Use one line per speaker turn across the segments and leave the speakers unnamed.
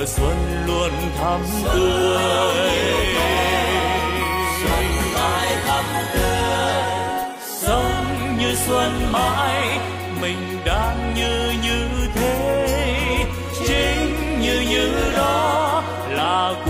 mùa xuân luôn thắm tươi. Xuân mai thắm tươi, sống như xuân mãi mình đang như như thế. Chính như như đó là quê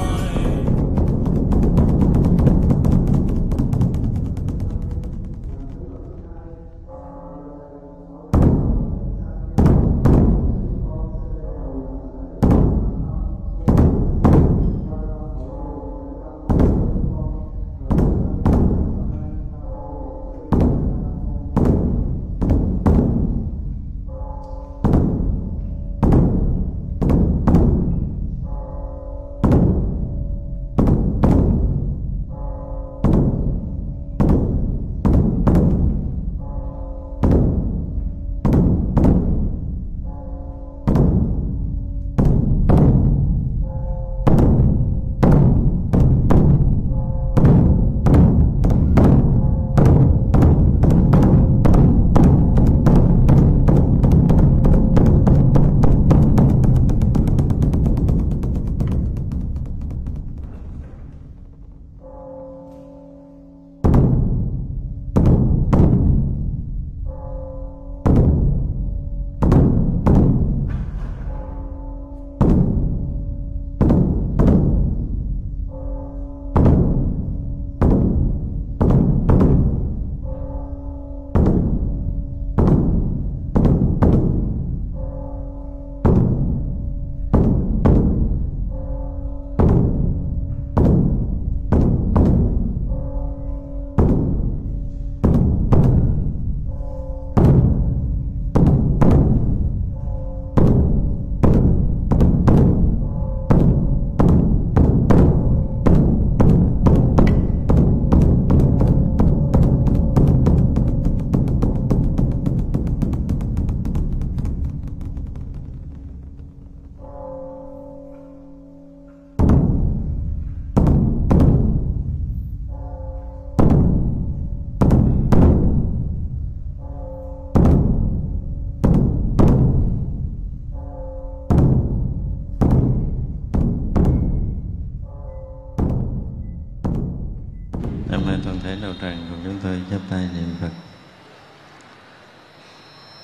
thể đạo tràng cùng chúng tôi chắp tay niệm Phật.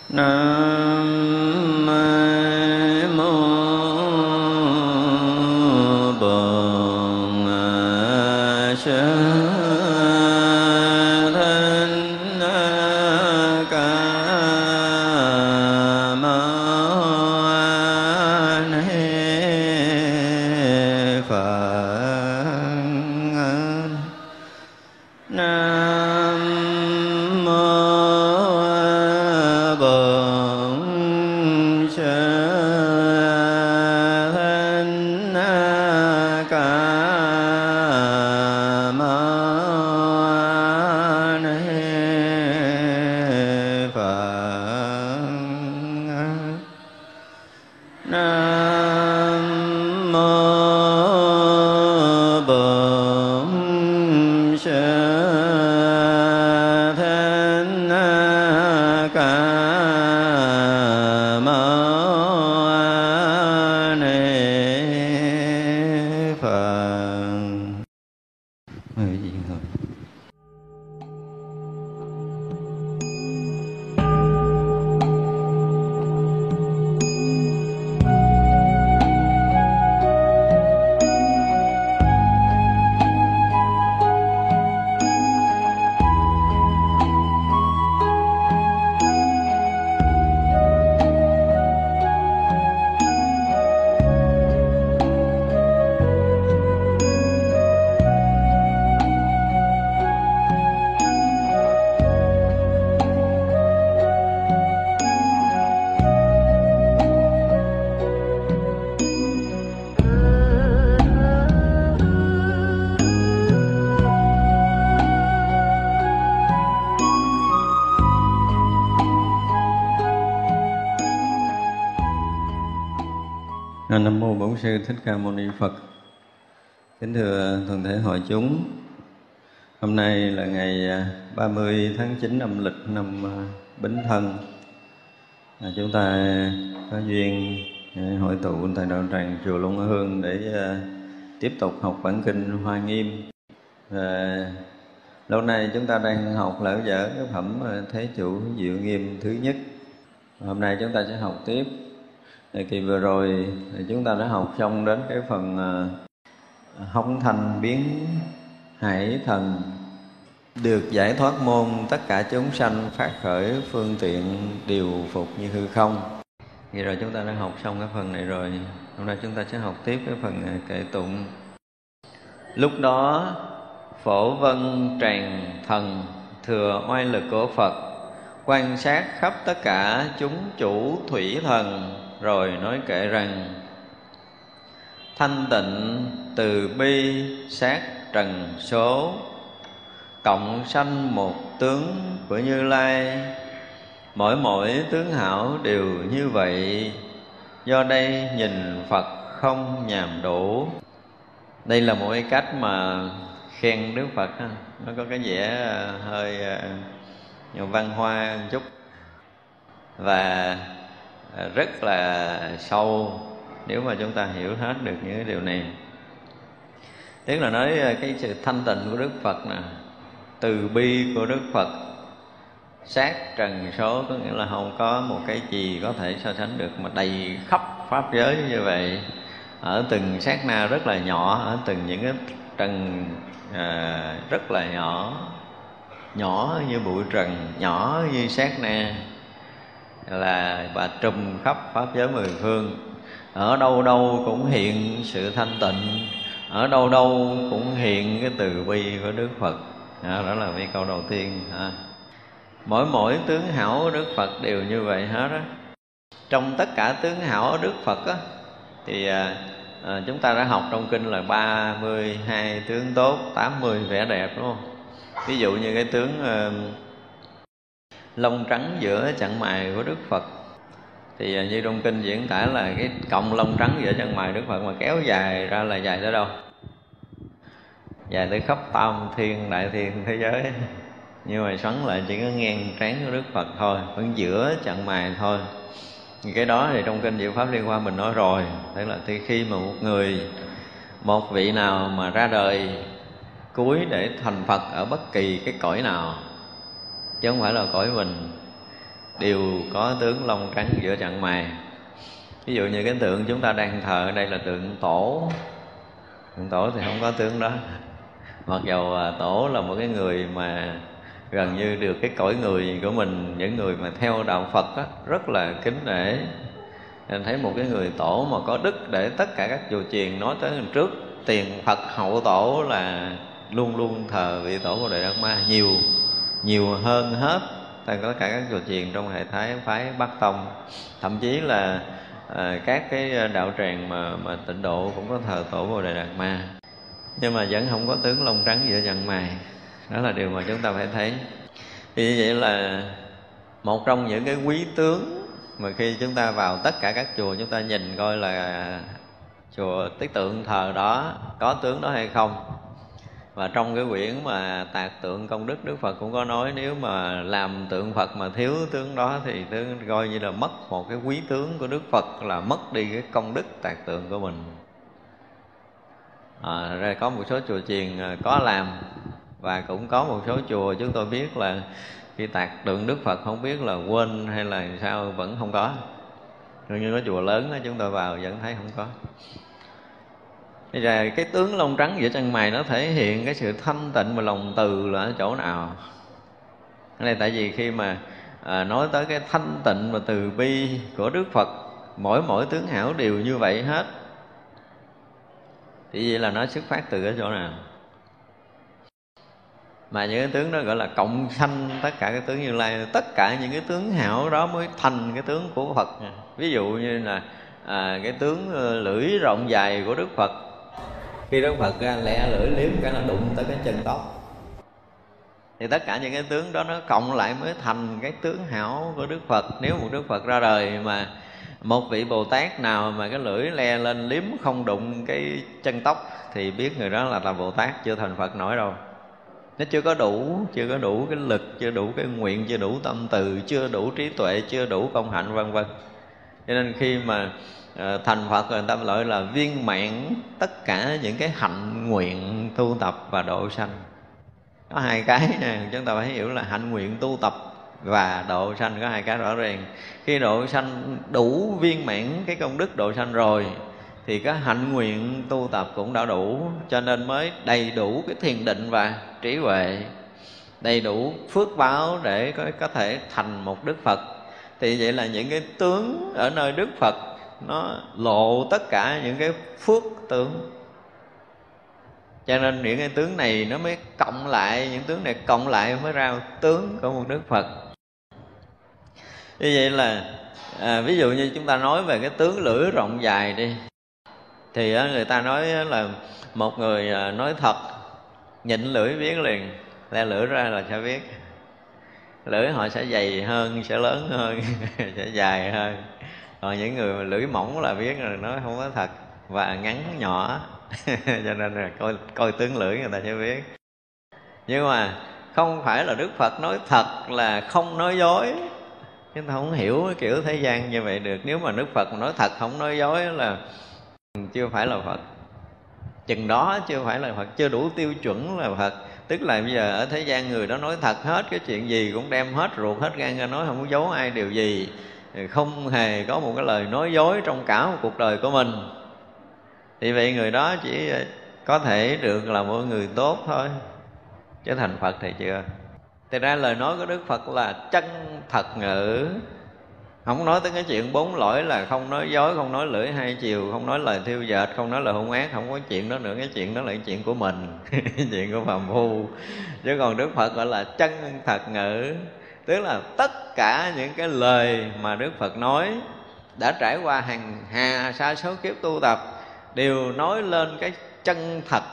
Nam sư thích ca mâu ni phật. Kính thưa toàn thể hội chúng hôm nay là ngày à, 30 tháng 9 âm lịch năm à, bính thân. À, chúng ta có duyên à, hội tụ tại đạo tràng chùa Long Hương để tiếp tục học bản kinh Hoa Nghiêm. Và lâu nay chúng ta đang học lỡ dở cái phẩm Thế Chủ Diệu Nghiêm thứ nhất. Hôm nay chúng ta sẽ học tiếp thì kỳ vừa rồi thì chúng ta đã học xong đến cái phần hóng hống thanh biến hải thần, được giải thoát môn, tất cả chúng sanh phát khởi phương tiện điều phục như hư không. Vậy rồi chúng ta đã học xong cái phần này rồi. Hôm nay chúng ta sẽ học tiếp cái phần ờ, kệ tụng. Lúc đó, phổ vân tràng thần thừa oai lực của phật, quan sát khắp tất cả chúng chủ thủy thần rồi nói kệ rằng, thanh tịnh từ bi sát trần số, cộng sanh một tướng của như lai. Mỗi mỗi tướng hảo đều như vậy, do đây nhìn phật không nhàm đủ. Đây là một cái cách mà khen đức phật ha. nó có cái vẻ ờ, hơi ờ, văn hoa một chút. Và Ờ, rất là sâu nếu mà chúng ta hiểu hết được những cái điều này. Tức là nói ờ, cái sự thanh tịnh của đức phật nè từ bi của đức phật sát trần số có nghĩa là không có một cái gì có thể so sánh được mà đầy khắp pháp giới như vậy. Ở từng sát na rất là nhỏ ở từng những cái trần à, rất là nhỏ nhỏ như bụi trần nhỏ như sát na là bà trùm khắp pháp giới mười phương. Ở đâu đâu cũng hiện sự thanh tịnh ở đâu đâu cũng hiện cái từ bi của đức phật. Đó, đó là cái câu đầu tiên ha. Mỗi mỗi tướng hảo của đức phật đều như vậy hết á. Trong tất cả tướng hảo của đức phật á thì à, à chúng ta đã học trong kinh là 32 tướng tốt 80 vẻ đẹp đúng không? Ví dụ như cái tướng uh, lông trắng giữa chặng mày của Đức Phật. Thì à, như trong kinh diễn tả là cái cọng lông trắng giữa chân mày Đức Phật mà kéo dài ra là dài tới đâu? Dài tới khắp tam thiên, đại thiên thế giới. Nhưng mà xoắn lại chỉ có ngang trán của Đức Phật thôi, vẫn giữa chặng mày thôi. Cái đó thì trong kinh diệu pháp liên hoa mình nói rồi. Tức là thì khi mà một người, một vị nào mà ra đời cuối để thành phật ở bất kỳ cái cõi nào chứ không phải là cõi mình đều có tướng lông trắng giữa trận mày ví dụ như cái tượng chúng ta đang thờ đây là tượng tổ. Tượng tổ thì không có tướng đó. Mặc dầu à, tổ là một cái người mà gần như được cái cõi người của mình những người mà theo đạo Phật đó, rất là kính nể. Nên thấy một cái người tổ mà có đức để tất cả các chùa chiền nói tới trước tiền Phật hậu tổ là luôn luôn thờ vị tổ của Đại Đạt Ma nhiều nhiều hơn hết tất cả các chùa chiền trong hệ thái phái Bắc Tông. Thậm chí là à, các cái đạo tràng mà mà tịnh độ cũng có thờ tổ Bồ Đề Đạt Ma. Nhưng mà vẫn không có tướng lông trắng giữa dặn mày đó là điều mà chúng ta phải thấy. Vì vậy là một trong những cái quý tướng mà khi chúng ta vào tất cả các chùa chúng ta nhìn coi là chùa tích tượng thờ đó có tướng đó hay không và trong cái quyển mà tạc tượng công đức đức phật cũng có nói nếu mà làm tượng phật mà thiếu tướng đó thì tướng coi như là mất một cái quý tướng của đức phật là mất đi cái công đức tạc tượng của mình. À, rồi có một số chùa chiền à, có làm và cũng có một số chùa chúng tôi biết là khi tạc tượng đức phật không biết là quên hay là sao vẫn không có. Nhưng như có chùa lớn đó, chúng tôi vào vẫn thấy không có. Bây giờ cái tướng lông trắng giữa chân mày nó thể hiện cái sự thanh tịnh và lòng từ là ở chỗ nào? Cái này tại vì khi mà à, nói tới cái thanh tịnh và từ bi của Đức Phật Mỗi mỗi tướng hảo đều như vậy hết. Thì vậy là nó xuất phát từ cái chỗ nào? Mà những cái tướng đó gọi là cộng sanh tất cả các tướng như lai tất cả những cái tướng hảo đó mới thành cái tướng của phật ví dụ như là à, cái tướng ờ, lưỡi rộng dài của đức phật khi đức phật ra lẹ lưỡi liếm cái là đụng tới cái chân tóc. Thì tất cả những cái tướng đó nó cộng lại mới thành cái tướng hảo của đức phật. Nếu một đức phật ra đời mà một vị bồ tát nào mà cái lưỡi le lên liếm không đụng cái chân tóc thì biết người đó là là bồ tát, chưa thành phật nổi đâu. Nó chưa có đủ, chưa có đủ cái lực, chưa đủ cái nguyện, chưa đủ tâm từ, chưa đủ trí tuệ, chưa đủ công hạnh, vân vân. Cho nên khi mà Ờ, thành phật người ta gọi là viên mãn tất cả những cái hạnh nguyện tu tập và độ sanh. Có hai cái nè chúng ta phải hiểu là hạnh nguyện tu tập và độ sanh có hai cái rõ ràng. Khi độ sanh đủ viên mãn cái công đức độ sanh rồi thì cái hạnh nguyện tu tập cũng đã đủ cho nên mới đầy đủ cái thiền định và trí huệ đầy đủ phước báo để có, có thể thành một đức phật. Thì vậy là những cái tướng ở nơi đức phật nó lộ tất cả những cái phước tướng. Cho nên những cái tướng này nó mới cộng lại những tướng này cộng lại mới ra tướng của một đức phật. Như vậy là à, ví dụ như chúng ta nói về cái tướng lưỡi rộng dài đi thì người ta nói là một người à, nói thật nhịn lưỡi biết liền le lưỡi ra là sẽ biết lưỡi họ sẽ dày hơn sẽ lớn hơn sẽ dài hơn còn những người mà lưỡi mỏng là biết là nói không có thật. Và ngắn nhỏ. Cho nên là coi coi tướng lưỡi người ta sẽ biết. Nhưng mà không phải là đức phật nói thật là không nói dối. Chúng ta không hiểu cái kiểu thế gian như vậy được. Nếu mà đức phật nói thật, không nói dối là chưa phải là phật. Chừng đó chưa phải là phật, chưa đủ tiêu chuẩn là phật. Tức là bây giờ ở thế gian người đó nói thật hết cái chuyện gì cũng đem hết ruột hết gan ra nói, không có giấu ai điều gì không hề có một cái lời nói dối trong cả một cuộc đời của mình. Thì vậy người đó chỉ có thể được là một người tốt thôi, chứ thành phật thì chưa. Thì ra lời nói của đức phật là chân thật ngữ. Không nói tới cái chuyện bốn lỗi là không nói dối, không nói lưỡi hai chiều, không nói lời thiêu dệt, không nói lời hung ác, không có chuyện đó nữa. Cái chuyện đó là cái chuyện của mình chuyện của phàm phu. Chứ còn đức phật gọi là chân thật ngữ tức là tất cả những cái lời mà đức phật nói đã trải qua hàng hà, sa số kiếp tu tập đều nói lên cái chân thật,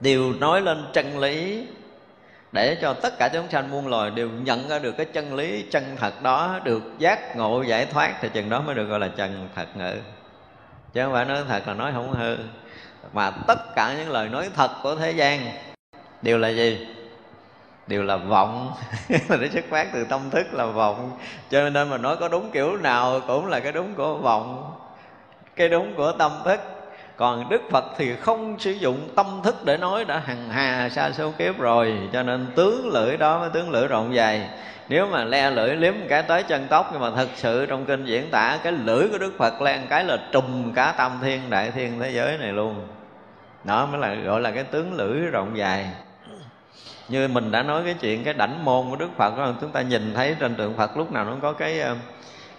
đều nói lên chân lý để cho tất cả chúng sanh muôn loài đều nhận ra được cái chân lý chân thật đó, được giác ngộ giải thoát thì chừng đó mới được gọi là chân thật ngữ. Chứ không phải nói thật là nói không hư. Mà tất cả những lời nói thật của thế gian đều là gì? Đều là vọng. Nó xuất phát từ tâm thức là vọng. Cho nên mà nói có đúng kiểu nào cũng là cái đúng của vọng, cái đúng của tâm thức. Còn đức phật thì không sử dụng tâm thức để nói, đã hằng hà xa số kiếp rồi, cho nên tướng lưỡi đó mới tướng lưỡi rộng dài. Nếu mà le lưỡi liếm cái tới chân tóc, nhưng mà thật sự trong kinh diễn tả, cái lưỡi của đức phật len cái là trùm cả tam thiên, đại thiên thế giới này luôn. Đó mới là gọi là cái tướng lưỡi rộng dài như mình đã nói cái chuyện cái đảnh môn của đức phật đó, chúng ta nhìn thấy trên tượng phật lúc nào nó có cái ờ,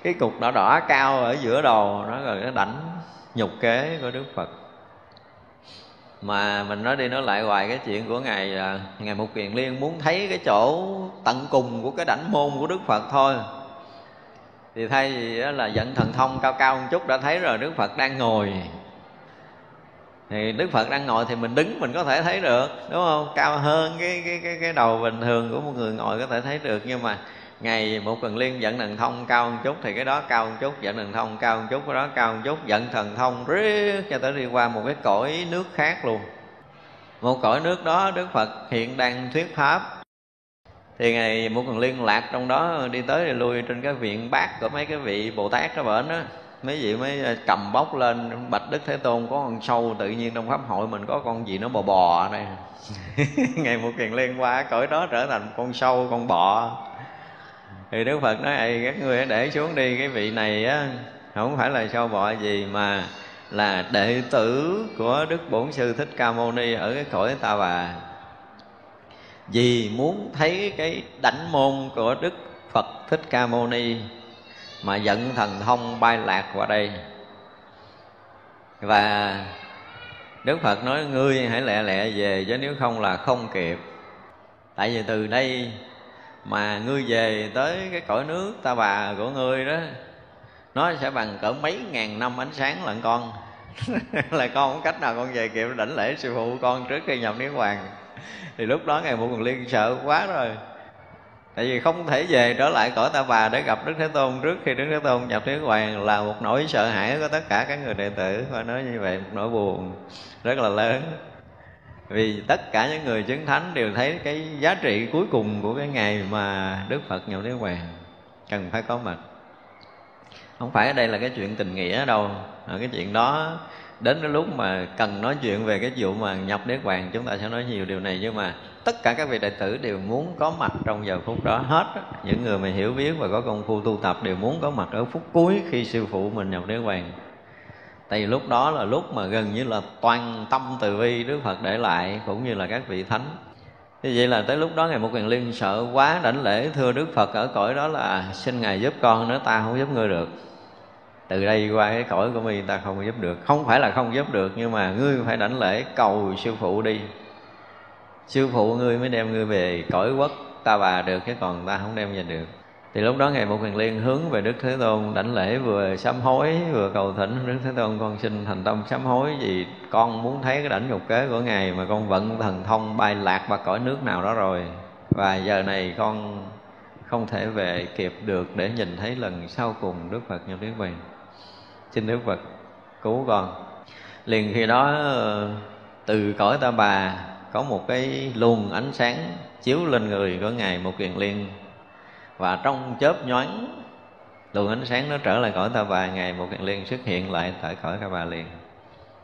cái cục đỏ đỏ cao ở giữa đầu nó là cái đảnh nhục kế của đức phật. Mà mình nói đi nói lại hoài cái chuyện của ngài là ngài mục kiền liên muốn thấy cái chỗ tận cùng của cái đảnh môn của đức phật thôi. Thì thay vì là dẫn thần thông cao cao một chút đã thấy rồi đức phật đang ngồi thì đức phật đang ngồi thì mình đứng mình có thể thấy được, đúng không? Cao hơn cái cái cái cái đầu bình thường của một người ngồi có thể thấy được. Nhưng mà ngày một cần liên dẫn thần thông cao một chút thì cái đó cao một chút, dẫn thần thông cao một chút, cái đó cao một chút, dẫn thần thông riết cho tới đi qua một cái cõi nước khác luôn. Một cõi nước đó đức phật hiện đang thuyết pháp. Thì ngày một cần liên lạc trong đó đi tới đi lui trên cái viện bát của mấy cái vị bồ tát đó bển đó mấy vị mới ờ, cầm bóc lên, bạch đức thế tôn có con sâu tự nhiên trong pháp hội mình có con gì nó bò bò đây. Ngày một kiền liên qua cõi đó trở thành con sâu, con bọ thì đức phật nói ầy các ngươi để xuống đi, cái vị này á, không phải là sâu bọ gì mà là đệ tử của đức bổn sư thích ca mâu ni ở cái cõi ta bà. Vì muốn thấy cái đảnh môn của đức phật thích ca mâu ni mà dẫn thần thông bay lạc qua đây. Và đức phật nói, ngươi hãy lẹ lẹ về, chứ nếu không là không kịp. Tại vì từ đây mà ngươi về tới cái cõi nước ta bà của ngươi đó, nó sẽ bằng cỡ mấy ngàn năm ánh sáng lận con. Là con không cách nào con về kịp đảnh lễ sư phụ con trước khi nhập niết hoàng thì lúc đó ngày một còn liên sợ quá rồi tại vì không thể về trở lại cõi ta bà để gặp đức thế tôn trước khi đức thế tôn nhập thế hoàng là một nỗi sợ hãi của tất cả các người đệ tử. Phải nói như vậy, một nỗi buồn rất là lớn. Vì tất cả những người chứng thánh đều thấy cái giá trị cuối cùng của cái ngày mà đức phật nhập thế hoàng. Cần phải có mặt. Không phải ở đây là cái chuyện tình nghĩa đâu. Ở cái chuyện đó, đến cái lúc mà cần nói chuyện về cái vụ mà nhập đế hoàng, chúng ta sẽ nói nhiều điều này. Nhưng mà tất cả các vị đệ tử đều muốn có mặt trong giờ phút đó hết những người mà hiểu biết và có công phu tu tập đều muốn có mặt ở phút cuối khi sư phụ mình nhập niết bàn tại vì lúc đó là lúc mà gần như là toàn tâm từ bi đức phật để lại cũng như là các vị thánh. Như vậy là tới lúc đó ngày một quyền liên sợ quá đảnh lễ, thưa đức phật ở cõi đó là à, xin ngài giúp con nữa, ta không giúp ngươi được. Từ đây qua cái cõi của mình, ta không giúp được. Không phải là không giúp được, nhưng mà ngươi phải đảnh lễ cầu sư phụ đi sư phụ ngươi mới đem ngươi về cõi quốc, ta bà được, chứ còn ta không đem về được. Thì lúc đó ngày một quyền liên hướng về đức thế tôn, đảnh lễ vừa sám hối, vừa cầu thỉnh đức thế tôn, con xin thành tâm sám hối vì con muốn thấy cái đảnh nhục kế của ngài mà con vận thần thông bay lạc vào cõi nước nào đó rồi. Và giờ này con không thể về kịp được để nhìn thấy lần sau cùng đức phật nhập niết bàn xin đức phật cứu con. Liền khi đó ờ, từ cõi ta bà có một cái luồng ánh sáng chiếu lên người của ngài một kiền liên và trong chớp nhoáng, luồng ánh sáng nó trở lại cõi ta bà ngày một kiền liên xuất hiện lại tại khỏi ta bà liền.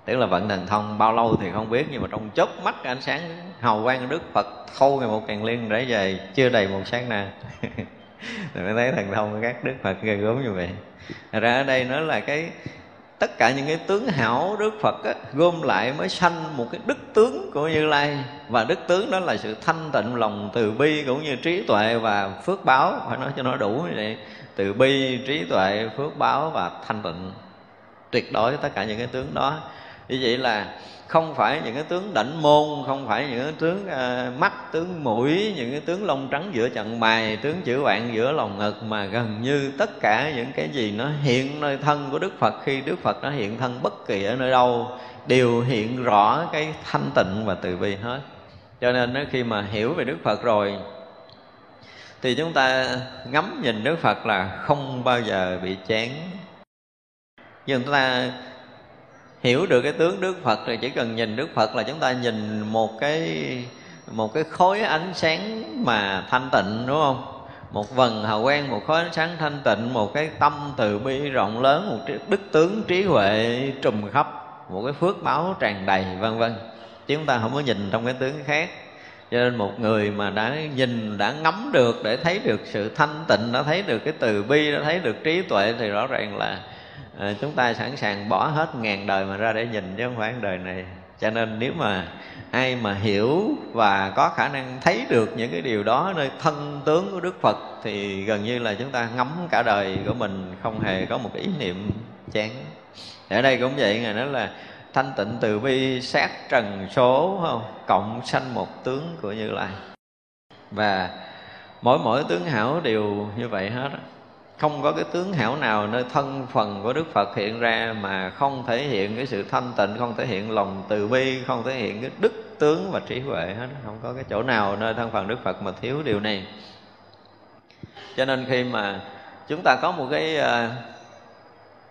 Tức là vận thần thông bao lâu thì không biết, nhưng mà trong chớp mắt ánh sáng hào quang đức phật thâu ngày một kiền liên để về, chưa đầy một sáng na thì mới thấy thần thông các đức phật ghê gớm như vậy. Thật ra ở đây nó là cái tất cả những cái tướng hảo đức phật á, gom lại mới sanh một cái đức tướng của như lai. Và đức tướng đó là sự thanh tịnh lòng từ bi cũng như trí tuệ và phước báo. Phải nói cho nó đủ như vậy. Từ bi trí tuệ phước báo và thanh tịnh. Tuyệt đối tất cả những cái tướng đó. Như vậy là không phải những cái tướng đảnh môn không phải những cái tướng uh, mắt tướng mũi những cái tướng lông trắng giữa trận mày tướng chữ bạn giữa lòng ngực mà gần như tất cả những cái gì nó hiện nơi thân của đức phật khi đức phật nó hiện thân bất kỳ ở nơi đâu đều hiện rõ cái thanh tịnh và từ bi hết. Cho nên đó, khi mà hiểu về đức phật rồi thì chúng ta ngắm nhìn đức phật là không bao giờ bị chán. Nhưng chúng ta hiểu được cái tướng Đức Phật thì chỉ cần nhìn Đức Phật là chúng ta nhìn một cái một cái khối ánh sáng mà thanh tịnh đúng không? Một vần hào quang, một khối ánh sáng thanh tịnh, một cái tâm từ bi rộng lớn, một đức tướng trí huệ trùm khắp một cái phước báo tràn đầy vân vân chúng ta không có nhìn trong cái tướng khác cho nên một người mà đã nhìn đã ngắm được để thấy được sự thanh tịnh đã thấy được cái từ bi đã thấy được trí tuệ thì rõ ràng là à, chúng ta sẵn sàng bỏ hết ngàn đời mà ra để nhìn chứ không phải đời này. Cho nên nếu mà ai mà hiểu và có khả năng thấy được những cái điều đó nơi thân tướng của đức phật thì gần như là chúng ta ngắm cả đời của mình không hề có một ý niệm chán. Ở đây cũng vậy ngài nói là thanh tịnh từ bi sát trần số không? Cộng sanh một tướng của như lai. Và mỗi mỗi tướng hảo đều như vậy hết không có cái tướng hảo nào nơi thân phần của đức phật hiện ra mà không thể hiện cái sự thanh tịnh, không thể hiện lòng từ bi, không thể hiện cái đức tướng và trí huệ hết. Không có cái chỗ nào nơi thân phần đức phật mà thiếu điều này. Cho nên khi mà chúng ta có một cái ờ,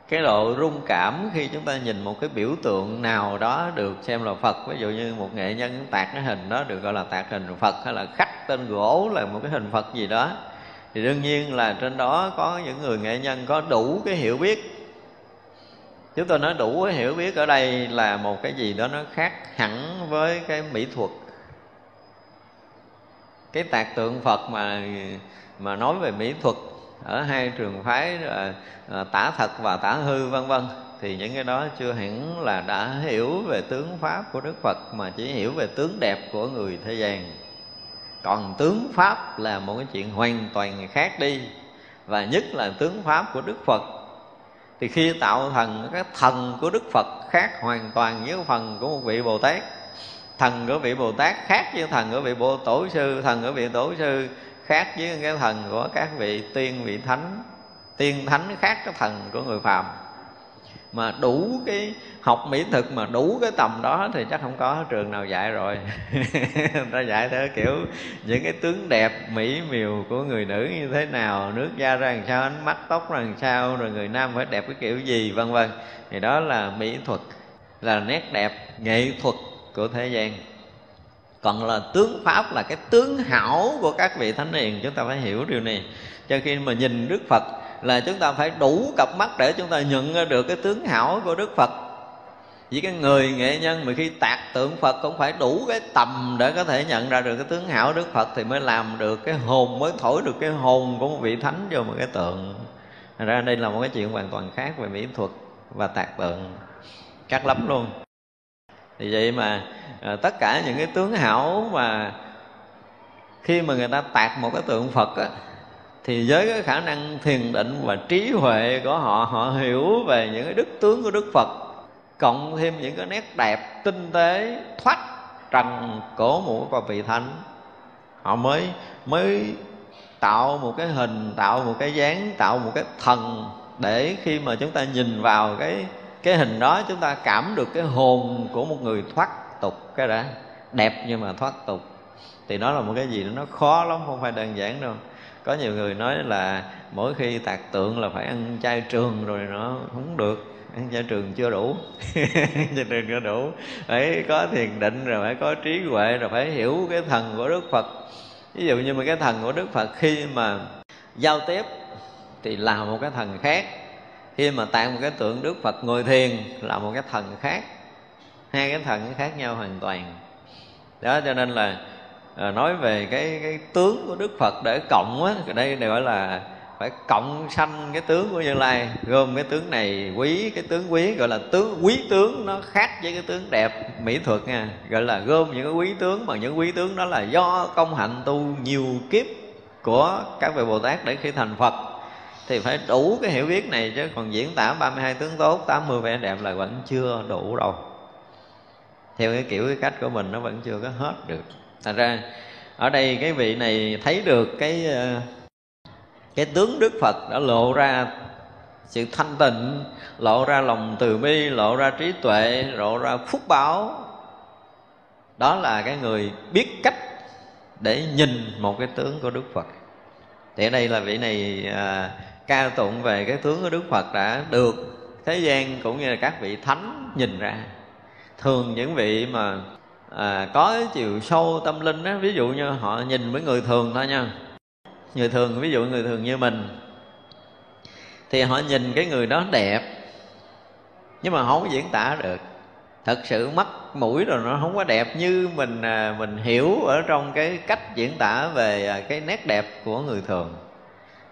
cái độ rung cảm khi chúng ta nhìn một cái biểu tượng nào đó được xem là Phật, ví dụ như một nghệ nhân tạc cái hình đó, được gọi là tạc hình Phật hay là khắc tên gỗ là một cái hình Phật gì đó thì đương nhiên là trên đó có những người nghệ nhân có đủ cái hiểu biết. Chúng tôi nói đủ cái hiểu biết ở đây là một cái gì đó nó khác hẳn với cái mỹ thuật. Cái tạc tượng Phật mà mà nói về mỹ thuật ở hai trường phái là tả thật và tả hư, vân vân, thì những cái đó chưa hẳn là đã hiểu về tướng pháp của Đức Phật, mà chỉ hiểu về tướng đẹp của người thế gian còn tướng pháp là một cái chuyện hoàn toàn khác đi, và nhất là tướng pháp của đức phật. Thì khi tạo thần, cái thần của đức phật khác hoàn toàn với phần của một vị bồ tát. Thần của vị bồ tát khác với thần của vị bồ tổ sư, thần của vị tổ sư khác với cái thần của các vị tiên, vị thánh. Tiên thánh khác cái thần của người phàm mà đủ cái học mỹ thực mà đủ cái tầm đó thì chắc không có trường nào dạy rồi. Người ta dạy theo kiểu những cái tướng đẹp, mỹ miều của người nữ như thế nào, nước da ra làm sao, ánh mắt tóc ra làm sao, rồi người nam phải đẹp cái kiểu gì, vân vân. Thì đó là mỹ thuật, là nét đẹp, nghệ thuật của thế gian. Còn là tướng pháp, là cái tướng hảo của các vị thánh hiền, chúng ta phải hiểu điều này. Cho khi mà nhìn đức phật là chúng ta phải đủ cặp mắt để chúng ta nhận được cái tướng hảo của Đức Phật. Vì cái người nghệ nhân mà khi tạc tượng Phật cũng phải đủ cái tầm để có thể nhận ra được cái tướng hảo Đức Phật thì mới làm được cái hồn mới thổi được cái hồn của một vị thánh vô một cái tượng. Thành ra đây là một cái chuyện hoàn toàn khác về mỹ thuật và tạc tượng. Cắt lắm luôn. Thì vậy mà à, tất cả những cái tướng hảo mà khi mà người ta tạc một cái tượng Phật á thì với cái khả năng thiền định và trí huệ của họ họ hiểu về những cái đức tướng của đức phật, cộng thêm những cái nét đẹp tinh tế, thoát trần cổ mũi và vị thánh, họ mới mới tạo một cái hình, tạo một cái dáng, tạo một cái thần để khi mà chúng ta nhìn vào cái cái hình đó, chúng ta cảm được cái hồn của một người thoát tục, cái đã đẹp nhưng mà thoát tục. Thì đó là một cái gì đó nó khó lắm, không phải đơn giản đâu có nhiều người nói là mỗi khi tạc tượng là phải ăn chay trường rồi nó không được. Ăn chay trường chưa đủ. Chay trường chưa đủ. Phải có thiền định rồi phải có trí huệ rồi phải hiểu cái thần của đức phật. Ví dụ như mà cái thần của đức phật khi mà giao tiếp thì là một cái thần khác. Khi mà tặng một cái tượng đức phật ngồi thiền là một cái thần khác. Hai cái thần khác nhau hoàn toàn. Đó, cho nên là à, nói về cái cái tướng của đức phật để cộng á đây đều gọi là phải cộng sanh cái tướng của như lai gồm cái tướng này quý cái tướng quý gọi là tướng quý tướng nó khác với cái tướng đẹp mỹ thuật nha gọi là gom những cái quý tướng mà những quý tướng đó là do công hạnh tu nhiều kiếp của các vị bồ tát để khi thành phật. Thì phải đủ cái hiểu biết này chứ còn diễn tả 32 tướng tốt 80 vẻ đẹp là vẫn chưa đủ đâu. Theo cái kiểu cái cách của mình nó vẫn chưa có hết được thành ra ở đây cái vị này thấy được cái ờ, cái tướng đức phật đã lộ ra sự thanh tịnh lộ ra lòng từ bi lộ ra trí tuệ lộ ra phúc báo. Đó là cái người biết cách để nhìn một cái tướng của đức phật. Thì ở đây là vị này à, ca tụng về cái tướng của đức phật đã được thế gian cũng như là các vị thánh nhìn ra. Thường những vị mà à, có chiều sâu tâm linh đó ví dụ như họ nhìn với người thường thôi nha. Người thường ví dụ người thường như mình thì họ nhìn cái người đó đẹp nhưng mà không có diễn tả được. Thật sự mắt mũi rồi nó không có đẹp như mình à, mình hiểu ở trong cái cách diễn tả về à, cái nét đẹp của người thường.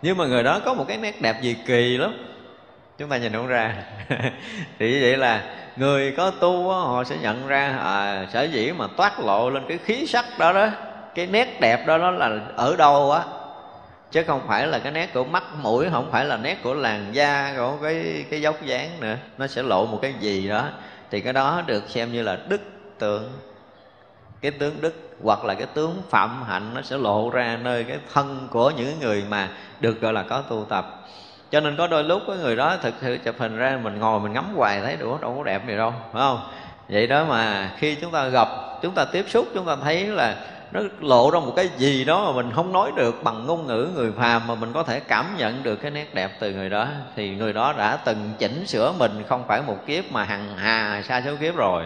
Nhưng mà người đó có một cái nét đẹp gì kỳ lắm. Chúng ta nhìn không ra. Thì vậy là người có tu họ sẽ nhận ra à, sở dĩ mà toát lộ lên cái khí sắc đó đó cái nét đẹp đó nó là ở đâu á. Chứ không phải là cái nét của mắt mũi không phải là nét của làn da của cái cái dốc dáng nữa. Nó sẽ lộ một cái gì đó. Thì cái đó được xem như là đức tượng. Cái tướng đức hoặc là cái tướng phạm hạnh nó sẽ lộ ra nơi cái thân của những người mà được gọi là có tu tập cho nên có đôi lúc cái người đó thực sự chụp hình ra mình ngồi mình ngắm hoài thấy đủ đâu có đẹp gì đâu phải không? Vậy đó mà khi chúng ta gặp, chúng ta tiếp xúc, chúng ta thấy là nó lộ ra một cái gì đó mà mình không nói được bằng ngôn ngữ người phàm mà mình có thể cảm nhận được cái nét đẹp từ người đó. Thì người đó đã từng chỉnh sửa mình không phải một kiếp mà hằng hà xa số kiếp rồi.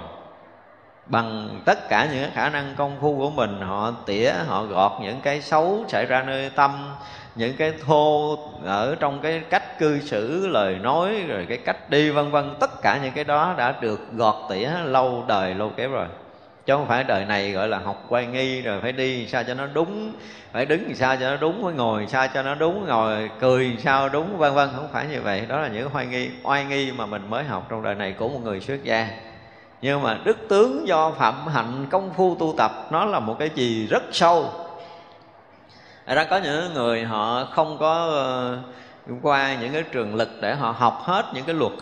Bằng tất cả những khả năng công phu của mình, họ tỉa, họ gọt những cái xấu xảy ra nơi tâm những cái thô ở trong cái cách cư xử, lời nói, rồi cái cách đi, vân vân, tất cả những cái đó đã được gọt tỉa lâu đời, lâu kéo rồi. Chứ không phải đời này gọi là học quay nghi, rồi phải đi sao cho nó đúng, phải đứng sao cho nó đúng, phải ngồi sao cho nó đúng, ngồi cười sao đúng, vân vân. Không phải như vậy, đó là những hoài nghi, oai nghi mà mình mới học trong đời này của một người xuất gia. Nhưng mà đức tướng do phạm hạnh, công phu tu tập, nó là một cái gì rất sâu ra có những người họ không có ờ, qua những cái trường lực để họ học hết những cái luật.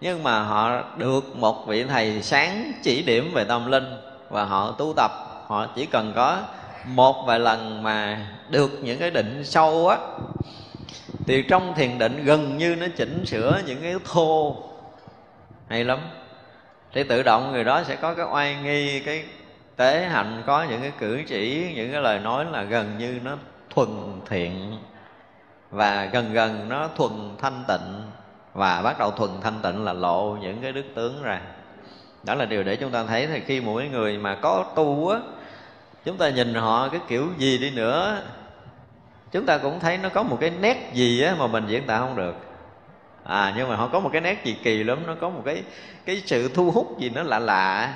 Nhưng mà họ được một vị thầy sáng chỉ điểm về tâm linh và họ tu tập. Họ chỉ cần có một vài lần mà được những cái định sâu á, thì trong thiền định gần như nó chỉnh sửa những cái thô. Hay lắm. Thì tự động người đó sẽ có cái oai nghi, cái tế hạnh có những cái cử chỉ, những cái lời nói là gần như nó thuần thiện và gần gần nó thuần thanh tịnh và bắt đầu thuần thanh tịnh là lộ những cái đức tướng ra. Đó là điều để chúng ta thấy thì khi mỗi người mà có tu á, chúng ta nhìn họ cái kiểu gì đi nữa, chúng ta cũng thấy nó có một cái nét gì á mà mình diễn tả không được. À nhưng mà họ có một cái nét gì kỳ lắm, nó có một cái cái sự thu hút gì nó lạ lạ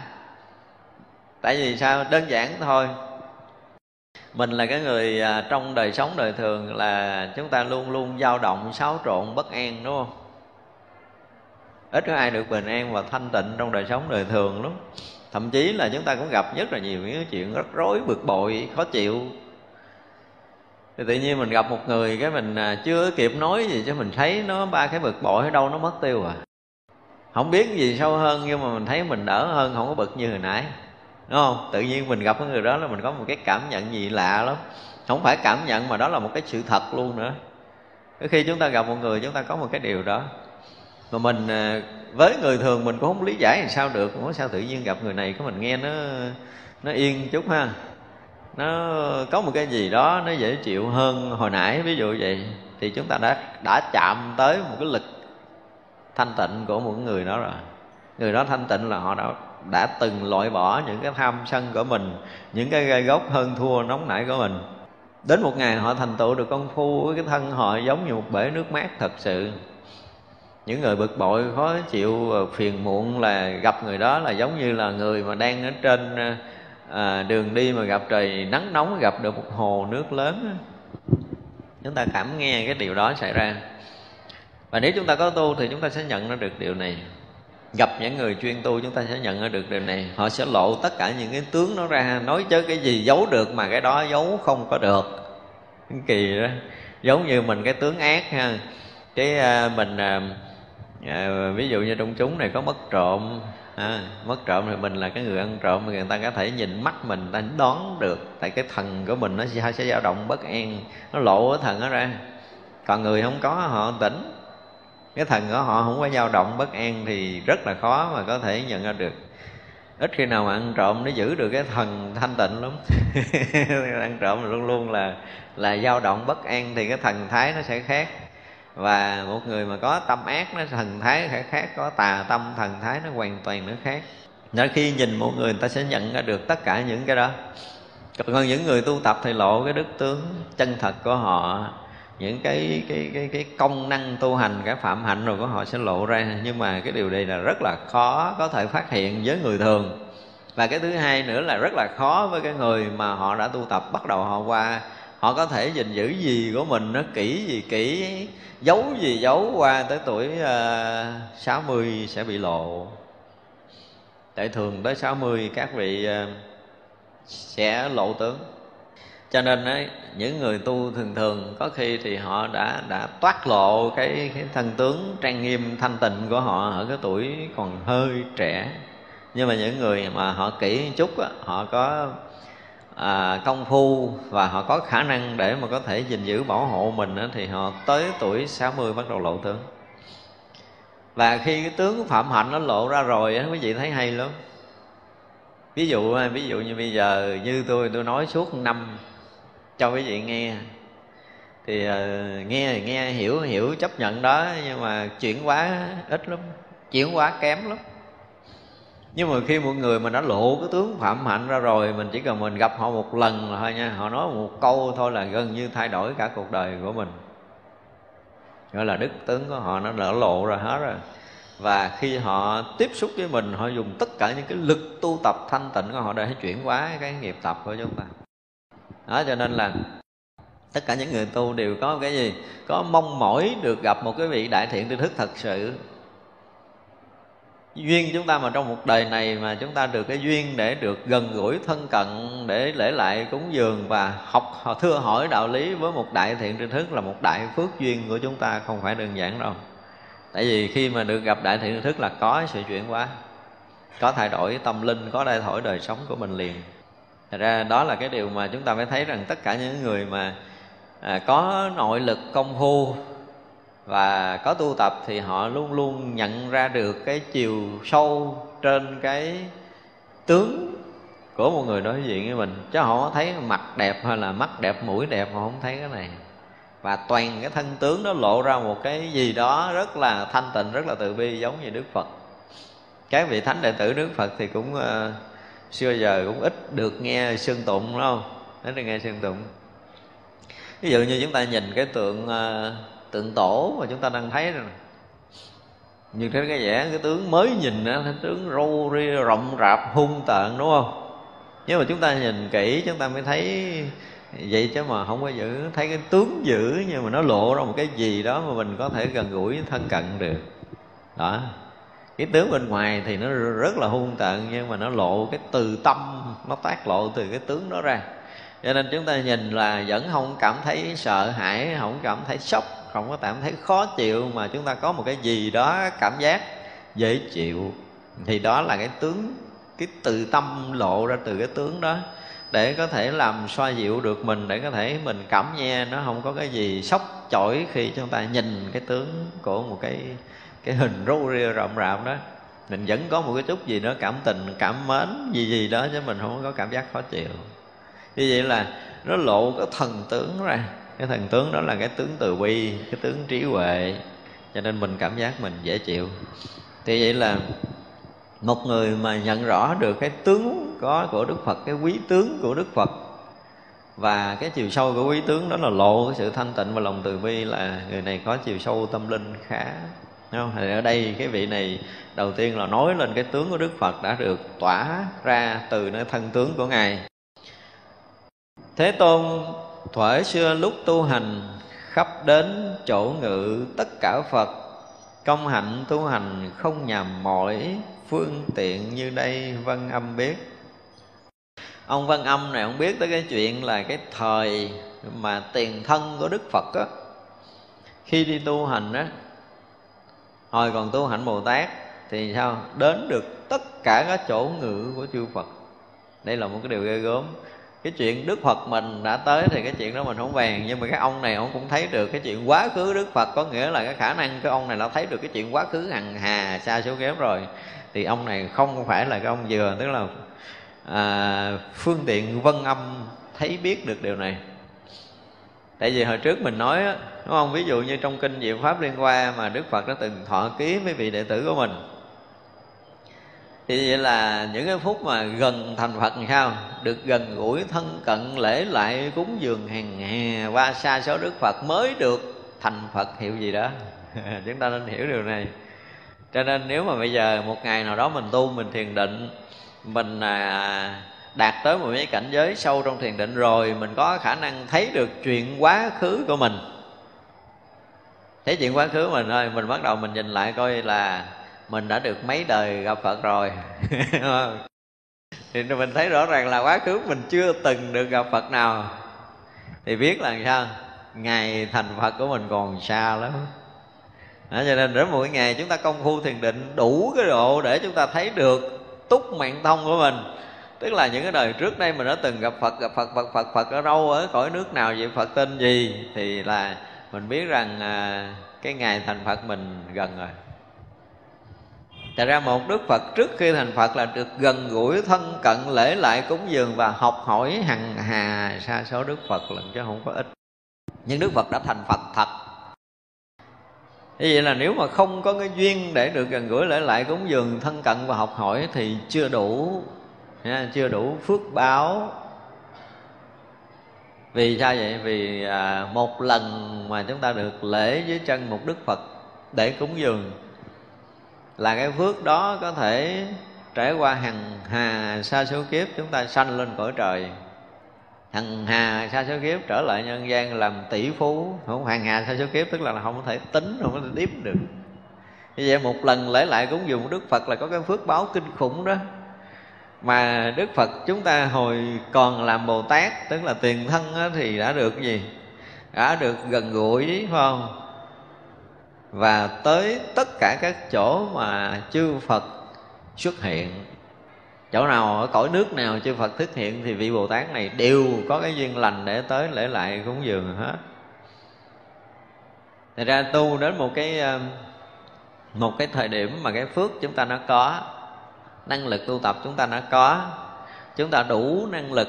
tại vì sao? Đơn giản thôi. Mình là cái người à, trong đời sống đời thường là chúng ta luôn luôn dao động, xáo trộn, bất an, đúng không? Ít có ai được bình an và thanh tịnh trong đời sống đời thường lắm. Thậm chí là chúng ta cũng gặp rất là nhiều những chuyện rất rối, bực bội, khó chịu. Thì tự nhiên mình gặp một người cái mình à, chưa kịp nói gì cho mình thấy nó ba cái bực bội ở đâu nó mất tiêu à. Không biết gì sâu hơn nhưng mà mình thấy mình đỡ hơn, không có bực như hồi nãy đúng không? Tự nhiên mình gặp cái người đó là mình có một cái cảm nhận gì lạ lắm. Không phải cảm nhận mà đó là một cái sự thật luôn nữa. Khi chúng ta gặp một người, chúng ta có một cái điều đó. Mà mình à, với người thường mình cũng không lý giải làm sao được. Cũng sao tự nhiên gặp người này có mình nghe nó nó yên chút ha. Nó có một cái gì đó nó dễ chịu hơn hồi nãy, ví dụ vậy. Thì chúng ta đã đã chạm tới một cái lực thanh tịnh của một người đó rồi. Người đó thanh tịnh là họ đã đã từng loại bỏ những cái tham sân của mình những cái gai gốc hơn thua nóng nảy của mình. Đến một ngày họ thành tựu được công phu cái thân họ giống như một bể nước mát thật sự. Những người bực bội khó chịu ờ, phiền muộn là gặp người đó là giống như là người mà đang ở trên ờ, à, đường đi mà gặp trời nắng nóng gặp được một hồ nước lớn chúng ta cảm nghe cái điều đó xảy ra. Và nếu chúng ta có tu thì chúng ta sẽ nhận ra được điều này gặp những người chuyên tu chúng ta sẽ nhận ra được điều này. Họ sẽ lộ tất cả những cái tướng nó ra nói chứ cái gì giấu được mà cái đó giấu không có được. Kỳ đó giống như mình cái tướng ác ha. Cái à, mình à, à, ví dụ như trong chúng này có mất trộm à, mất trộm thì mình là cái người ăn trộm người ta có thể nhìn mắt mình ta đoán được tại cái thần của mình nó sẽ, sẽ dao động bất an nó lộ cái thần nó ra. Còn người không có họ tỉnh cái thần của họ không có dao động bất an thì rất là khó mà có thể nhận ra được. Ít khi nào mà ăn trộm nó giữ được cái thần thanh tịnh lắm. Ăn trộm luôn luôn là là dao động bất an thì cái thần thái nó sẽ khác. Và một người mà có tâm ác, nó thần thái sẽ khác, có tà tâm, thần thái nó hoàn toàn nó khác. Nên khi nhìn một người người ta sẽ nhận ra được tất cả những cái đó. Còn những người tu tập thì lộ cái đức tướng chân thật của họ những cái cái cái cái công năng tu hành cái phạm hạnh rồi của họ sẽ lộ ra. Nhưng mà cái điều này là rất là khó có thể phát hiện với người thường. Và cái thứ hai nữa là rất là khó với cái người mà họ đã tu tập bắt đầu họ qua. Họ có thể gìn giữ gì của mình nó kỹ gì kỹ giấu gì giấu qua tới tuổi ờ, uh, 60 sẽ bị lộ. Tại thường tới 60 các vị uh, sẽ lộ tướng cho nên ấy, những người tu thường thường có khi thì họ đã đã toát lộ cái cái thân tướng trang nghiêm thanh tịnh của họ ở cái tuổi còn hơi trẻ. Nhưng mà những người mà họ kỹ chút á, họ có à, công phu và họ có khả năng để mà có thể gìn giữ bảo hộ mình á, thì họ tới tuổi 60 bắt đầu lộ tướng. Và khi cái tướng phạm hạnh nó lộ ra rồi á quý vị thấy hay lắm. Ví dụ ví dụ như bây giờ như tôi tôi nói suốt năm cho quý vị nghe. Thì uh, nghe nghe hiểu hiểu chấp nhận đó nhưng mà chuyển hóa ít lắm chuyển hóa kém lắm. Nhưng mà khi một người mà đã lộ cái tướng phạm hạnh ra rồi mình chỉ cần mình gặp họ một lần là thôi nha họ nói một câu thôi là gần như thay đổi cả cuộc đời của mình. Gọi là đức tướng của họ nó đã lộ ra hết rồi. Và khi họ tiếp xúc với mình họ dùng tất cả những cái lực tu tập thanh tịnh của họ để chuyển hóa cái nghiệp tập của chúng ta đó, cho nên là tất cả những người tu đều có cái gì? Có mong mỏi được gặp một cái vị đại thiện tri thức thật sự. Duyên chúng ta mà trong một đời này mà chúng ta được cái duyên để được gần gũi, thân cận, để lễ lại cúng dường và học thưa hỏi đạo lý với một đại thiện tri thức là một đại phước duyên của chúng ta không phải đơn giản đâu. Tại vì khi mà được gặp đại thiện tri thức là có sự chuyển hóa, có thay đổi tâm linh, có thay đổi đời sống của mình liền. Thật ra đó là cái điều mà chúng ta phải thấy rằng tất cả những người mà à, có nội lực công phu và có tu tập thì họ luôn luôn nhận ra được cái chiều sâu trên cái tướng của một người đối diện với mình. Chứ họ thấy mặt đẹp hay là mắt đẹp mũi đẹp họ không thấy cái này. Và toàn cái thân tướng đó lộ ra một cái gì đó rất là thanh tịnh rất là từ bi giống như đức phật. Các vị thánh đệ tử đức phật thì cũng uh, xưa giờ cũng ít được nghe sơn tụng đúng không? Ít được nghe sơn tụng. Ví dụ như chúng ta nhìn cái tượng ờ, tượng tổ mà chúng ta đang thấy rồi như thế cái vẻ, cái tướng mới nhìn á, cái tướng râu ria rộng rạp, hung tợn, đúng không? Nhưng mà chúng ta nhìn kỹ, chúng ta mới thấy vậy chứ mà không có giữ, thấy cái tướng dữ nhưng mà nó lộ ra một cái gì đó mà mình có thể gần gũi thân cận được. Đó cái tướng bên ngoài thì nó rất là hung tợn, nhưng mà nó lộ cái từ tâm, nó tác lộ từ cái tướng đó ra. Cho nên chúng ta nhìn là vẫn không cảm thấy sợ hãi, không cảm thấy sốc, không có cảm thấy khó chịu, mà chúng ta có một cái gì đó cảm giác dễ chịu. Thì đó là cái tướng, cái từ tâm lộ ra từ cái tướng đó. Để có thể làm xoa dịu được mình, để có thể mình cảm nghe, nó không có cái gì sốc chổi khi chúng ta nhìn cái tướng của một cái cái hình râu ria rộng rạp đó. Mình vẫn có một cái chút gì đó cảm tình, cảm mến gì gì đó, chứ mình không có cảm giác khó chịu. Như vậy là nó lộ cái thần tướng ra. Cái thần tướng đó là cái tướng từ bi, cái tướng trí huệ. Cho nên mình cảm giác mình dễ chịu. Thì vậy là một người mà nhận rõ được cái tướng có của đức phật, cái quý tướng của đức phật, và cái chiều sâu của quý tướng đó là lộ cái sự thanh tịnh và lòng từ bi, là người này có chiều sâu tâm linh khá không? Thì ở đây cái vị này đầu tiên là nói lên cái tướng của Đức Phật đã được tỏa ra từ nơi thân tướng của Ngài. Thế Tôn thuở xưa lúc tu hành khắp đến chỗ ngự tất cả Phật, công hạnh tu hành không nhằm mỏi phương tiện như đây Văn âm biết ông văn âm này ông biết tới cái chuyện là cái thời mà tiền thân của đức phật á, khi đi tu hành á hồi còn tu hạnh bồ tát thì sao? Đến được tất cả các chỗ ngự của chư phật. Đây là một cái điều ghê gớm. Cái chuyện đức phật mình đã tới thì cái chuyện đó mình không bàn nhưng mà cái ông này ông cũng thấy được cái chuyện quá khứ đức phật có nghĩa là cái khả năng cái ông này đã thấy được cái chuyện quá khứ hằng hà xa số kém rồi. Thì ông này không phải là cái ông vừa tức là à, phương tiện vân âm thấy biết được điều này tại vì hồi trước mình nói đúng không? Ví dụ như trong kinh diệu pháp liên Hoa mà đức phật đã từng thọ ký với vị đệ tử của mình. Thì vậy là những cái phút mà gần thành phật làm sao? Được gần gũi thân cận lễ lại cúng dường hàng hè qua xa số đức phật mới được thành phật hiệu gì đó. Chúng ta nên hiểu điều này. Cho nên nếu mà bây giờ một ngày nào đó mình tu mình thiền định mình à, đạt tới một cái cảnh giới sâu trong thiền định rồi mình có khả năng thấy được chuyện quá khứ của mình. Thấy chuyện quá khứ mình ơi mình bắt đầu mình nhìn lại coi là mình đã được mấy đời gặp phật rồi. Thì mình thấy rõ ràng là quá khứ mình chưa từng được gặp phật nào. Thì biết là sao? Ngày thành phật của mình còn xa lắm. Đó, cho nên đến mỗi ngày chúng ta công phu thiền định đủ cái độ để chúng ta thấy được túc mạng thông của mình tức là những cái đời trước đây mình đã từng gặp phật gặp phật phật phật phật ở đâu ở cõi nước nào vậy phật tên gì thì là mình biết rằng à, cái ngày thành phật mình gần rồi Thật ra một Đức Phật trước khi thành Phật là được gần gũi thân cận lễ lại cúng dường và học hỏi hằng hà sa số Đức Phật lần chứ không có ít. Nhưng Đức Phật đã thành Phật thật. Như vậy là nếu mà không có cái duyên để được gần gũi lễ lại cúng dường thân cận và học hỏi thì chưa đủ nha, chưa đủ phước báo. Vì sao vậy? Vì à, một lần mà chúng ta được lễ dưới chân một đức phật để cúng dường là cái phước đó có thể trải qua hằng hà sa số kiếp chúng ta sanh lên cõi trời. Hằng hà sa số kiếp trở lại nhân gian làm tỷ phú không hàng hà sa số kiếp tức là không có thể tính không có thể đếm được. Như vậy một lần lễ lại cúng dường đức phật là có cái phước báo kinh khủng đó mà đức phật chúng ta hồi còn làm bồ tát, tức là tiền thân thì đã được gì? Đã được gần gũi, phải không? Và tới tất cả các chỗ mà chư Phật xuất hiện. Chỗ nào ở cõi nước nào chư Phật xuất hiện thì vị Bồ Tát này đều có cái duyên lành để tới lễ lại cúng dường hết. Thật ra tu đến một cái ờ, một cái thời điểm mà cái phước chúng ta nó có năng lực tu tập chúng ta đã có. Chúng ta đủ năng lực,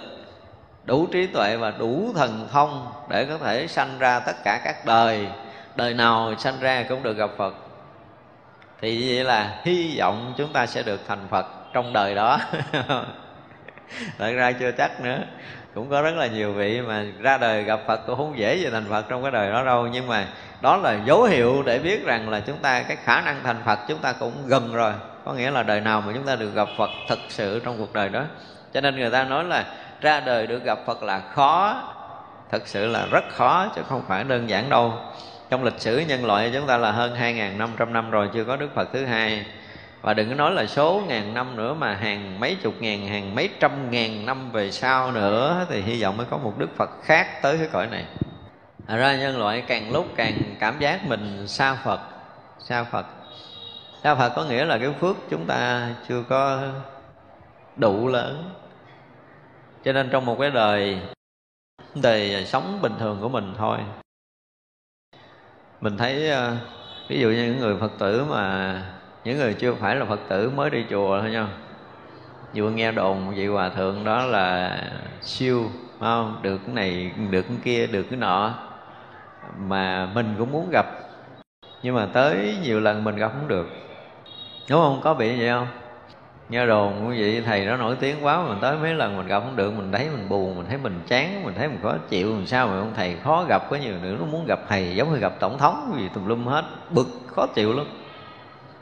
đủ trí tuệ và đủ thần thông để có thể sanh ra tất cả các đời. Đời nào sanh ra cũng được gặp phật. Thì vậy là hy vọng chúng ta sẽ được thành phật trong đời đó. Thật ra chưa chắc nữa. Cũng có rất là nhiều vị mà ra đời gặp phật cũng không dễ gì thành phật trong cái đời đó đâu. Nhưng mà đó là dấu hiệu để biết rằng là chúng ta, cái khả năng thành phật chúng ta cũng gần rồi có nghĩa là đời nào mà chúng ta được gặp phật thực sự trong cuộc đời đó. Cho nên người ta nói là ra đời được gặp phật là khó. Thật sự là rất khó, chứ không phải đơn giản đâu. Trong lịch sử nhân loại chúng ta là hơn 2.500 năm rồi, chưa có Đức Phật thứ hai. Và đừng có nói là số ngàn năm nữa mà hàng mấy chục ngàn, hàng mấy trăm ngàn năm về sau nữa, thì hy vọng mới có một đức phật khác tới cái cõi này. À ra nhân loại càng lúc càng cảm giác mình xa phật xa phật đa phật có nghĩa là cái phước chúng ta chưa có đủ lớn. Cho nên trong một cái đời đời sống bình thường của mình thôi. Mình thấy ờ, ví dụ như những người phật tử mà, những người chưa phải là phật tử mới đi chùa thôi nha. Vừa nghe đồn vị hòa thượng đó là siêu không? Được cái này, được cái kia, được cái nọ mà mình cũng muốn gặp. Nhưng mà tới nhiều lần mình gặp không được đúng không? Có bị vậy không? Nghe đồn quý vị thầy nó nổi tiếng quá, mình tới mấy lần mình gặp không được, mình thấy mình buồn, mình thấy mình chán, mình thấy mình khó chịu, làm sao mà ông thầy khó gặp có nhiều nữa nó muốn gặp thầy giống như gặp tổng thống gì tùm lum hết, bực, khó chịu lắm.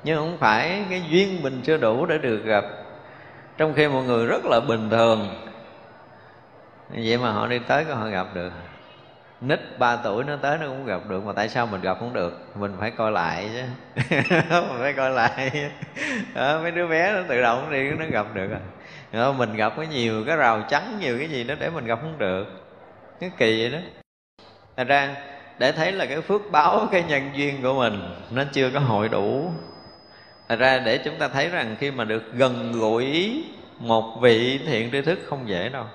Nhưng không phải cái duyên mình chưa đủ để được gặp. Trong khi mọi người rất là bình thường. Vậy mà họ đi tới có họ gặp được nít 3 tuổi nó tới nó cũng gặp được mà tại sao mình gặp không được? Mình phải coi lại chứ. Mình phải coi lại. Đó, mấy đứa bé nó tự động đi nó gặp được à. đó, mình gặp có nhiều cái rào chắn nhiều cái gì đó để mình gặp không được. Cái kỳ vậy đó. Thành ra để thấy là cái phước báo cái nhân duyên của mình nó chưa có hội đủ. Thật ra để chúng ta thấy rằng khi mà được gần gũi một vị thiện tri thức không dễ đâu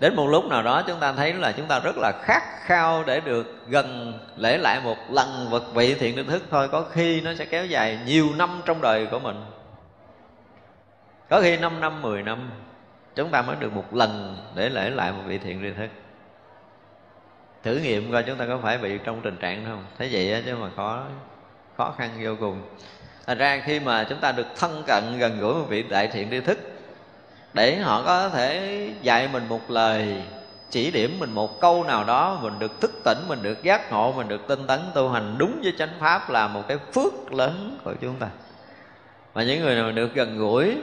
đến một lúc nào đó chúng ta thấy là chúng ta rất là khát khao để được gần lễ lại một lần vật vị thiện định thức thôi. Có khi nó sẽ kéo dài nhiều năm trong đời của mình. Có khi 5 năm 10 năm, chúng ta mới được một lần để lễ lại một vị thiện định thức. Thử nghiệm coi chúng ta có phải bị trong tình trạng không? Thấy vậy chứ mà khó khó khăn vô cùng. Thành ra khi mà chúng ta được thân cận gần gũi một vị đại thiện tri thức để họ có thể dạy mình một lời, chỉ điểm mình một câu nào đó, mình được thức tỉnh, mình được giác ngộ, mình được tinh tấn, tu hành đúng với chánh pháp là một cái phước lớn của chúng ta. Và những người nào được gần gũi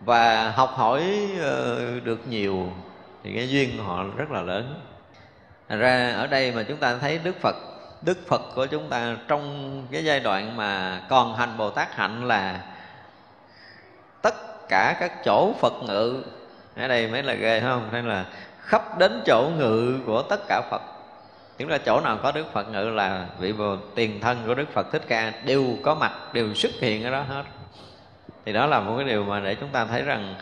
và học hỏi ờ, được nhiều thì cái duyên của họ rất là lớn. Thành ra ở đây mà chúng ta thấy Đức Phật Đức Phật của chúng ta trong cái giai đoạn mà còn hành Bồ Tát hạnh là tất cả các chỗ Phật ngự. Ở đây mới là ghê không? Nên là khắp đến chỗ ngự của tất cả Phật. Chúng ta chỗ nào có Đức Phật ngự là vị bồ tiền thân của Đức Phật Thích Ca đều có mặt đều xuất hiện ở đó hết. Thì đó là một cái điều mà để chúng ta thấy rằng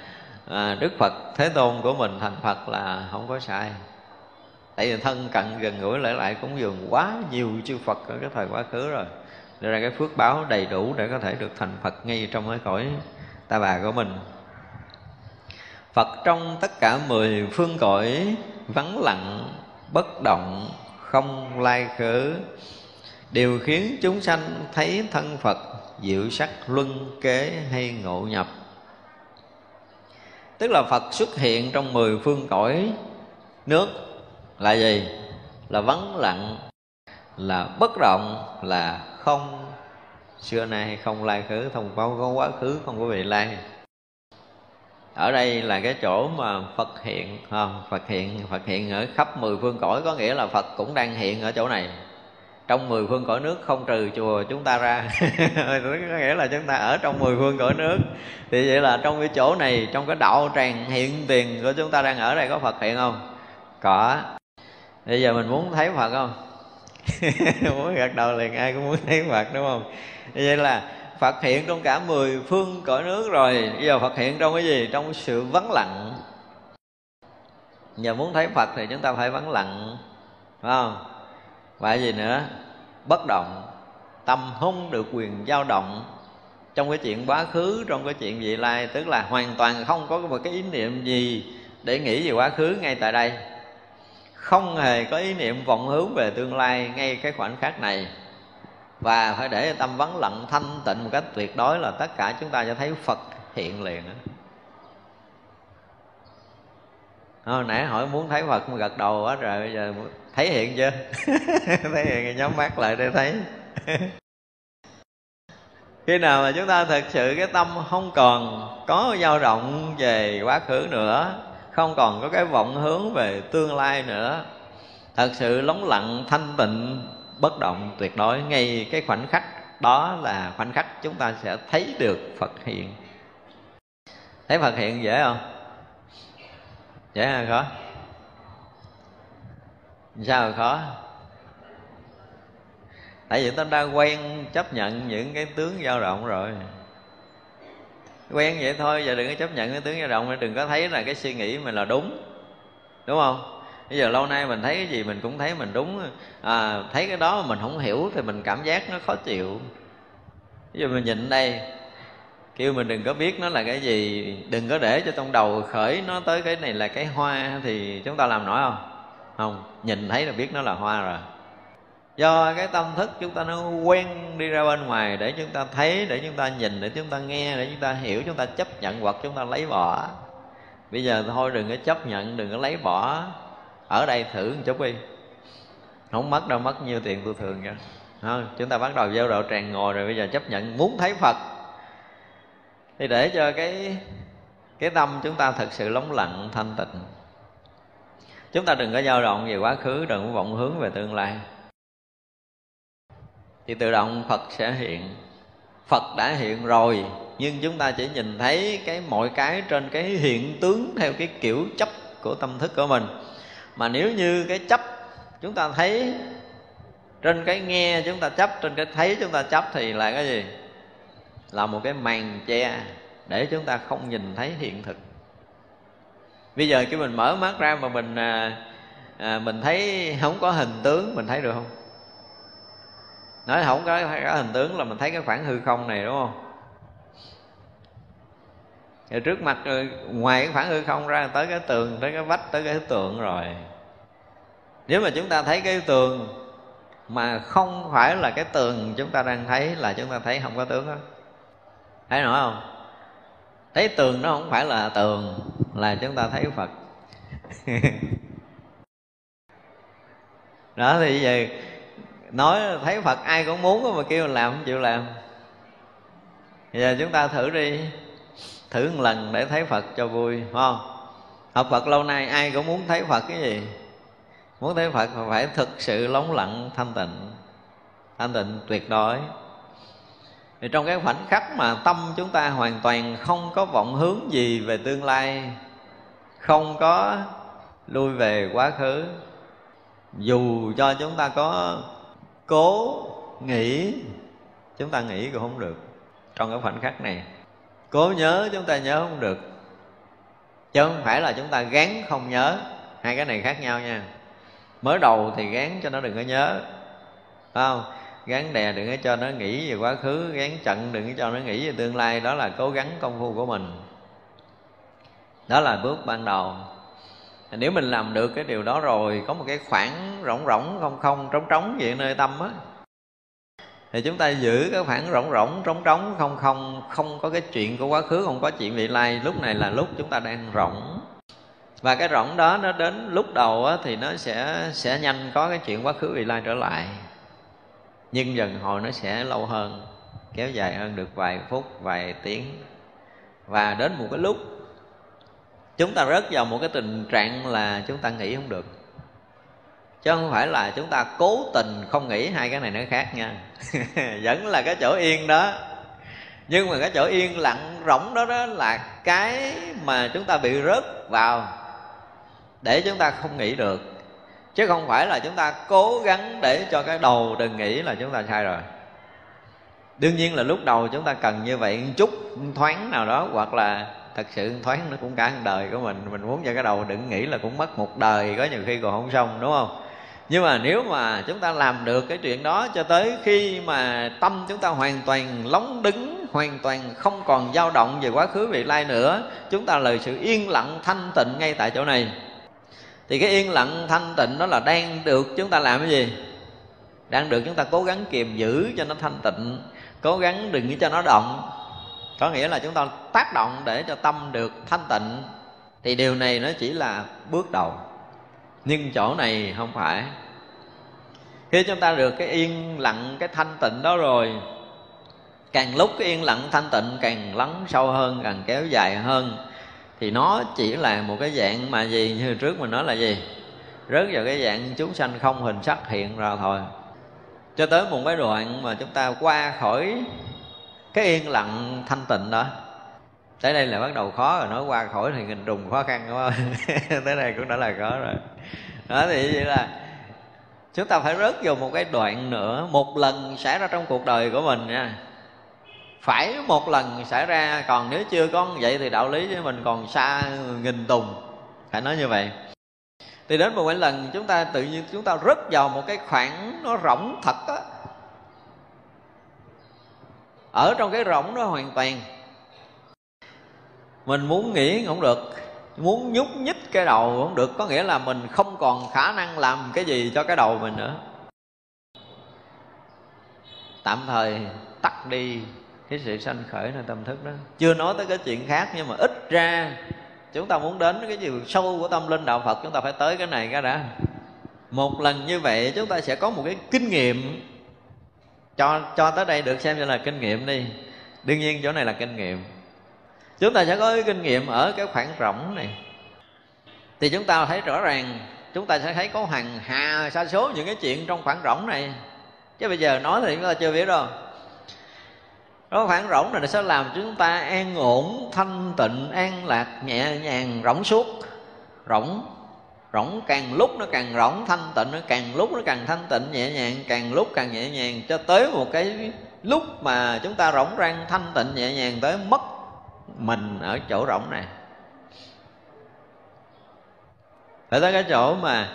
à, Đức Phật Thế Tôn của mình thành Phật là không có sai. Tại vì thân cận gần gũi lại lại cũng dường quá nhiều chư Phật ở cái thời quá khứ rồi. Đưa ra cái phước báo đầy đủ để có thể được thành Phật ngay trong cái cõi ta bà của mình. Phật trong tất cả mười phương cõi vắng lặng, bất động, không lai khứ đều khiến chúng sanh thấy thân Phật diệu sắc luân kế hay ngộ nhập. Tức là Phật xuất hiện trong mười phương cõi, nước là gì? Là vắng lặng, là bất động, là không xưa nay không lai khứ không có, có quá khứ không có vị lai. Ở đây là cái chỗ mà Phật hiện không? Phật hiện Phật hiện ở khắp mười phương cõi có nghĩa là Phật cũng đang hiện ở chỗ này. Trong mười phương cõi nước không trừ chùa chúng ta ra. Có nghĩa là chúng ta ở trong mười phương cõi nước. Thì vậy là trong cái chỗ này trong cái đạo tràng hiện tiền của chúng ta đang ở đây có Phật hiện không? Có. Bây giờ mình muốn thấy Phật không? Muốn gật đầu liền ai cũng muốn thấy Phật đúng không? Vậy là Phật hiện trong cả mười phương cõi nước rồi. Bây giờ Phật hiện trong cái gì? Trong sự vắng lặng. Giờ muốn thấy Phật thì chúng ta phải vắng lặng. Phải không? Và gì nữa? Bất động. Tâm không được quyền dao động. Trong cái chuyện quá khứ, Trong cái chuyện vị lai, Tức là hoàn toàn không có một cái ý niệm gì Để nghĩ về quá khứ ngay tại đây. Không hề có ý niệm vọng hướng về tương lai Ngay cái khoảnh khắc này và phải để tâm vắng lặng, thanh tịnh một cách tuyệt đối là tất cả chúng ta sẽ thấy Phật hiện liền đó. Hồi ờ, nãy hỏi muốn thấy Phật mà gật đầu quá rồi, bây giờ thấy hiện chưa? thấy hiện thì nhắm mắt lại để thấy. Khi nào mà chúng ta thực sự cái tâm không còn có dao động về quá khứ nữa, Không còn có cái vọng hướng về tương lai nữa, Thật sự lóng lặng, thanh tịnh bất động tuyệt đối. Ngay cái khoảnh khắc đó là khoảnh khắc chúng ta sẽ thấy được Phật hiện. Thấy Phật hiện dễ không? Dễ hay khó? Sao khó? Tại vì ta đã quen chấp nhận những cái tướng dao động rồi. Quen vậy thôi, giờ đừng có chấp nhận cái tướng dao động đừng có thấy là cái suy nghĩ mình là đúng. Đúng không? Bây giờ lâu nay mình thấy cái gì mình cũng thấy mình đúng à, thấy cái đó mà mình không hiểu thì mình cảm giác nó khó chịu. Bây giờ mình nhìn đây kêu mình đừng có biết nó là cái gì đừng có để cho trong đầu khởi nó tới cái này là cái hoa thì chúng ta làm nổi không? Không nhìn thấy là biết nó là hoa rồi. Do cái tâm thức chúng ta nó quen đi ra bên ngoài để chúng ta thấy để chúng ta nhìn để chúng ta nghe để chúng ta hiểu chúng ta chấp nhận hoặc chúng ta lấy bỏ. Bây giờ thôi đừng có chấp nhận đừng có lấy bỏ ở đây thử một chút đi. Không mất đâu, mất nhiêu tiền tôi thường nha. Không? chúng ta bắt đầu vô độ tràn ngồi rồi bây giờ chấp nhận muốn thấy phật. Thì để cho cái cái tâm chúng ta thật sự lóng lặng, thanh tịnh. Chúng ta đừng có dao động về quá khứ, đừng có vọng hướng về tương lai. Thì tự động phật sẽ hiện. Phật đã hiện rồi, nhưng chúng ta chỉ nhìn thấy cái mọi cái trên cái hiện tướng theo cái kiểu chấp của tâm thức của mình mà nếu như cái chấp chúng ta thấy trên cái nghe chúng ta chấp trên cái thấy chúng ta chấp thì là cái gì? Là một cái màn che để chúng ta không nhìn thấy hiện thực. Bây giờ khi mình mở mắt ra mà mình à, à, mình thấy không có hình tướng mình thấy được không? Nói không có, có hình tướng là mình thấy cái khoảng hư không này đúng không? Thì trước mặt ừ, ngoài cái khoảng hư không ra tới cái tường tới cái vách tới cái tượng rồi nếu mà chúng ta thấy cái tường mà không phải là cái tường chúng ta đang thấy là chúng ta thấy không có tướng đó thấy nổi không? Thấy tường nó không phải là tường, là chúng ta thấy phật. Đó, thì vậy nói thấy phật ai cũng muốn mà kêu làm không chịu làm. Giờ chúng ta thử đi, thử một lần để thấy phật cho vui, phải không? Học phật lâu nay ai cũng muốn thấy phật cái gì? Muốn thấy phật phải thực sự lóng lặng, thanh tịnh. Thanh tịnh tuyệt đối. Thì trong cái khoảnh khắc mà tâm chúng ta hoàn toàn không có vọng hướng gì về tương lai, không có lui về quá khứ, dù cho chúng ta có cố nghĩ, chúng ta nghĩ cũng không được. Trong cái khoảnh khắc này, cố nhớ chúng ta nhớ không được. Chứ không phải là chúng ta gán không nhớ. Hai cái này khác nhau nha mới đầu thì gán cho nó đừng có nhớ. Phải không? Gán đè đừng có cho nó nghĩ về quá khứ, gán chặn đừng có cho nó nghĩ về tương lai. Đó là cố gắng công phu của mình. Đó là bước ban đầu. Nếu mình làm được cái điều đó rồi, có một cái khoảng rỗng rỗng, không không, trống trống vậy nơi tâm á, thì chúng ta giữ cái khoảng rỗng rỗng, trống trống, không không không có cái chuyện của quá khứ, không có chuyện vị lai. Lúc này là lúc chúng ta đang rỗng và cái rỗng đó nó đến lúc đầu á, thì nó sẽ sẽ nhanh có cái chuyện quá khứ vị lai trở lại. Nhưng dần hồi nó sẽ lâu hơn kéo dài hơn được vài phút vài tiếng. Và đến một cái lúc chúng ta rớt vào một cái tình trạng là chúng ta nghĩ không được. Chứ không phải là chúng ta cố tình không nghĩ hai cái này nó khác nha. Vẫn là cái chỗ yên đó. Nhưng mà cái chỗ yên lặng rỗng đó đó là cái mà chúng ta bị rớt vào để chúng ta không nghĩ được. Chứ không phải là chúng ta cố gắng để cho cái đầu đừng nghĩ là chúng ta sai rồi. Đương nhiên là lúc đầu chúng ta cần như vậy một chút thoáng nào đó, hoặc là thật sự thoáng nó cũng cả một đời của mình. Mình muốn cho cái đầu đừng nghĩ là cũng mất một đời, có nhiều khi còn không xong, đúng không? Nhưng mà nếu mà chúng ta làm được cái chuyện đó cho tới khi mà tâm chúng ta hoàn toàn lóng đứng, hoàn toàn không còn dao động về quá khứ vị lai nữa, chúng ta lời sự yên lặng thanh tịnh ngay tại chỗ này thì cái yên lặng thanh tịnh đó là đang được chúng ta làm cái gì? Đang được chúng ta cố gắng kiềm giữ cho nó thanh tịnh, cố gắng đừng cho nó động. Có nghĩa là chúng ta tác động để cho tâm được thanh tịnh. Thì điều này nó chỉ là bước đầu. Nhưng chỗ này không phải. Khi chúng ta được cái yên lặng, cái thanh tịnh đó rồi, càng lúc cái yên lặng thanh tịnh càng lắng sâu hơn, càng kéo dài hơn thì nó chỉ là một cái dạng mà gì, như trước mình nói là gì? Rớt vào cái dạng chúng sanh không hình sắc hiện ra thôi. Cho tới một cái đoạn mà chúng ta qua khỏi cái yên lặng thanh tịnh đó. Tới đây là bắt đầu khó rồi, nói qua khỏi thì nghìn trùng khó khăn đúng không tới đây cũng đã là khó rồi. Đó, thì vậy là chúng ta phải rớt vào một cái đoạn nữa, một lần xảy ra trong cuộc đời của mình nha phải một lần xảy ra, còn nếu chưa có vậy thì đạo lý với mình còn xa nghìn tùng. Phải nói như vậy. Thì đến một cái lần chúng ta tự nhiên chúng ta rớt vào một cái khoảng nó rỗng thật á. Ở trong cái rỗng đó hoàn toàn. Mình muốn nghĩ cũng được, muốn nhúc nhích cái đầu cũng được. Có nghĩa là mình không còn khả năng làm cái gì cho cái đầu mình nữa. Tạm thời tắt đi cái sự sanh khởi nơi tâm thức đó. Chưa nói tới cái chuyện khác, nhưng mà ít ra chúng ta muốn đến cái chiều sâu của tâm linh đạo phật, chúng ta phải tới cái này cái đã. Một lần như vậy, chúng ta sẽ có một cái kinh nghiệm. Cho cho tới đây được xem như là kinh nghiệm đi. Đương nhiên chỗ này là kinh nghiệm. Chúng ta sẽ có cái kinh nghiệm ở cái khoảng rộng này. Thì chúng ta thấy rõ ràng, chúng ta sẽ thấy có hàng hà sa số những cái chuyện trong khoảng rỗng này. Chứ bây giờ nói thì chúng ta chưa biết đâu nó khoảng rỗng này sẽ làm chúng ta an ổn, thanh tịnh, an lạc, nhẹ nhàng, rỗng suốt. Rỗng rỗng càng lúc nó càng rỗng, thanh tịnh, nó càng lúc nó càng thanh tịnh, nhẹ nhàng, càng lúc càng nhẹ nhàng, cho tới một cái lúc mà chúng ta rỗng rang, thanh tịnh, nhẹ nhàng tới mất mình ở chỗ rỗng này. Phải tới cái chỗ mà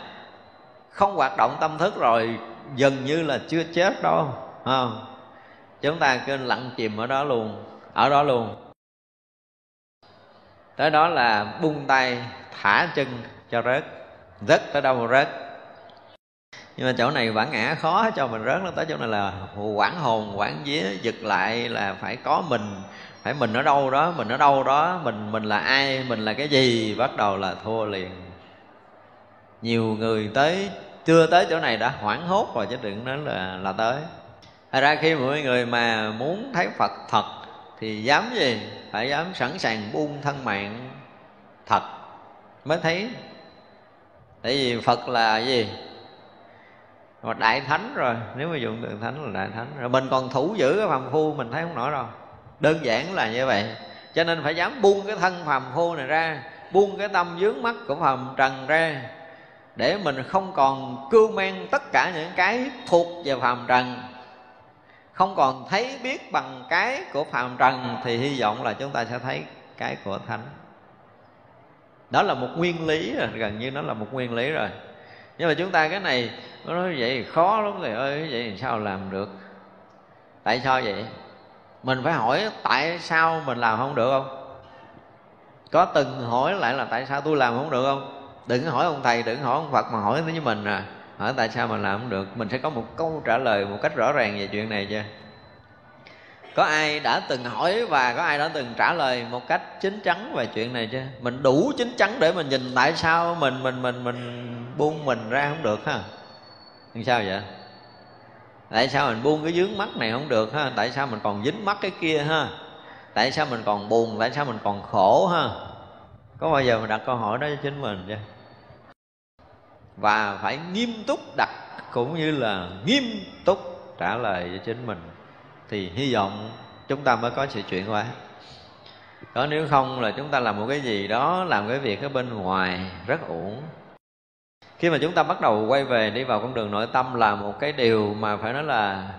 không hoạt động tâm thức rồi dần như là chưa chết đâu không? Chúng ta cứ lặng chìm ở đó luôn, ở đó luôn. Tới đó là buông tay, thả chân cho rớt rớt tới đâu mà rớt. Nhưng mà chỗ này bản ngã khó cho mình rớt nó tới chỗ này là quản hồn quản vía, giật lại là phải có mình, phải mình ở đâu đó, mình ở đâu đó, mình mình là ai, mình là cái gì, bắt đầu là thua liền. Nhiều người tới, chưa tới chỗ này đã hoảng hốt rồi, chứ đừng nói là là tới. Thật ra khi mọi người mà muốn thấy Phật thật Thì dám gì? Phải dám sẵn sàng buông thân mạng thật Mới thấy. Tại vì Phật là gì? Mà đại thánh rồi. Nếu mà dùng từ thánh là đại thánh. Rồi mình còn thủ giữ cái phàm phu mình thấy không nổi đâu. Đơn giản là như vậy. Cho nên phải dám buông cái thân phàm phu này ra, Buông cái tâm dướng mắt của phàm trần ra, để mình không còn cưu mang tất cả những cái thuộc về phàm trần không còn thấy biết bằng cái của phàm trần thì hy vọng là chúng ta sẽ thấy cái của thánh. Đó là một nguyên lý rồi, gần như nó là một nguyên lý rồi. Nhưng mà chúng ta cái này nó nói vậy khó lắm thầy ơi, vậy thì sao làm được? Tại sao vậy? Mình phải hỏi tại sao mình làm không được không? Có từng hỏi lại là tại sao tôi làm không được không? Đừng hỏi ông thầy, đừng hỏi ông phật mà hỏi với mình à hỏi tại sao mà làm không được? Mình sẽ có một câu trả lời một cách rõ ràng về chuyện này chưa có ai đã từng hỏi và có ai đã từng trả lời một cách chính chắn về chuyện này chưa mình đủ chính chắn để mình nhìn tại sao mình mình mình mình buông mình ra không được ha? Làm sao vậy? Tại sao mình buông cái dướng mắt này không được ha? Tại sao mình còn dính mắt cái kia ha? Tại sao mình còn buồn? Tại sao mình còn khổ ha? Có bao giờ mình đặt câu hỏi đó cho chính mình chưa? Và phải nghiêm túc đặt cũng như là nghiêm túc trả lời cho chính mình. Thì hy vọng chúng ta mới có sự chuyển hóa. Có nếu không là chúng ta làm một cái gì đó làm cái việc ở bên ngoài rất uổng. Khi mà chúng ta bắt đầu quay về đi vào con đường nội tâm là một cái điều mà phải nói là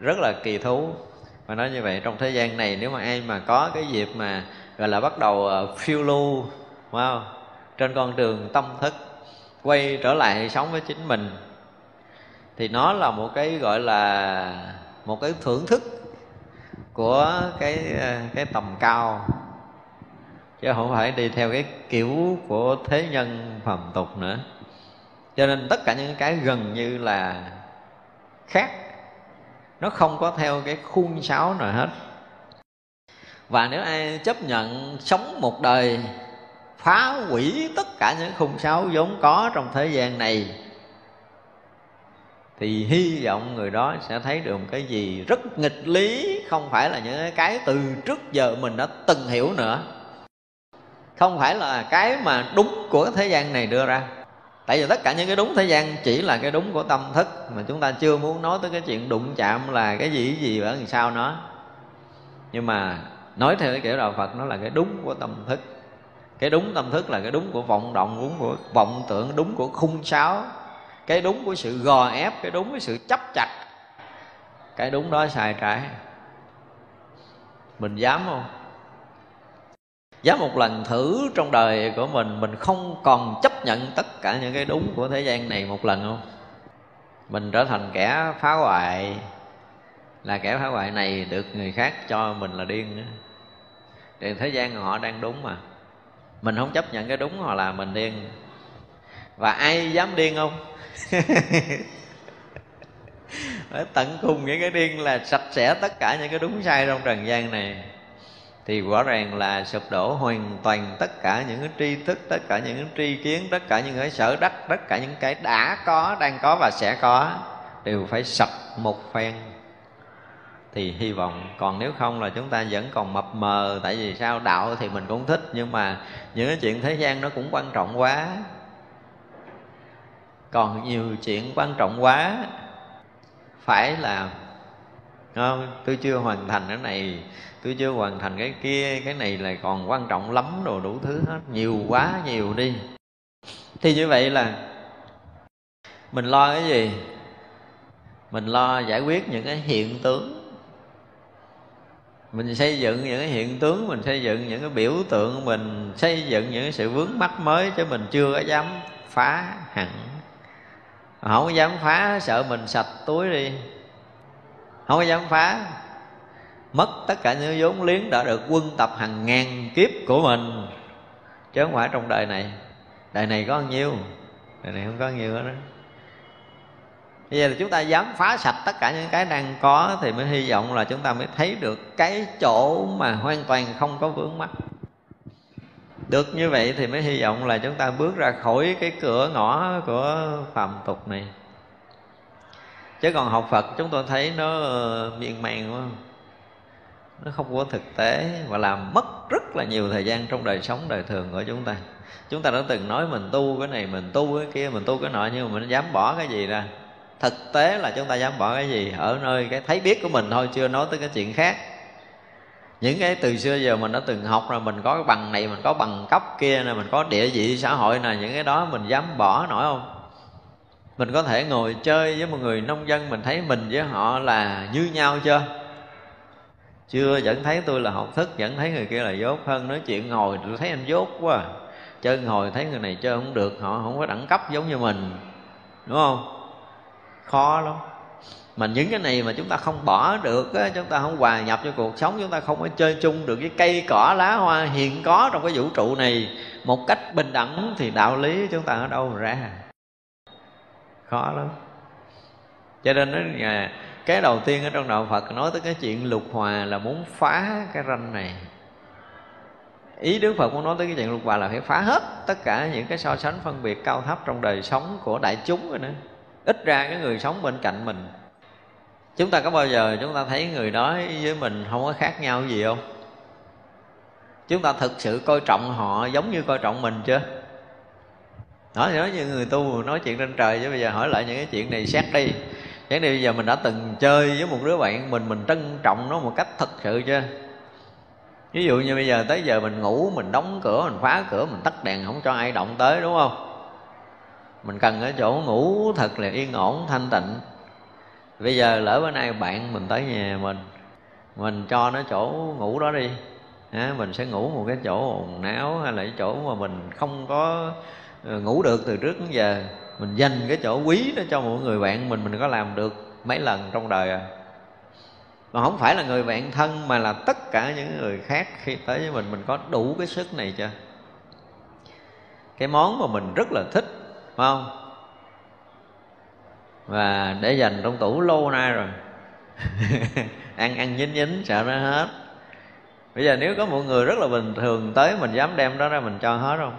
rất là kỳ thú. Và nói như vậy trong thế gian này nếu mà ai mà có cái dịp mà gọi là bắt đầu ờ, phiêu lưu wow, trên con đường tâm thức quay trở lại sống với chính mình. Thì nó là một cái gọi là một cái thưởng thức của cái cái tầm cao, chứ không phải đi theo cái kiểu của thế nhân phàm tục nữa. Cho nên tất cả những cái gần như là khác, nó không có theo cái khuôn sáo nào hết. Và nếu ai chấp nhận sống một đời phá hủy tất cả những khung sáo vốn có trong thế gian này, thì hy vọng người đó sẽ thấy được một cái gì rất nghịch lý, không phải là những cái từ trước giờ mình đã từng hiểu nữa. Không phải là cái mà đúng của thế gian này đưa ra. Tại vì tất cả những cái đúng thế gian chỉ là cái đúng của tâm thức, mà chúng ta chưa muốn nói tới cái chuyện đụng chạm là cái gì gì ở đằng sau nó. Nhưng mà nói theo cái kiểu đạo phật, nó là cái đúng của tâm thức cái đúng tâm thức là cái đúng của vọng động đúng của vọng tưởng, đúng của khung sáo. Cái đúng của sự gò ép, cái đúng của sự chấp chặt. Cái đúng đó sai trái. Mình dám không? Dám một lần thử trong đời của mình mình không còn chấp nhận tất cả những cái đúng của thế gian này một lần không? Mình trở thành kẻ phá hoại. Là kẻ phá hoại này được người khác cho mình là điên thì thế gian họ đang đúng mà mình không chấp nhận cái đúng hoặc là mình điên. Và ai dám điên không? Ở tận cùng những cái điên là sạch sẽ tất cả những cái đúng sai trong trần gian này. Thì rõ ràng là sụp đổ hoàn toàn tất cả những cái tri thức, tất cả những cái tri kiến, tất cả những cái sở đắc, tất cả những cái đã có, đang có và sẽ có, đều phải sập một phen thì hy vọng còn nếu không là chúng ta vẫn còn mập mờ, tại vì sao? Đạo thì mình cũng thích, nhưng mà những cái chuyện thế gian nó cũng quan trọng quá. Còn nhiều chuyện quan trọng quá. Phải làm không ờ, tôi chưa hoàn thành cái này, tôi chưa hoàn thành cái kia, cái này là còn quan trọng lắm đồ đủ thứ hết. Nhiều quá, nhiều đi. Thì như vậy là mình lo cái gì? Mình lo giải quyết những cái hiện tướng mình xây dựng những cái hiện tướng, mình xây dựng những cái biểu tượng, mình xây dựng những cái sự vướng mắc mới chứ mình chưa có dám phá hẳn. Không có dám phá, sợ mình sạch túi đi. Không có dám phá. Mất tất cả những vốn liếng đã được quân tập hàng ngàn kiếp của mình. Chứ không phải trong đời này. Đời này có bao nhiêu? Đời này không có nhiều đó bây giờ là chúng ta dám phá sạch tất cả những cái đang có thì mới hy vọng là chúng ta mới thấy được cái chỗ mà hoàn toàn không có vướng mắc. Được như vậy thì mới hy vọng là chúng ta bước ra khỏi cái cửa ngõ của phàm tục này. Chứ còn học phật chúng tôi thấy nó ờ, miên man quá. Nó không có thực tế và làm mất rất là nhiều thời gian trong đời sống đời thường của chúng ta. Chúng ta đã từng nói mình tu cái này, mình tu cái kia, mình tu cái nọ nhưng mà mình dám bỏ cái gì ra thực tế là chúng ta dám bỏ cái gì ở nơi cái thấy biết của mình thôi, chưa nói tới cái chuyện khác. Những cái từ xưa giờ mình đã từng học rồi, mình có cái bằng này, mình có bằng cấp kia này mình có địa vị xã hội này những cái đó mình dám bỏ nổi không? Mình có thể ngồi chơi với một người nông dân, mình thấy mình với họ là như nhau chưa? Chưa, vẫn thấy tôi là học thức, vẫn thấy người kia là dốt hơn. Nói chuyện ngồi, tôi thấy anh dốt quá. Chơi ngồi thấy người này chơi không được, họ không có đẳng cấp giống như mình. Đúng không? Khó lắm. Mà những cái này mà chúng ta không bỏ được á, chúng ta không hòa nhập cho cuộc sống chúng ta không có chơi chung được với cây cỏ lá hoa hiện có trong cái vũ trụ này. Một cách bình đẳng thì đạo lý chúng ta ở đâu mà ra? Khó lắm. Cho nên nó là cái đầu tiên ở trong đạo Phật nói tới cái chuyện lục hòa là muốn phá cái ranh này. Ý Đức Phật muốn nói tới cái chuyện lục hòa là phải phá hết tất cả những cái so sánh phân biệt cao thấp trong đời sống của đại chúng rồi nữa ít ra cái người sống bên cạnh mình. Chúng ta có bao giờ chúng ta thấy người đó với mình không có khác nhau gì không? Chúng ta thực sự coi trọng họ giống như coi trọng mình chưa? Nói nói như người tu nói chuyện trên trời chứ bây giờ hỏi lại những cái chuyện này xét đi. Chẳng đi bây giờ mình đã từng chơi với một đứa bạn mình Mình trân trọng nó một cách thật sự chưa? Ví dụ như bây giờ tới giờ mình ngủ Mình đóng cửa, mình phá cửa Mình tắt đèn không cho ai động tới đúng không? Mình cần ở chỗ ngủ thật là yên ổn, thanh tịnh. Bây giờ lỡ bữa nay bạn mình tới nhà mình Mình cho nó chỗ ngủ đó đi. À, Mình sẽ ngủ một cái chỗ ồn náo Hay là cái chỗ mà mình không có ờ, ngủ được từ trước đến giờ. Mình dành cái chỗ quý đó cho một người bạn mình mình có làm được mấy lần trong đời à. Mà không phải là người bạn thân mà là tất cả những người khác khi tới với mình mình có đủ cái sức này chưa? Cái món mà mình rất là thích phải không? Và để dành trong tủ lâu nay rồi. Ăn ăn nhín nhín, sợ nó hết. Bây giờ nếu có một người rất là bình thường tới mình dám đem đó ra mình cho hết không?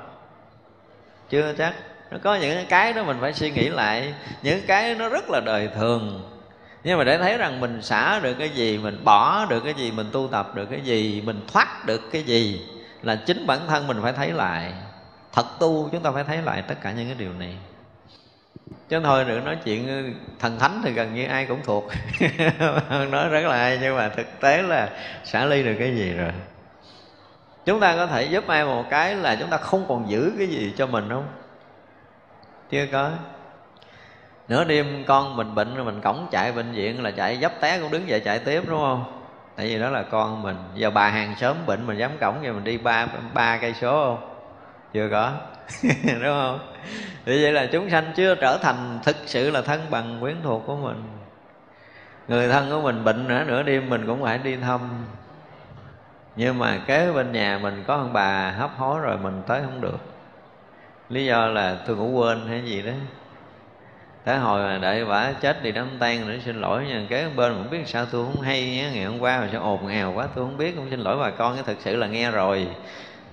Chưa chắc. Nó có những cái đó mình phải suy nghĩ lại. Những cái nó rất là đời thường. Nhưng mà để thấy rằng mình xả được cái gì, mình bỏ được cái gì, mình tu tập được cái gì, mình thoát được cái gì là chính bản thân mình phải thấy lại thật tu, chúng ta phải thấy lại tất cả những cái điều này. Chứ thôi nữa nói chuyện thần thánh thì gần như ai cũng thuộc. Nói rất là hay, nhưng mà thực tế là xả ly được cái gì rồi? Chúng ta có thể giúp ai một cái là chúng ta không còn giữ cái gì cho mình không? Chưa có. Nửa đêm con mình bệnh rồi mình cổng chạy bệnh viện là chạy dấp té cũng đứng dậy chạy tiếp, đúng không? Tại vì đó là con mình. Giờ bà hàng sớm bệnh, mình dám cổng vậy mình đi ba ba cây số không? Chưa có. Đúng không? Vì vậy là chúng sanh chưa trở thành thực sự là thân bằng quyến thuộc của mình. Người thân của mình bệnh nữa, nửa đêm mình cũng phải đi thăm. Nhưng mà kế bên nhà mình có ông bà hấp hối rồi mình tới không được. Lý do là tôi ngủ quên hay gì đó. Tới hồi mà đợi bả chết đi đám tang nữa, xin lỗi nha. Kế bên cũng biết sao tôi không hay nhé ngày hôm qua mà sao ồn ào quá, tôi không biết. Cũng xin lỗi bà con, cái thực sự là nghe rồi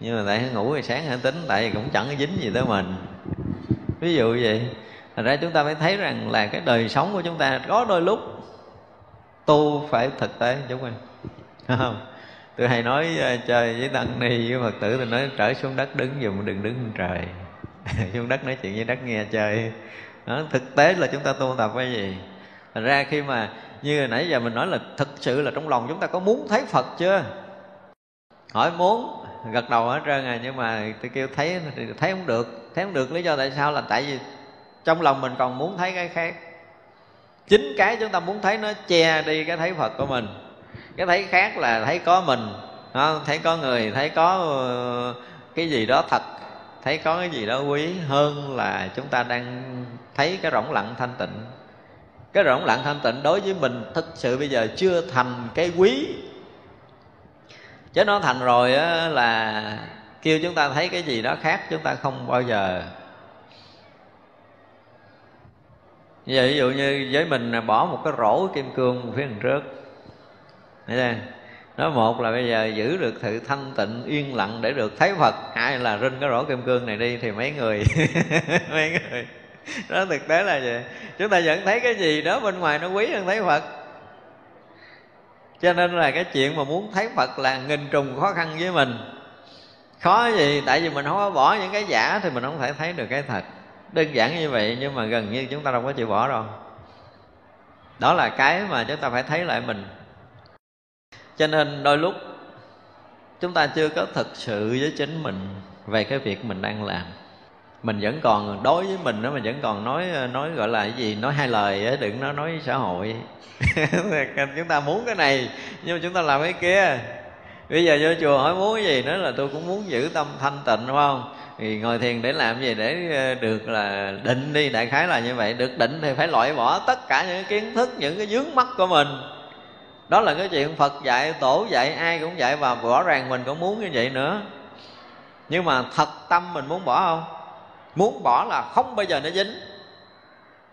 nhưng mà tại ngủ thì sáng hãy tính tại vì cũng chẳng có dính gì tới mình. Ví dụ vậy thành ra chúng ta phải thấy rằng là cái đời sống của chúng ta có đôi lúc tu phải thực tế chúng mình không? Tôi hay nói trời với tăng ni với phật tử tôi nói trở xuống đất đứng dùm đừng đứng trên trời. Xuống đất nói chuyện với đất nghe trời đó, thực tế là chúng ta tu tập cái gì? Thành ra khi mà như nãy giờ mình nói là thực sự là trong lòng chúng ta có muốn thấy phật chưa? Hỏi muốn gật đầu hết trơn à nhưng mà tôi kêu, thấy thì thấy không được, thấy không được, lý do tại sao là tại vì trong lòng mình còn muốn thấy cái khác. Chính cái chúng ta muốn thấy nó che đi cái thấy phật của mình. Cái thấy khác là thấy có mình không? thấy có người, thấy có ờ, cái gì đó thật, thấy có cái gì đó quý hơn là chúng ta đang thấy cái rỗng lặng thanh tịnh. Cái rỗng lặng thanh tịnh đối với mình thực sự bây giờ chưa thành cái quý chứ nó thành rồi á, là kêu chúng ta thấy cái gì đó khác chúng ta không bao giờ. Vậy ví dụ như với mình bỏ một cái rổ kim cương phía đằng trước. Thấy chưa? Nó một là bây giờ giữ được sự thanh tịnh yên lặng để được thấy phật. Hai là rinh cái rổ kim cương này đi thì mấy người mấy người. Đó thực tế là vậy. Chúng ta vẫn thấy cái gì đó bên ngoài nó quý hơn thấy phật cho nên là cái chuyện mà muốn thấy phật là nghìn trùng khó khăn với mình. Khó gì? Tại vì mình không có bỏ những cái giả thì mình không thể thấy được cái thật. Đơn giản như vậy nhưng mà gần như chúng ta đâu có chịu bỏ đâu. Đó là cái mà chúng ta phải thấy lại mình. Cho nên đôi lúc chúng ta chưa có thực sự với chính mình về cái việc mình đang làm mình vẫn còn đối với mình đó mình vẫn còn nói ờ, nói gọi là cái gì? Nói hai lời ấy, đừng nói nói xã hội. Chúng ta muốn cái này nhưng mà chúng ta làm cái kia. Bây giờ vô chùa hỏi muốn cái gì? Nữa là tôi cũng muốn giữ tâm thanh tịnh đúng không? Thì ngồi thiền để làm gì? Để ờ, được là định đi đại khái là như vậy. Được định thì phải loại bỏ tất cả những kiến thức những cái dướng mắt của mình. Đó là cái chuyện phật dạy tổ dạy ai cũng dạy và rõ ràng mình cũng muốn như vậy nữa. Nhưng mà thật tâm mình muốn bỏ không? Muốn bỏ là không bao giờ nó dính.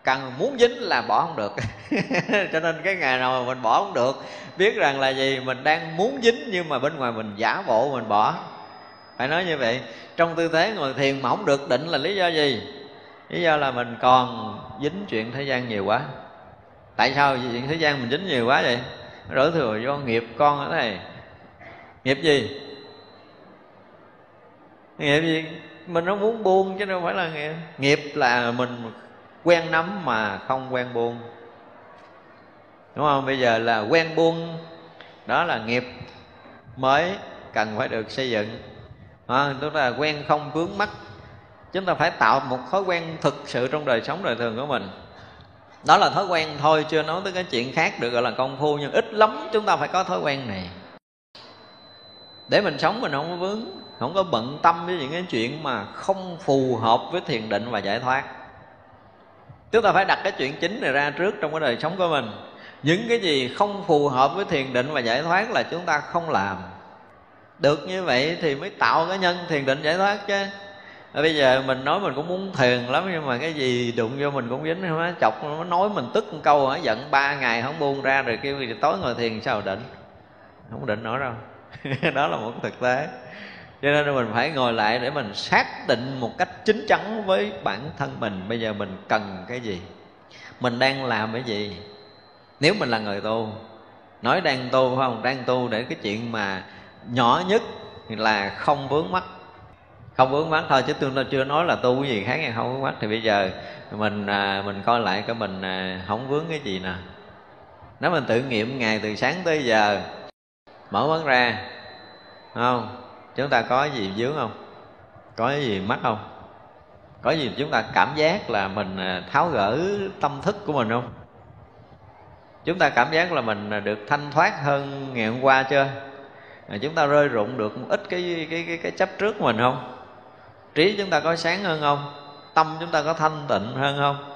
Cần muốn dính là bỏ không được. Cho nên cái ngày nào mà mình bỏ không được, biết rằng là gì? Mình đang muốn dính nhưng mà bên ngoài mình giả bộ mình bỏ. Phải nói như vậy. Trong tư thế ngồi thiền mà không được định là lý do gì? Lý do là mình còn dính chuyện thế gian nhiều quá. Tại sao chuyện thế gian mình dính nhiều quá vậy? Rỡ thừa do nghiệp con ở này nghiệp gì? Nghiệp gì? Mình nó muốn buông chứ đâu phải là nghiệp. Nghiệp là mình quen nắm mà không quen buông. Đúng không? Bây giờ là quen buông đó là nghiệp mới cần phải được xây dựng. À, tức là quen không vướng mắt chúng ta phải tạo một thói quen thực sự trong đời sống đời thường của mình. Đó là thói quen thôi chưa nói tới cái chuyện khác được gọi là công phu nhưng ít lắm chúng ta phải có thói quen này để mình sống mình không có vướng, không có bận tâm với những cái chuyện mà không phù hợp với thiền định và giải thoát. Chúng ta phải đặt cái chuyện chính này ra trước trong cái đời sống của mình. Những cái gì không phù hợp với thiền định và giải thoát là chúng ta không làm. Được như vậy thì mới tạo cái nhân thiền định giải thoát chứ. Bây giờ mình nói mình cũng muốn thiền lắm, nhưng mà cái gì đụng vô mình cũng dính hết. chọc nó nói mình tức một câu hả, giận ba ngày không buông ra, rồi kêu thì tối ngồi thiền sao định? Không định nổi đâu. đó là một thực tế. Cho nên mình phải ngồi lại để mình xác định một cách chính chắn với bản thân mình. Bây giờ mình cần cái gì? Mình đang làm cái gì? Nếu mình là người tu, nói đang tu phải không? Đang tu để cái chuyện mà nhỏ nhất là không vướng mắt không vướng mắt thôi, chứ tôi chưa nói là tu cái gì khác hay không vướng mắt thì bây giờ mình à, mình coi lại cái mình à, không vướng cái gì nè. Nếu mình tự nghiệm ngày từ sáng tới giờ mở mắt ra. Không chúng ta có gì vướng không? Có gì mắc không? Có gì chúng ta cảm giác là mình à, tháo gỡ tâm thức của mình không? Chúng ta cảm giác là mình à, được thanh thoát hơn ngày hôm qua chưa? À, chúng ta rơi rụng được một ít cái cái cái, cái chấp trước của mình không? Trí chúng ta có sáng hơn không? Tâm chúng ta có thanh tịnh hơn không?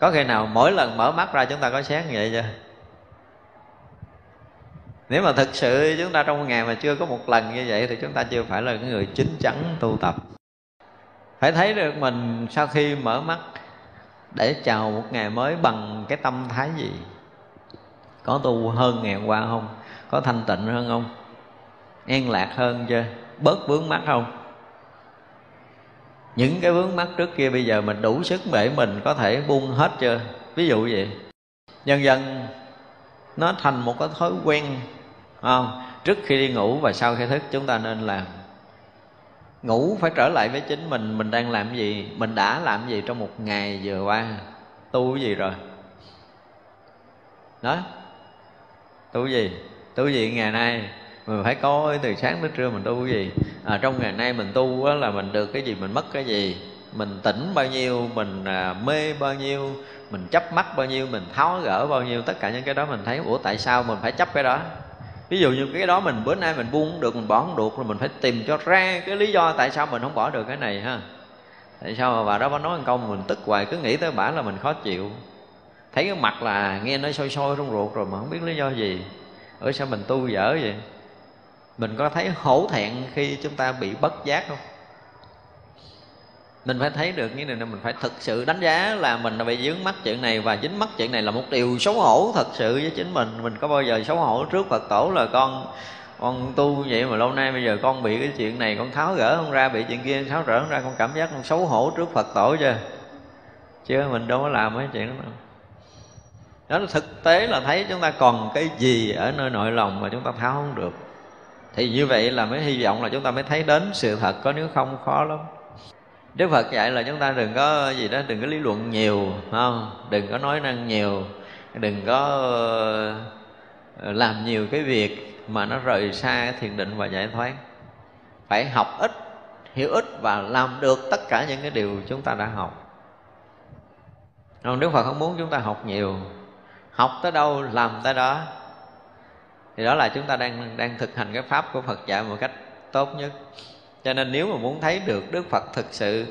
Có khi nào mỗi lần mở mắt ra chúng ta có sáng như vậy chưa? Nếu mà thực sự chúng ta trong một ngày mà chưa có một lần như vậy thì chúng ta chưa phải là cái người chính chắn tu tập. Phải thấy được mình sau khi mở mắt để chào một ngày mới bằng cái tâm thái gì? Có tu hơn ngày hôm qua không? Có thanh tịnh hơn không? An lạc hơn chưa? Bớt vướng mắt không? Những cái vướng mắt trước kia bây giờ mình đủ sức để mình có thể buông hết chưa? Ví dụ vậy. Dần dần nó thành một cái thói quen không trước khi đi ngủ và sau khi thức chúng ta nên làm. Ngủ phải trở lại với chính mình mình đang làm gì mình đã làm gì trong một ngày vừa qua tu cái gì rồi? Đó. Tu gì? Tu gì ngày nay? Mình phải coi từ sáng tới trưa mình tu cái gì? À, trong ngày nay mình tu á, là mình được cái gì mình mất cái gì? Mình tỉnh bao nhiêu mình à, mê bao nhiêu mình chấp mắt bao nhiêu mình tháo gỡ bao nhiêu tất cả những cái đó mình thấy ủa tại sao mình phải chấp cái đó? Ví dụ như cái đó mình, bữa nay mình buông được, mình bỏ không được, rồi mình phải tìm cho ra cái lý do tại sao mình không bỏ được cái này ha. Tại sao mà bà đó bà nói một câu mình tức hoài, cứ nghĩ tới bả là mình khó chịu. Thấy cái mặt là nghe nó sôi sôi trong ruột rồi mà không biết lý do gì. Ở sao mình tu dở vậy? Mình có thấy hổ thẹn khi chúng ta bị bất giác không? Mình phải thấy được như này mình phải thực sự đánh giá là mình đã bị dướng mắt chuyện này và dính mắt chuyện này là một điều xấu hổ thật sự với chính mình. Mình có bao giờ xấu hổ trước phật tổ là con con tu vậy mà lâu nay bây giờ con bị cái chuyện này, con tháo gỡ không ra, bị chuyện kia tháo gỡ không ra, con cảm giác con xấu hổ trước phật tổ chưa? Chứ mình đâu có làm mấy chuyện đó đâu. Đó là thực tế là thấy chúng ta còn cái gì ở nơi nội lòng mà chúng ta tháo không được. Thì như vậy là mới hy vọng là chúng ta mới thấy đến sự thật có, nếu không, khó lắm. Đức Phật dạy là chúng ta đừng có gì đó, đừng có lý luận nhiều không? Đừng có nói năng nhiều, đừng có ờ, làm nhiều cái việc mà nó rời xa thiền định và giải thoát. Phải học ít, hiểu ít và làm được tất cả những cái điều chúng ta đã học. Còn Đức Phật không muốn chúng ta học nhiều. Học tới đâu, làm tới đó. Thì đó là chúng ta đang đang thực hành cái pháp của Phật dạy một cách tốt nhất cho nên nếu mà muốn thấy được Đức Phật thực sự,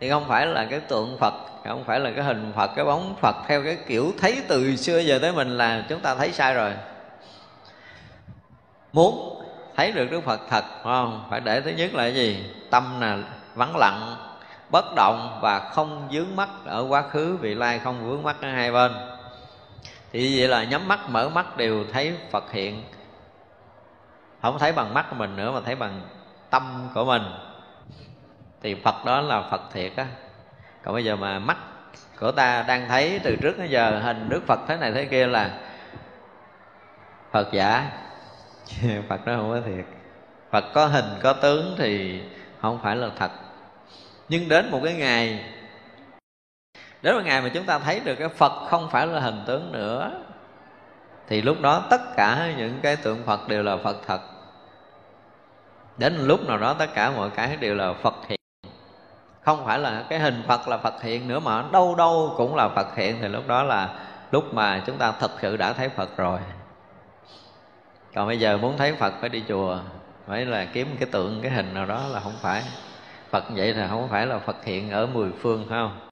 thì không phải là cái tượng Phật, không phải là cái hình Phật, cái bóng Phật theo cái kiểu thấy từ xưa giờ tới mình là chúng ta thấy sai rồi. Muốn thấy được Đức Phật thật không? Phải để thứ nhất là cái gì? Tâm là vắng lặng, bất động và không dướng mắt ở quá khứ, vị lai không vướng mắt ở hai bên. Thì vậy là nhắm mắt, mở mắt đều thấy Phật hiện. Không thấy bằng mắt của mình nữa mà thấy bằng tâm của mình. Thì Phật đó là Phật thiệt á. Còn bây giờ mà mắt của ta đang thấy từ trước tới giờ hình Đức Phật thế này thế kia là Phật giả. Phật đó không có thiệt. Phật có hình, có tướng thì không phải là thật. Nhưng đến một cái ngày, đến một ngày mà chúng ta thấy được cái phật không phải là hình tướng nữa, thì lúc đó tất cả những cái tượng phật đều là phật thật đến lúc nào đó tất cả mọi cái đều là phật hiện. Không phải là cái hình phật là phật hiện nữa mà đâu đâu cũng là phật hiện. Thì lúc đó là lúc mà chúng ta thực sự đã thấy phật rồi. Còn bây giờ muốn thấy phật phải đi chùa, phải là kiếm cái tượng, cái hình nào đó là không phải. Phật vậy thì không phải là phật hiện ở mười phương, phải không?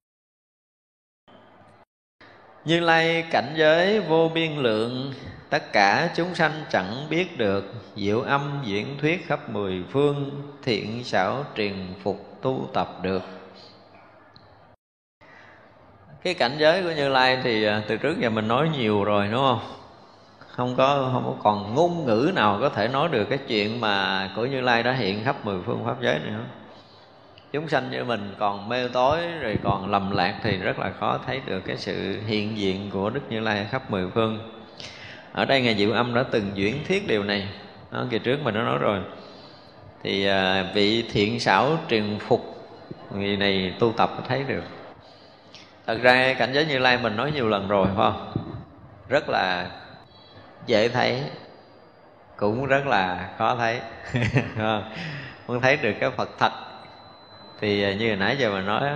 Như lai cảnh giới vô biên lượng tất cả chúng sanh chẳng biết được, diệu âm diễn thuyết khắp mười phương, thiện xảo truyền phục tu tập được. Cái cảnh giới của như lai thì à, từ trước giờ mình nói nhiều rồi, đúng không? Không có không có còn ngôn ngữ nào có thể nói được cái chuyện mà của như lai đã hiện khắp mười phương pháp giới nữa. Chúng sanh như mình còn mê tối, rồi còn lầm lạc thì rất là khó thấy được cái sự hiện diện của đức như lai khắp mười phương ở đây ngài diệu âm đã từng diễn thuyết điều này. Đó, kỳ trước mình đã nói rồi. Thì à, vị thiện xảo truyền phục người này tu tập thấy được. Thật ra cảnh giới như lai mình nói nhiều lần rồi phải không? Rất là dễ thấy cũng rất là khó thấy muốn thấy được cái phật thật. Thì à, như hồi nãy giờ mình nói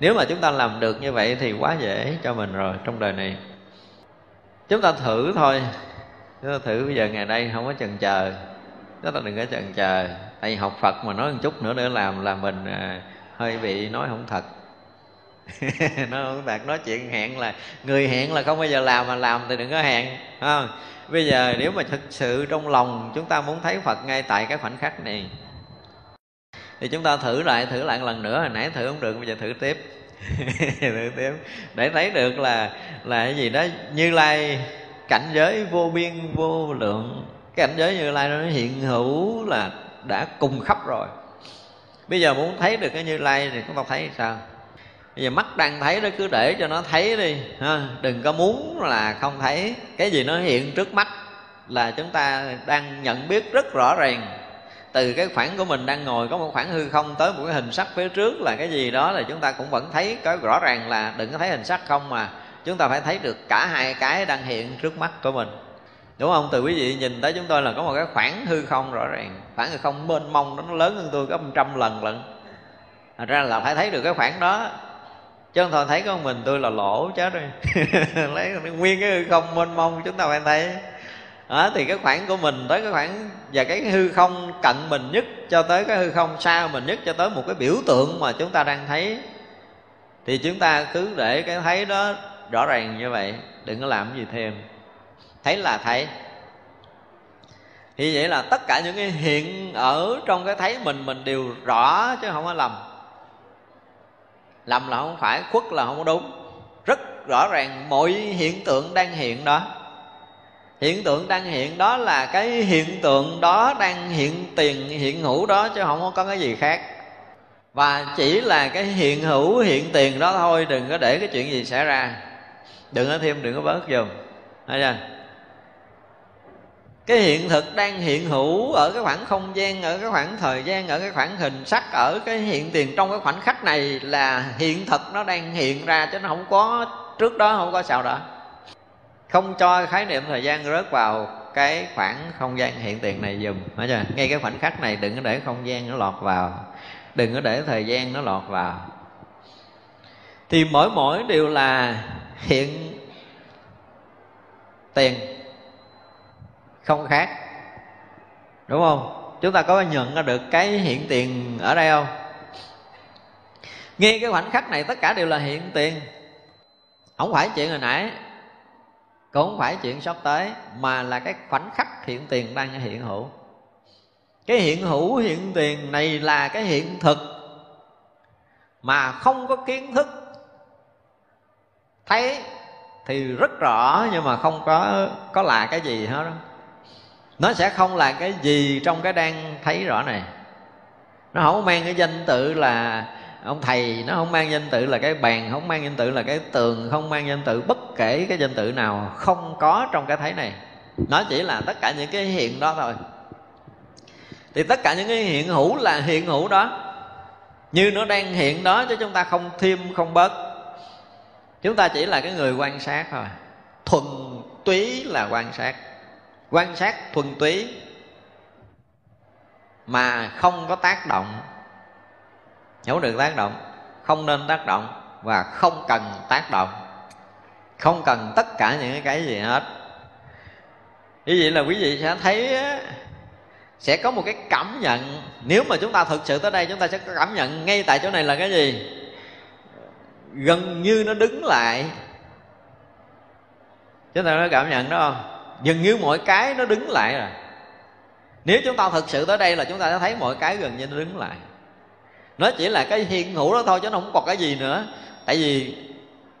nếu mà chúng ta làm được như vậy thì quá dễ cho mình rồi trong đời này chúng ta thử thôi. Chúng ta thử bây giờ ngày đây không có chần chờ. Chúng ta đừng có chần chờ. Tại vì học phật mà nói một chút nữa nữa làm là mình à, hơi bị nói không thật. Nó không thật nói chuyện hẹn là người hẹn là không bao giờ làm mà làm thì đừng có hẹn không? Bây giờ nếu mà thực sự trong lòng chúng ta muốn thấy phật ngay tại cái khoảnh khắc này thì chúng ta thử lại thử lại lần nữa. Hồi nãy thử không được bây giờ thử tiếp. tiếp để thấy được là là cái gì đó như lai, cảnh giới vô biên, vô lượng. Cái cảnh giới như lai nó hiện hữu là đã cùng khắp rồi. Bây giờ muốn thấy được cái như lai thì chúng ta thấy sao? Bây giờ mắt đang thấy đó, cứ để cho nó thấy đi, ha. đừng có muốn là không thấy. Cái gì nó hiện trước mắt là chúng ta đang nhận biết rất rõ ràng từ cái khoảng của mình đang ngồi có một khoảng hư không tới một cái hình sắc phía trước là cái gì đó là chúng ta cũng vẫn thấy có rõ ràng là đừng có thấy hình sắc không mà. Chúng ta phải thấy được cả hai cái đang hiện trước mắt của mình. Đúng không? Từ quý vị nhìn tới chúng tôi là có một cái khoảng hư không rõ ràng. Khoảng hư không mênh mông đó, nó lớn hơn tôi gấp một trăm lần lận. Thật ra là phải thấy được cái khoảng đó. Chứ không thôi, thấy có mình tôi là lỗ chết rồi. Lấy nguyên cái hư không mênh mông chúng ta phải thấy đó, thì cái khoảng của mình tới cái khoảng và cái hư không cận mình nhất cho tới cái hư không xa mình nhất cho tới một cái biểu tượng mà chúng ta đang thấy. Thì chúng ta cứ để cái thấy đó rõ ràng như vậy đừng có làm gì thêm. Thấy là thấy. Thì vậy là tất cả những cái hiện ở trong cái thấy mình mình đều rõ chứ không có lầm. Lầm là không phải khuất là không đúng. Rất rõ ràng mọi hiện tượng đang hiện đó hiện tượng đang hiện đó là cái hiện tượng đó đang hiện tiền, hiện hữu đó chứ không có cái gì khác. Và chỉ là cái hiện hữu, hiện tiền đó thôi, đừng có để cái chuyện gì xảy ra. Đừng có thêm, đừng có bớt dùm thấy chưa? Cái hiện thực đang hiện hữu ở cái khoảng không gian, ở cái khoảng thời gian, ở cái khoảng hình sắc, ở cái hiện tiền trong cái khoảnh khắc này là hiện thực nó đang hiện ra chứ nó không có, trước đó không có sao đó không cho khái niệm thời gian rớt vào cái khoảng không gian hiện tiền này dùm. Phải chưa? Ngay cái khoảnh khắc này đừng có để không gian nó lọt vào. Đừng có để thời gian nó lọt vào. Thì mỗi mỗi đều là hiện tiền không khác. Đúng không? Chúng ta có nhận ra được cái hiện tiền ở đây không? Ngay cái khoảnh khắc này tất cả đều là hiện tiền. Không phải chuyện hồi nãy cũng không phải chuyện sắp tới, mà là cái khoảnh khắc hiện tiền đang hiện hữu. Cái hiện hữu hiện tiền này là cái hiện thực, mà không có kiến thức. Thấy thì rất rõ, nhưng mà không có có là cái gì hết đó nó sẽ không là cái gì trong cái đang thấy rõ này. Nó không mang cái danh tự là ông thầy nó không mang danh tự là cái bàn, không mang danh tự là cái tường, không mang danh tự bất kể cái danh tự nào, không có trong cái thấy này. Nó chỉ là tất cả những cái hiện đó thôi. Thì tất cả những cái hiện hữu là hiện hữu đó. Như nó đang hiện đó chứ chúng ta không thêm, không bớt. Chúng ta chỉ là cái người quan sát thôi. Thuần túy là quan sát. Quan sát thuần túy mà không có tác động không được tác động. Không nên tác động và không cần tác động. Không cần tất cả những cái gì hết. Như vậy là quý vị sẽ thấy sẽ có một cái cảm nhận. Nếu mà chúng ta thực sự tới đây, chúng ta sẽ có cảm nhận ngay tại chỗ này là cái gì? Gần như nó đứng lại. Chúng ta có cảm nhận đó không? Gần như mọi cái nó đứng lại rồi. Nếu chúng ta thực sự tới đây là chúng ta sẽ thấy mọi cái gần như nó đứng lại nó chỉ là cái hiện hữu đó thôi, chứ nó không còn cái gì nữa. Tại vì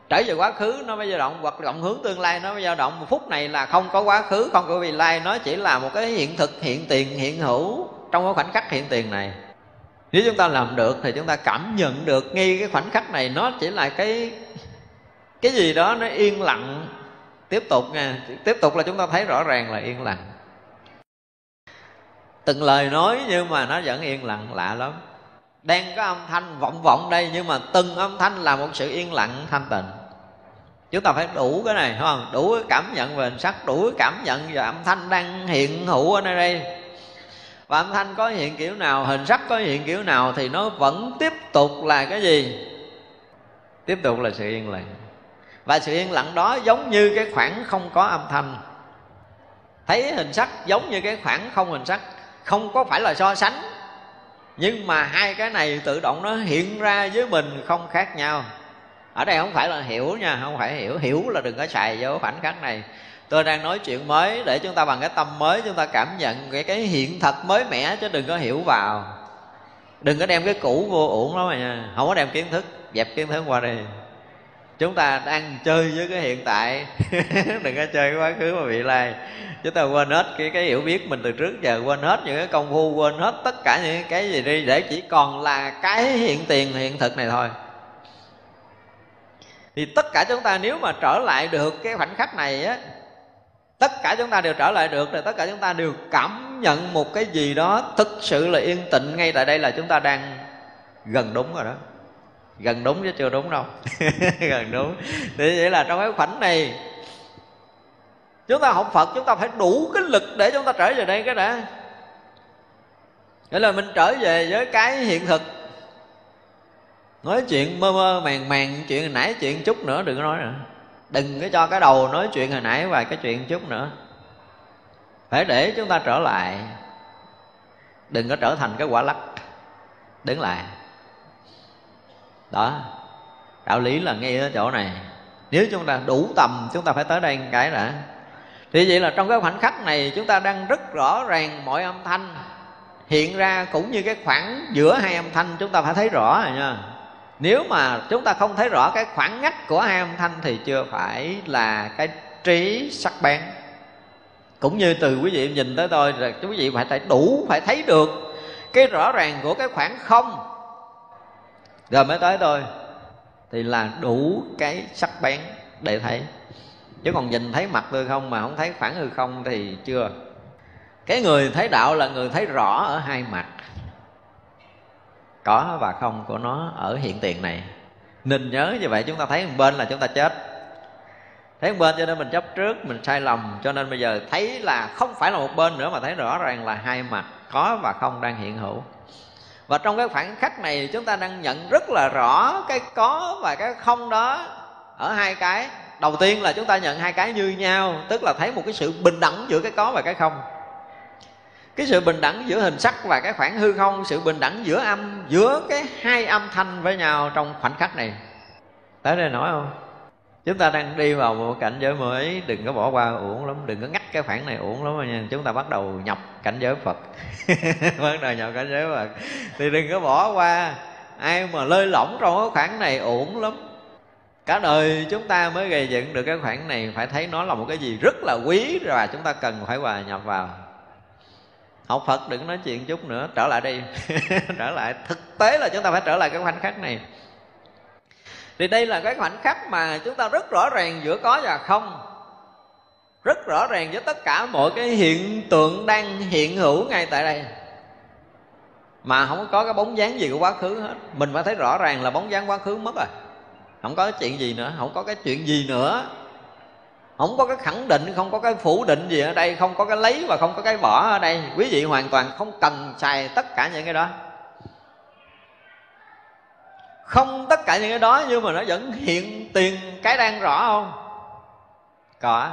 trở về quá khứ nó mới dao động, hoặc động hướng tương lai nó mới dao động. Một phút này là không có quá khứ, không có vị lai, nó chỉ là một cái hiện thực, hiện tiền, hiện hữu trong cái khoảnh khắc hiện tiền này. Nếu chúng ta làm được thì chúng ta cảm nhận được ngay cái khoảnh khắc này, nó chỉ là cái cái gì đó nó yên lặng. Tiếp tục nha, tiếp tục là chúng ta thấy rõ ràng là yên lặng. Từng lời nói nhưng mà nó vẫn yên lặng, lạ lắm đang có âm thanh vọng vọng đây, nhưng mà từng âm thanh là một sự yên lặng, thanh tịnh. Chúng ta phải đủ cái này không? Đủ cái cảm nhận về hình sắc, đủ cái cảm nhận về âm thanh đang hiện hữu ở nơi đây. Và âm thanh có hiện kiểu nào, hình sắc có hiện kiểu nào thì nó vẫn tiếp tục là cái gì? Tiếp tục là sự yên lặng. Và sự yên lặng đó giống như cái khoảng không có âm thanh. Thấy hình sắc giống như cái khoảng không hình sắc, không có phải là so sánh nhưng mà hai cái này tự động nó hiện ra với mình không khác nhau. Ở đây không phải là hiểu nha, không phải hiểu. Hiểu là đừng có xài vô khoảnh khắc này. Tôi đang nói chuyện mới để chúng ta bằng cái tâm mới, chúng ta cảm nhận cái cái hiện thật mới mẻ chứ đừng có hiểu vào. Đừng có đem cái cũ vô uổng lắm mà nha. Không có đem kiến thức, dẹp kiến thức qua đi chúng ta đang chơi với cái hiện tại. Đừng có chơi cái quá khứ mà bị lai. Chúng ta quên hết cái cái hiểu biết mình từ trước giờ, quên hết những cái công phu, quên hết tất cả những cái gì đi, để chỉ còn là cái hiện tiền hiện thực này thôi. Thì tất cả chúng ta nếu mà trở lại được cái khoảnh khắc này á, tất cả chúng ta đều trở lại được rồi tất cả chúng ta đều cảm nhận một cái gì đó thực sự là yên tịnh ngay tại đây là chúng ta đang gần đúng rồi đó gần đúng chứ chưa đúng đâu. Gần đúng. Thì vậy là trong cái khoảnh này, chúng ta học phật, chúng ta phải đủ cái lực để chúng ta trở về đây cái đã. Nghĩa là mình trở về với cái hiện thực. Nói chuyện mơ mơ, màng màng, chuyện hồi nãy, chuyện chút nữa đừng có nói nữa. Đừng có cho cái đầu nói chuyện hồi nãy và cái chuyện chút nữa. Phải để chúng ta trở lại. Đừng có trở thành cái quả lắc. Đứng lại đó, đạo lý là ngay ở chỗ này. Nếu chúng ta đủ tầm, chúng ta phải tới đây một cái đã. Thì vậy là trong cái khoảnh khắc này, chúng ta đang rất rõ ràng mọi âm thanh hiện ra cũng như cái khoảng giữa hai âm thanh, chúng ta phải thấy rõ rồi nha. Nếu mà chúng ta không thấy rõ cái khoảng ngách của hai âm thanh thì chưa phải là cái trí sắc bén. Cũng như từ quý vị nhìn tới tôi là quý vị phải phải đủ, phải thấy được cái rõ ràng của cái khoảng không rồi mới tới tôi. Thì là đủ cái sắc bén để thấy. Chứ còn nhìn thấy mặt tôi không mà không thấy phản hư không thì chưa. Cái người thấy đạo là người thấy rõ ở hai mặt. Có và không của nó ở hiện tiền này. Nên nhớ như vậy chúng ta thấy một bên là chúng ta chết. Thấy một bên cho nên mình chấp trước, mình sai lầm. Cho nên bây giờ thấy là không phải là một bên nữa mà thấy rõ ràng là hai mặt có và không đang hiện hữu và trong cái khoảng khắc này chúng ta đang nhận rất là rõ cái có và cái không đó ở hai cái. Đầu tiên là chúng ta nhận hai cái như nhau, tức là thấy một cái sự bình đẳng giữa cái có và cái không. Cái sự bình đẳng giữa hình sắc và cái khoảng hư không, sự bình đẳng giữa âm, giữa cái hai âm thanh với nhau trong khoảnh khắc này. Tới đây nói không? Chúng ta đang đi vào một cảnh giới mới. Đừng có bỏ qua, uổng lắm. Đừng có ngắt cái khoảng này uổng lắm nha. Chúng ta bắt đầu nhập cảnh giới phật. Bắt đầu nhập cảnh giới phật. Thì đừng có bỏ qua. Ai mà lơi lỏng trong cái khoảng này uổng lắm. Cả đời chúng ta mới gây dựng được cái khoảng này. Phải thấy nó là một cái gì rất là quý và chúng ta cần phải hòa nhập vào. Học phật đừng nói chuyện chút nữa. Trở lại đi. Trở lại. Thực tế là chúng ta phải trở lại cái khoảnh khắc này thì đây là cái khoảnh khắc mà chúng ta rất rõ ràng giữa có và không. Rất rõ ràng với tất cả mọi cái hiện tượng đang hiện hữu ngay tại đây. Mà không có cái bóng dáng gì của quá khứ hết. Mình phải thấy rõ ràng là bóng dáng quá khứ mất rồi. Không có chuyện gì nữa, không có cái chuyện gì nữa. Không có cái khẳng định, không có cái phủ định gì ở đây, không có cái lấy và không có cái bỏ ở đây. Quý vị hoàn toàn không cần xài tất cả những cái đó không tất cả những cái đó, nhưng mà nó vẫn hiện tiền cái đang rõ không? Có.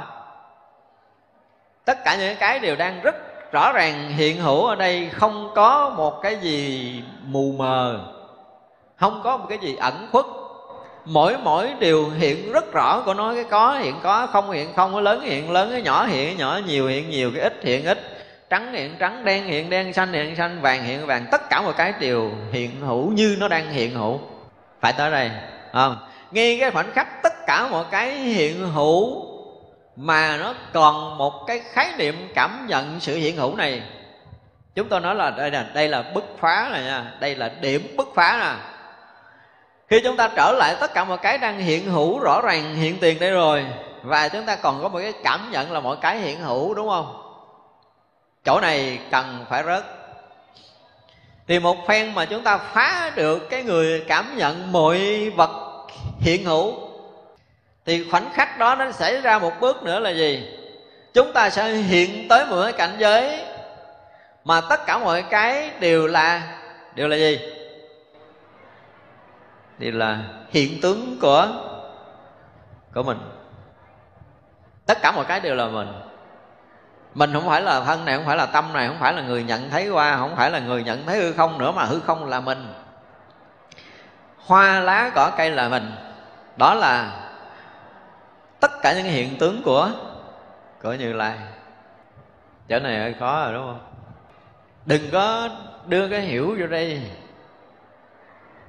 Tất cả những cái đều đang rất rõ ràng hiện hữu ở đây. Không có một cái gì mù mờ. Không có một cái gì ẩn khuất. Mỗi mỗi điều hiện rất rõ. Của nó cái có, hiện có. Không hiện không. Cái lớn hiện lớn. Cái nhỏ hiện nhỏ. Nhiều hiện nhiều. Cái ít hiện ít. Trắng hiện trắng. Đen hiện đen. Xanh hiện xanh. Vàng hiện vàng. Tất cả mọi cái đều hiện hữu như nó đang hiện hữu phải tới đây không? Ngay cái khoảnh khắc tất cả mọi cái hiện hữu mà nó còn một cái khái niệm cảm nhận sự hiện hữu này. Chúng tôi nói là đây là đây là bứt phá này nha, đây là điểm bứt phá nè. Khi chúng ta trở lại tất cả mọi cái đang hiện hữu, rõ ràng hiện tiền đây rồi, và chúng ta còn có một cái cảm nhận là mọi cái hiện hữu, đúng không? Chỗ này cần phải rớt thì một phen mà chúng ta phá được cái người cảm nhận mọi vật hiện hữu, thì khoảnh khắc đó nó xảy ra một bước nữa là gì? Chúng ta sẽ hiện tới một cái cảnh giới mà tất cả mọi cái đều là đều là gì? Thì là hiện tướng của của mình. Tất cả mọi cái đều là mình mình không phải là thân này, không phải là tâm này, không phải là người nhận thấy qua, không phải là người nhận thấy hư không nữa mà hư không là mình. Hoa lá cỏ cây là mình. Đó là tất cả những hiện tướng của của như lai. Chỗ này hơi khó rồi, đúng không? Đừng có đưa cái hiểu vô đây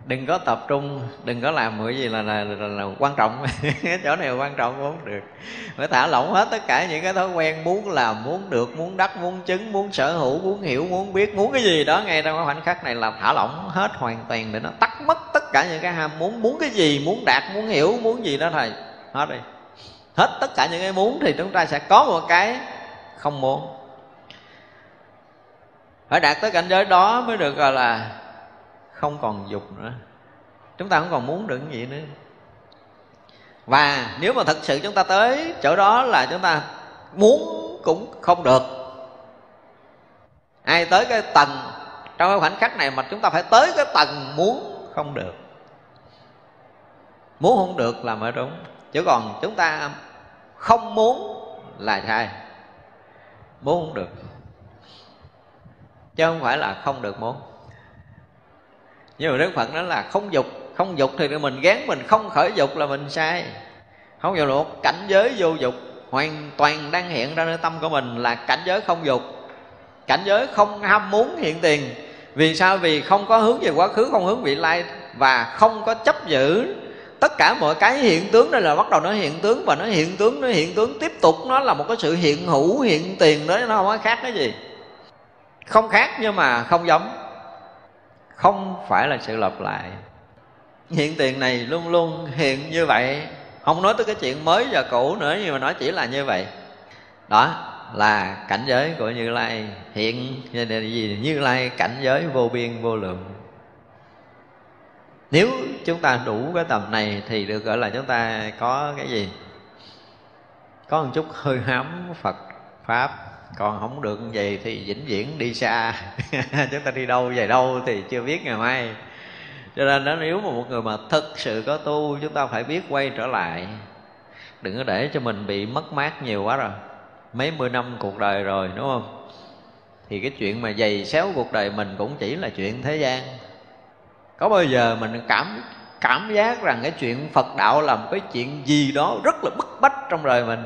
đừng có tập trung đừng có làm cái gì là là, là, là quan trọng. Cái chỗ này quan trọng không được. Phải thả lỏng hết tất cả những cái thói quen muốn làm muốn được muốn đắc muốn chứng muốn sở hữu muốn hiểu muốn biết muốn cái gì đó ngay trong cái khoảnh khắc này là thả lỏng hết hoàn toàn để nó tắt mất tất cả những cái ham muốn. Muốn cái gì muốn đạt muốn hiểu muốn gì đó thầy hết đi. Hết tất cả những cái muốn thì chúng ta sẽ có một cái không muốn. Phải đạt tới cảnh giới đó mới được gọi là không còn dục nữa. Chúng ta không còn muốn được cái gì nữa. Và nếu mà thật sự chúng ta tới chỗ đó là chúng ta muốn cũng không được. Ai tới cái tầng, trong cái khoảnh khắc này mà chúng ta phải tới cái tầng muốn không được. Muốn không được là mới đúng. Chứ còn chúng ta không muốn là sai. Muốn không được. Chứ không phải là không được muốn nhưng mà đức phật nói là không dục không dục thì mình gán mình, không khởi dục là mình sai. Không vào luật, cảnh giới vô dục, hoàn toàn đang hiện ra nơi tâm của mình là cảnh giới không dục. Cảnh giới không ham muốn hiện tiền. Vì sao? Vì không có hướng về quá khứ, không hướng vị lai và không có chấp giữ tất cả mọi cái hiện tướng. Đây là bắt đầu nó hiện tướng và nó hiện tướng nó hiện tướng tiếp tục. Nó là một cái sự hiện hữu, hiện tiền đó, nó không có khác cái gì. Không khác nhưng mà không giống không phải là sự lặp lại. Hiện tiền này luôn luôn hiện như vậy. Không nói tới cái chuyện mới và cũ nữa, nhưng mà nói chỉ là như vậy. Đó là cảnh giới của như lai. Hiện gì? Như lai cảnh giới vô biên, vô lượng. Nếu chúng ta đủ cái tầm này thì được gọi là chúng ta có cái gì? Có một chút hơi hám phật pháp còn không được vậy thì vĩnh viễn đi xa. Chúng ta đi đâu về đâu thì chưa biết ngày mai. Cho nên đó, nếu mà một người mà thực sự có tu, chúng ta phải biết quay trở lại. Đừng có để cho mình bị mất mát nhiều quá rồi. Mấy mươi năm cuộc đời rồi, đúng không? Thì cái chuyện mà dày xéo cuộc đời mình cũng chỉ là chuyện thế gian. Có bao giờ mình cảm cảm giác rằng cái chuyện phật đạo là một cái chuyện gì đó rất là bức bách trong đời mình?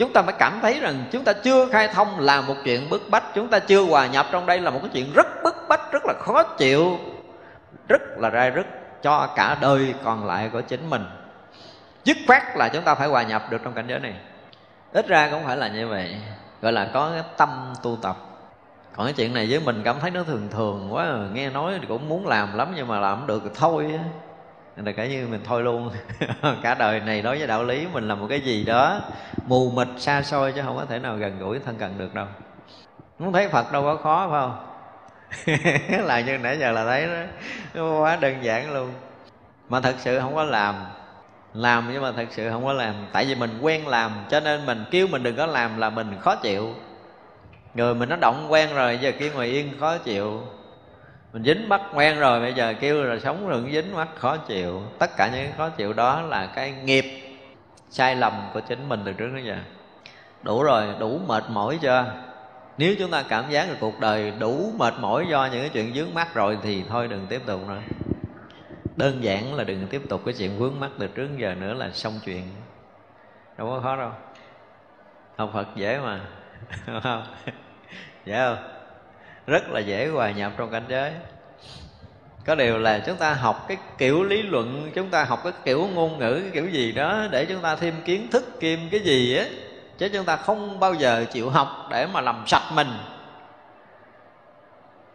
Chúng ta phải cảm thấy rằng chúng ta chưa khai thông là một chuyện bức bách. Chúng ta chưa hòa nhập trong đây là một cái chuyện rất bức bách, rất là khó chịu, rất là rai rứt cho cả đời còn lại của chính mình. Dứt khoát là chúng ta phải hòa nhập được trong cảnh giới này. Ít ra cũng phải là như vậy, gọi là có cái tâm tu tập. Còn cái chuyện này với mình cảm thấy nó thường thường quá à, nghe nói thì cũng muốn làm lắm nhưng mà làm không được thì thôi là cả như mình thôi luôn. Cả đời này đối với đạo lý mình là một cái gì đó mù mịt, xa xôi chứ không có thể nào gần gũi, thân cận được đâu. Muốn thấy phật đâu có khó, phải không? Là như nãy giờ là thấy đó. Quá đơn giản luôn. Mà thật sự không có làm. Làm nhưng mà thật sự không có làm. Tại vì mình quen làm, cho nên mình kêu mình đừng có làm là mình khó chịu. Người mình nó động quen rồi, giờ kêu ngồi yên khó chịu mình dính mắt quen rồi, bây giờ kêu rồi sống rồi dính mắt, khó chịu. Tất cả những khó chịu đó là cái nghiệp sai lầm của chính mình từ trước đến giờ. Đủ rồi, đủ mệt mỏi chưa? Nếu chúng ta cảm giác được cuộc đời đủ mệt mỏi do những cái chuyện dướng mắt rồi thì thôi đừng tiếp tục nữa. Đơn giản là đừng tiếp tục cái chuyện vướng mắt từ trước giờ nữa là xong chuyện. Đâu có khó đâu. Học phật dễ mà không? Dễ không? Rất là dễ hòa nhập trong cảnh giới. Có điều là chúng ta học cái kiểu lý luận, chúng ta học cái kiểu ngôn ngữ, cái kiểu gì đó để chúng ta thêm kiến thức kim cái gì á, chứ chúng ta không bao giờ chịu học để mà làm sạch mình.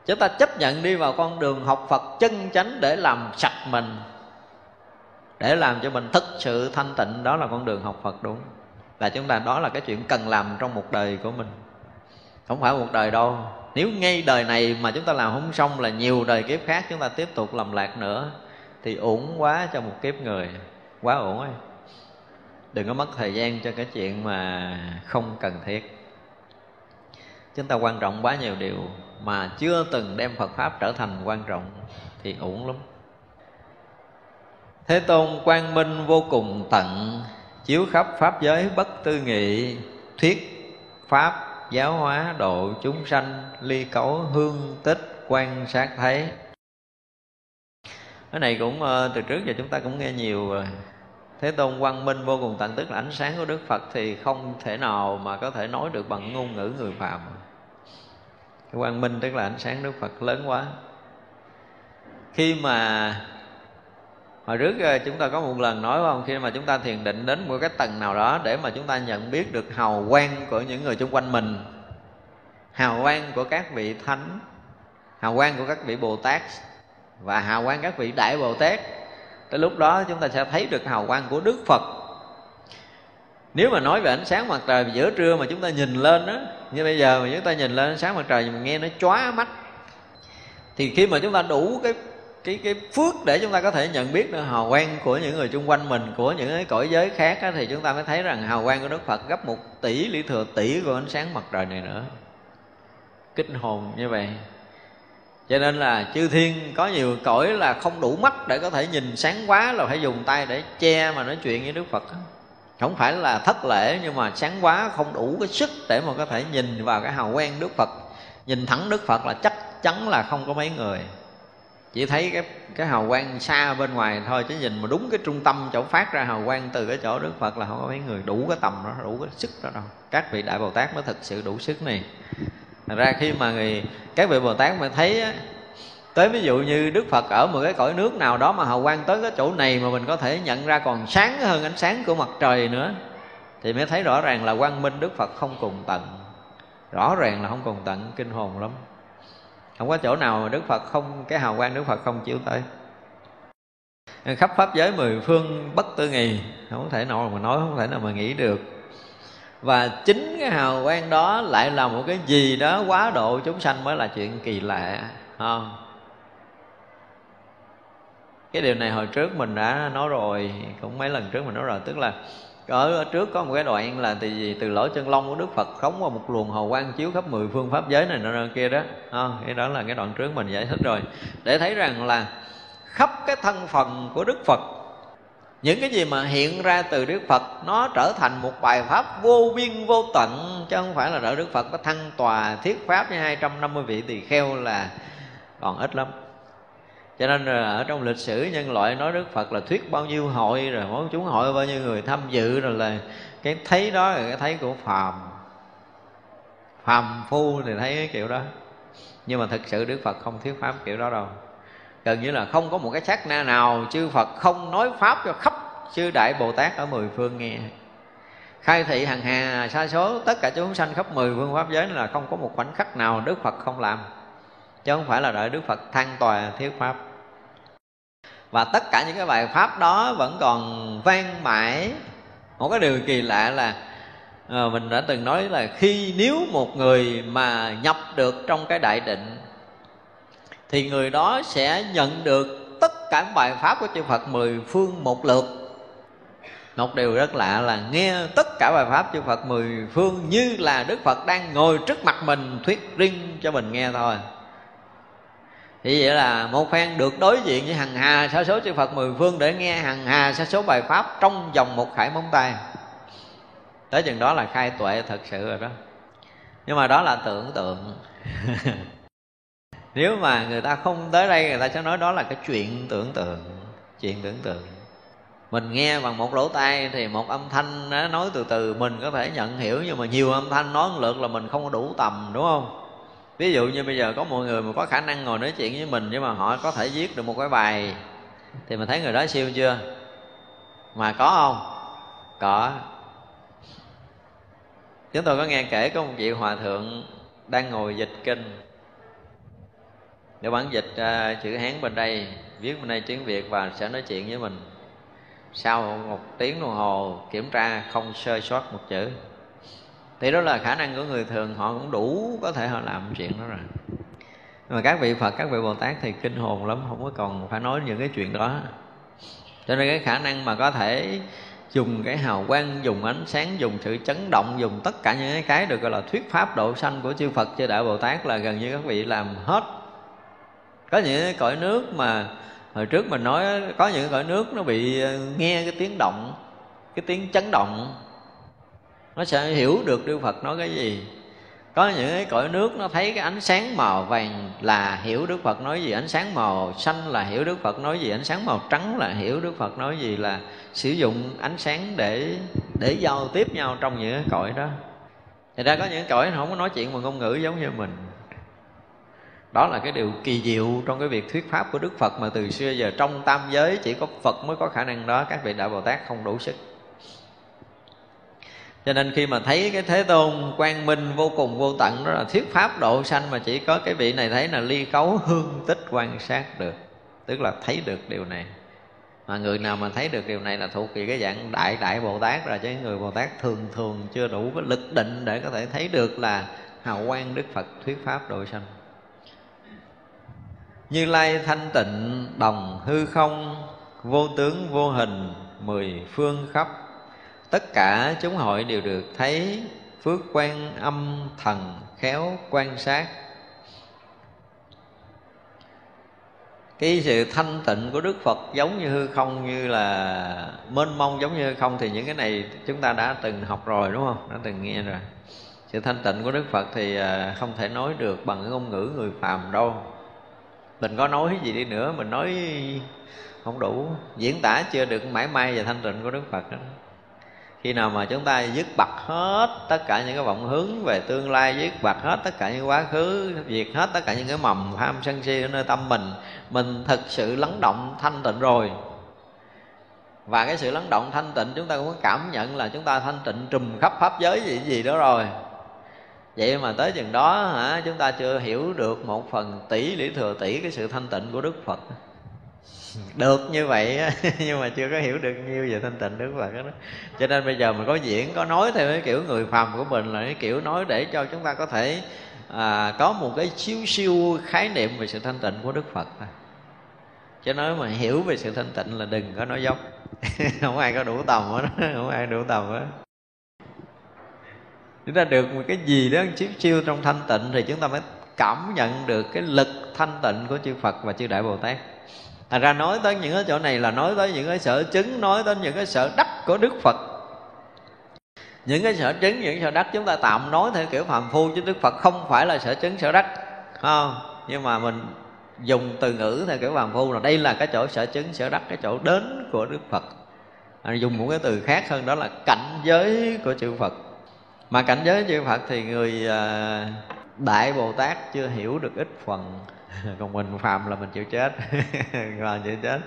Chúng ta chấp nhận đi vào con đường học phật chân chánh để làm sạch mình, để làm cho mình thực sự thanh tịnh. Đó là con đường học phật đúng. Là chúng ta, đó là cái chuyện cần làm trong một đời của mình. Không phải một đời đâu nếu ngay đời này mà chúng ta làm không xong là nhiều đời kiếp khác chúng ta tiếp tục làm lạc nữa, thì uổng quá cho một kiếp người. Quá uổng ấy. Đừng có mất thời gian cho cái chuyện mà không cần thiết. Chúng ta quan trọng quá nhiều điều mà chưa từng đem phật pháp trở thành quan trọng thì uổng lắm. Thế tôn quang minh vô cùng tận, chiếu khắp pháp giới bất tư nghị, thuyết pháp giáo hóa độ chúng sanh, ly cấu hương tích, quan sát thấy. Cái này cũng ờ, từ trước giờ chúng ta cũng nghe nhiều rồi. Thế tôn quang minh vô cùng tận tức là ánh sáng của đức phật thì không thể nào mà có thể nói được bằng ngôn ngữ người phàm quang minh tức là ánh sáng đức phật lớn quá. Khi mà hồi trước ờ, chúng ta có một lần nói không khi mà chúng ta thiền định đến một cái tầng nào đó để mà chúng ta nhận biết được hào quang của những người xung quanh mình. Hào quang của các vị thánh, hào quang của các vị bồ tát và hào quang các vị đại bồ tát tới lúc đó chúng ta sẽ thấy được hào quang của đức phật. Nếu mà nói về ánh sáng mặt trời giữa trưa mà chúng ta nhìn lên đó như bây giờ mà chúng ta nhìn lên ánh sáng mặt trời mình nghe nó chóa mắt, thì khi mà chúng ta đủ cái cái cái phước để chúng ta có thể nhận biết được hào quang của những người chung quanh mình của những cái cõi giới khác á, thì chúng ta mới thấy rằng hào quang của Đức Phật gấp một tỷ lý thừa tỷ của ánh sáng mặt trời này nữa. Kinh hồn như vậy. Cho nên là chư thiên có nhiều cõi là không đủ mắt để có thể nhìn sáng quá là phải dùng tay để che mà nói chuyện với Đức Phật không phải là thất lễ nhưng mà sáng quá không đủ cái sức để mà có thể nhìn vào cái hào quang Đức Phật. Nhìn thẳng Đức Phật là chắc chắn là không có mấy người chỉ thấy cái cái hào quang xa bên ngoài thôi chứ nhìn mà đúng cái trung tâm chỗ phát ra hào quang từ cái chỗ Đức Phật là không có mấy người đủ cái tầm đó đủ cái sức đó đâu. Các vị đại Bồ Tát mới thực sự đủ sức này. Thành ra khi mà người các vị Bồ Tát mà thấy á, tới ví dụ như đức phật ở một cái cõi nước nào đó mà hào quang tới cái chỗ này mà mình có thể nhận ra còn sáng hơn ánh sáng của mặt trời nữa thì mới thấy rõ ràng là quang minh đức phật không cùng tận. Rõ ràng là không cùng tận kinh hồn lắm không có chỗ nào mà đức phật không, cái hào quang đức phật không chiếu tới khắp pháp giới mười phương bất tư nghì không thể nào mà nói, không thể nào mà nghĩ được. Và chính cái hào quang đó lại là một cái gì đó quá độ chúng sanh mới là chuyện kỳ lạ không cái điều này hồi trước mình đã nói rồi, cũng mấy lần trước mình nói rồi, tức là ở, trước có một cái đoạn là từ gì từ lỗ chân lông của đức phật khống qua một luồng hào quang chiếu khắp mười phương pháp giới này nọ kia đó. À, cái đó là cái đoạn trước mình giải thích rồi. Để thấy rằng là khắp cái thân phần của đức phật những cái gì mà hiện ra từ đức phật nó trở thành một bài pháp vô biên vô tận chứ không phải là đợi đức phật có thăng tòa thiết pháp như 250 vị tỳ kheo là còn ít lắm cho nên ở trong lịch sử nhân loại nói đức phật là thuyết bao nhiêu hội, rồi mỗi chúng hội bao nhiêu người tham dự, rồi là cái thấy đó là cái thấy của phàm. Phàm phu thì thấy cái kiểu đó. Nhưng mà thực sự đức phật không thuyết pháp kiểu đó đâu. Gần như là không có một cái sát na nào chư phật không nói pháp cho khắp chư đại bồ tát ở mười phương nghe. Khai thị hằng hà, sa số, tất cả chúng sanh khắp mười phương pháp giới là không có một khoảnh khắc nào đức phật không làm. Chứ không phải là đợi đức phật thăng tòa thuyết pháp và tất cả những cái bài pháp đó vẫn còn vang mãi. Một cái điều kỳ lạ là à, mình đã từng nói là khi nếu một người mà nhập được trong cái đại định thì người đó sẽ nhận được tất cả bài pháp của chư Phật mười phương một lượt. Một điều rất lạ là nghe tất cả bài pháp chư Phật mười phương như là Đức Phật đang ngồi trước mặt mình thuyết riêng cho mình nghe thôi thì vậy là một phen được đối diện với hằng hà, sa số chư Phật mười phương để nghe hằng hà sa số bài pháp trong vòng một khải móng tay. Tới chừng đó là khai tuệ thật sự rồi đó. Nhưng mà đó là tưởng tượng. Nếu mà người ta không tới đây, người ta sẽ nói đó là cái chuyện tưởng tượng, chuyện tưởng tượng. Mình nghe bằng một lỗ tai thì một âm thanh nó nói từ từ, mình có thể nhận hiểu, nhưng mà nhiều âm thanh nói lượt là mình không có đủ tầm, đúng không? Ví dụ như bây giờ có một người mà có khả năng ngồi nói chuyện với mình nhưng mà họ có thể viết được một cái bài thì mình thấy người đó siêu chưa? Mà có không? Có. Chúng tôi có nghe kể có một vị hòa thượng đang ngồi dịch kinh. Để bản dịch uh, chữ hán bên đây viết bên đây tiếng việt và sẽ nói chuyện với mình. Sau một tiếng đồng hồ kiểm tra không sơ sót một chữ thì đó là khả năng của người thường, họ cũng đủ có thể họ làm chuyện đó rồi. Mà các vị phật, các vị bồ tát thì kinh hồn lắm, không có còn phải nói những cái chuyện đó. Cho nên cái khả năng mà có thể dùng cái hào quang, dùng ánh sáng, dùng sự chấn động, dùng tất cả những cái được gọi là thuyết pháp độ sanh của chư phật, chư đại bồ tát là gần như các vị làm hết. Có những cái cõi nước mà hồi trước mình nói có những cõi nước nó bị ờ, nghe cái tiếng động, cái tiếng chấn động nó sẽ hiểu được đức phật nói cái gì. Có những cái cõi nước nó thấy cái ánh sáng màu vàng là hiểu đức phật nói gì. Ánh sáng màu xanh là hiểu đức phật nói gì. Ánh sáng màu trắng là hiểu đức phật nói gì là sử dụng ánh sáng để để giao tiếp nhau trong những cái cõi đó. Thì ra có những cõi không có nói chuyện bằng ngôn ngữ giống như mình. Đó là cái điều kỳ diệu trong cái việc thuyết pháp của đức phật mà từ xưa giờ trong tam giới chỉ có phật mới có khả năng đó. Các vị đại bồ tát không đủ sức cho nên khi mà thấy cái thế tôn quang minh vô cùng vô tận, đó là thuyết pháp độ sanh mà chỉ có cái vị này thấy là ly cấu hương tích quan sát được, tức là thấy được điều này. Mà người nào mà thấy được điều này là thuộc về cái dạng đại đại bồ tát rồi, chứ người bồ tát thường thường chưa đủ cái lực định để có thể thấy được là hào quang đức phật thuyết pháp độ sanh. Như lai thanh tịnh, đồng hư không, vô tướng vô hình, mười phương khắp tất cả chúng hội đều được thấy phước quan âm thần khéo quan sát. Cái sự thanh tịnh của đức phật giống như hư không, như là mênh mông giống như hư không, thì những cái này chúng ta đã từng học rồi, đúng không? Đã từng nghe rồi. Sự thanh tịnh của đức phật thì à, không thể nói được bằng ngôn ngữ người phàm đâu. Mình có nói gì đi nữa, mình nói không đủ. Diễn tả chưa được mãi may về thanh tịnh của đức phật đó khi nào mà chúng ta dứt bật hết tất cả những cái vọng hướng về tương lai, dứt bật hết tất cả những quá khứ, diệt hết tất cả những cái mầm tham sân si ở nơi tâm mình mình thực sự lắng động thanh tịnh rồi. Và cái sự lắng động thanh tịnh chúng ta cũng có cảm nhận là chúng ta thanh tịnh trùm khắp pháp giới gì gì đó rồi. Vậy mà tới chừng đó hả, chúng ta chưa hiểu được một phần tỷ lý thừa tỷ cái sự thanh tịnh của đức phật được như vậy nhưng mà chưa có hiểu được nhiêu về thanh tịnh đức phật đó. Cho nên bây giờ mình có diễn có nói theo cái kiểu người phàm của mình là cái kiểu nói để cho chúng ta có thể à, có một cái siêu siêu khái niệm về sự thanh tịnh của đức phật thôi. Cho nói mà hiểu về sự thanh tịnh là đừng có nói dốc. Không ai có đủ tầm hết không ai đủ tầm hết chúng ta được một cái gì đó chiếu siêu trong thanh tịnh thì chúng ta mới cảm nhận được cái lực thanh tịnh của chư Phật và chư Đại Bồ Tát. Thành ra nói tới những cái chỗ này là nói tới những cái sở chứng Nói tới những cái sở đắc của Đức Phật. Những cái sở chứng, những sở đắc chúng ta tạm nói theo kiểu phàm phu Chứ Đức Phật không phải là sở chứng, sở đắc không? Nhưng mà mình dùng từ ngữ theo kiểu phàm phu là đây là cái chỗ sở chứng, sở đắc Cái chỗ đến của Đức Phật. À, Dùng một cái từ khác hơn đó là cảnh giới của chư Phật. Mà cảnh giới chư Phật thì người à, Đại Bồ Tát chưa hiểu được ít phần. còn mình phàm là mình chịu chết. Là chịu chết.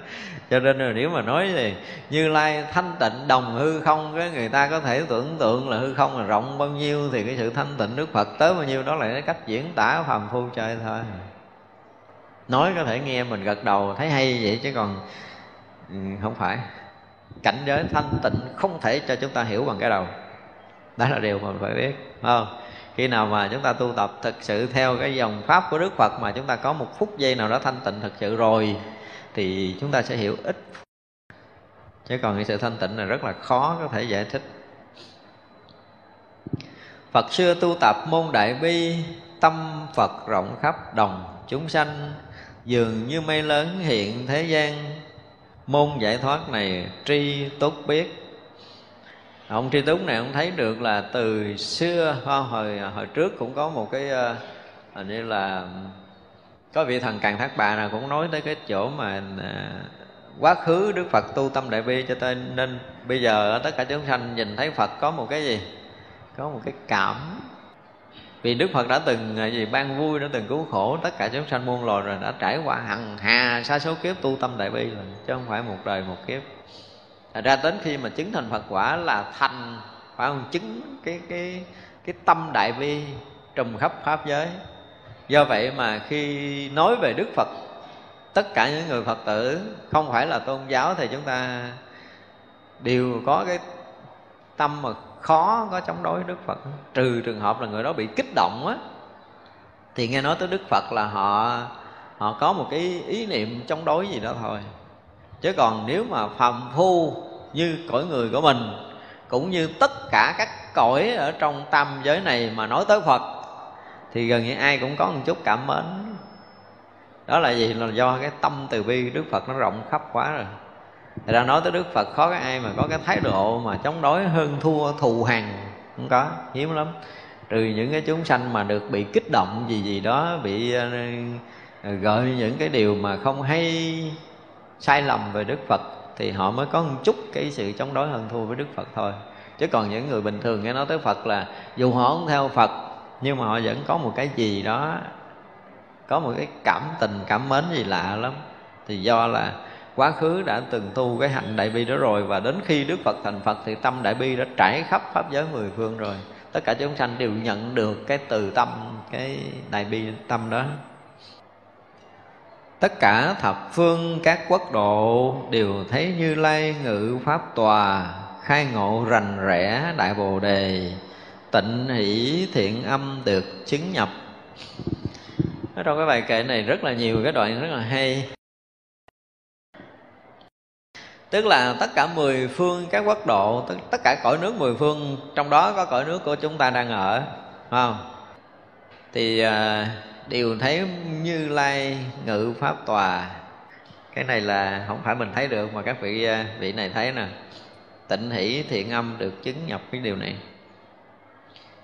Cho nên là nếu mà nói thì như lai thanh tịnh đồng hư không cái người ta có thể tưởng tượng là hư không là rộng bao nhiêu thì cái sự thanh tịnh đức phật tới bao nhiêu đó là cái cách diễn tả phàm phu chơi thôi. Nói có thể nghe mình gật đầu thấy hay vậy chứ còn ừ, không phải. Cảnh giới thanh tịnh không thể cho chúng ta hiểu bằng cái đầu. Đó là điều mà mình phải biết không khi nào mà chúng ta tu tập thực sự theo cái dòng pháp của đức phật mà chúng ta có một phút giây nào đó thanh tịnh thực sự rồi, thì chúng ta sẽ hiểu ít. Chứ còn cái sự thanh tịnh là rất là khó có thể giải thích. Phật xưa tu tập môn đại bi, Tâm Phật rộng khắp đồng chúng sanh, Dường như mây lớn hiện thế gian. Môn giải thoát này tri tốt biết ông tri túc này ông thấy được là từ xưa hồi hồi trước cũng có một cái ờ, hình như là có vị thần càng thác bà nào cũng nói tới cái chỗ mà ờ, quá khứ đức phật tu tâm đại bi cho tên nên bây giờ tất cả chúng sanh nhìn thấy phật có một cái gì? Có một cái cảm. Vì đức phật đã từng ờ, gì, ban vui, đã từng cứu khổ, tất cả chúng sanh muôn loài rồi đã trải qua hằng hà sa số kiếp tu tâm đại bi rồi, chứ không phải một đời một kiếp. Thật ra đến khi mà chứng thành Phật quả là thành, phải không? Chứng cái cái cái tâm đại bi trùm khắp pháp giới. Do vậy mà khi nói về đức phật, tất cả những người phật tử, không phải là tôn giáo thì chúng ta đều có cái tâm mà khó có chống đối đức phật. Trừ trường hợp là người đó bị kích động á, thì nghe nói tới đức phật là họ họ có một cái ý niệm chống đối gì đó thôi chứ còn nếu mà phàm phu như cõi người của mình cũng như tất cả các cõi ở trong tam giới này mà nói tới phật thì gần như ai cũng có một chút cảm mến. Đó là gì? Là do cái tâm từ bi đức phật nó rộng khắp quá rồi. Thì ra nói tới Đức Phật khó có ai mà có cái thái độ mà chống đối hơn thua thù hằn Không có, hiếm lắm. Trừ những cái chúng sanh mà được bị kích động gì gì đó Bị ờ, gợi những cái điều mà không hay sai lầm về Đức Phật thì họ mới có một chút cái sự chống đối hơn thua với đức phật thôi. Chứ còn những người bình thường nghe nói tới phật là dù họ không theo phật, nhưng mà họ vẫn có một cái gì đó, có một cái cảm tình, cảm mến gì lạ lắm. Thì do là quá khứ đã từng tu cái hạnh đại bi đó rồi và đến khi đức phật thành phật thì tâm đại bi đã trải khắp pháp giới mười phương rồi. Tất cả chúng sanh đều nhận được cái từ tâm, cái đại bi tâm đó tất cả thập phương các quốc độ đều thấy như lai ngự pháp tòa khai ngộ rành rẽ đại bồ đề tịnh hỷ thiện âm được chứng nhập. Ở trong cái bài kệ này rất là nhiều cái đoạn rất là hay. Tức là tất cả mười phương các quốc độ tất, tất cả cõi nước mười phương trong đó có cõi nước của chúng ta đang ở không? Thì à, đều thấy như lai ngự pháp tòa. Cái này là không phải mình thấy được, mà các vị à, vị này thấy nè. Tịnh hỷ thiện âm được chứng nhập cái điều này.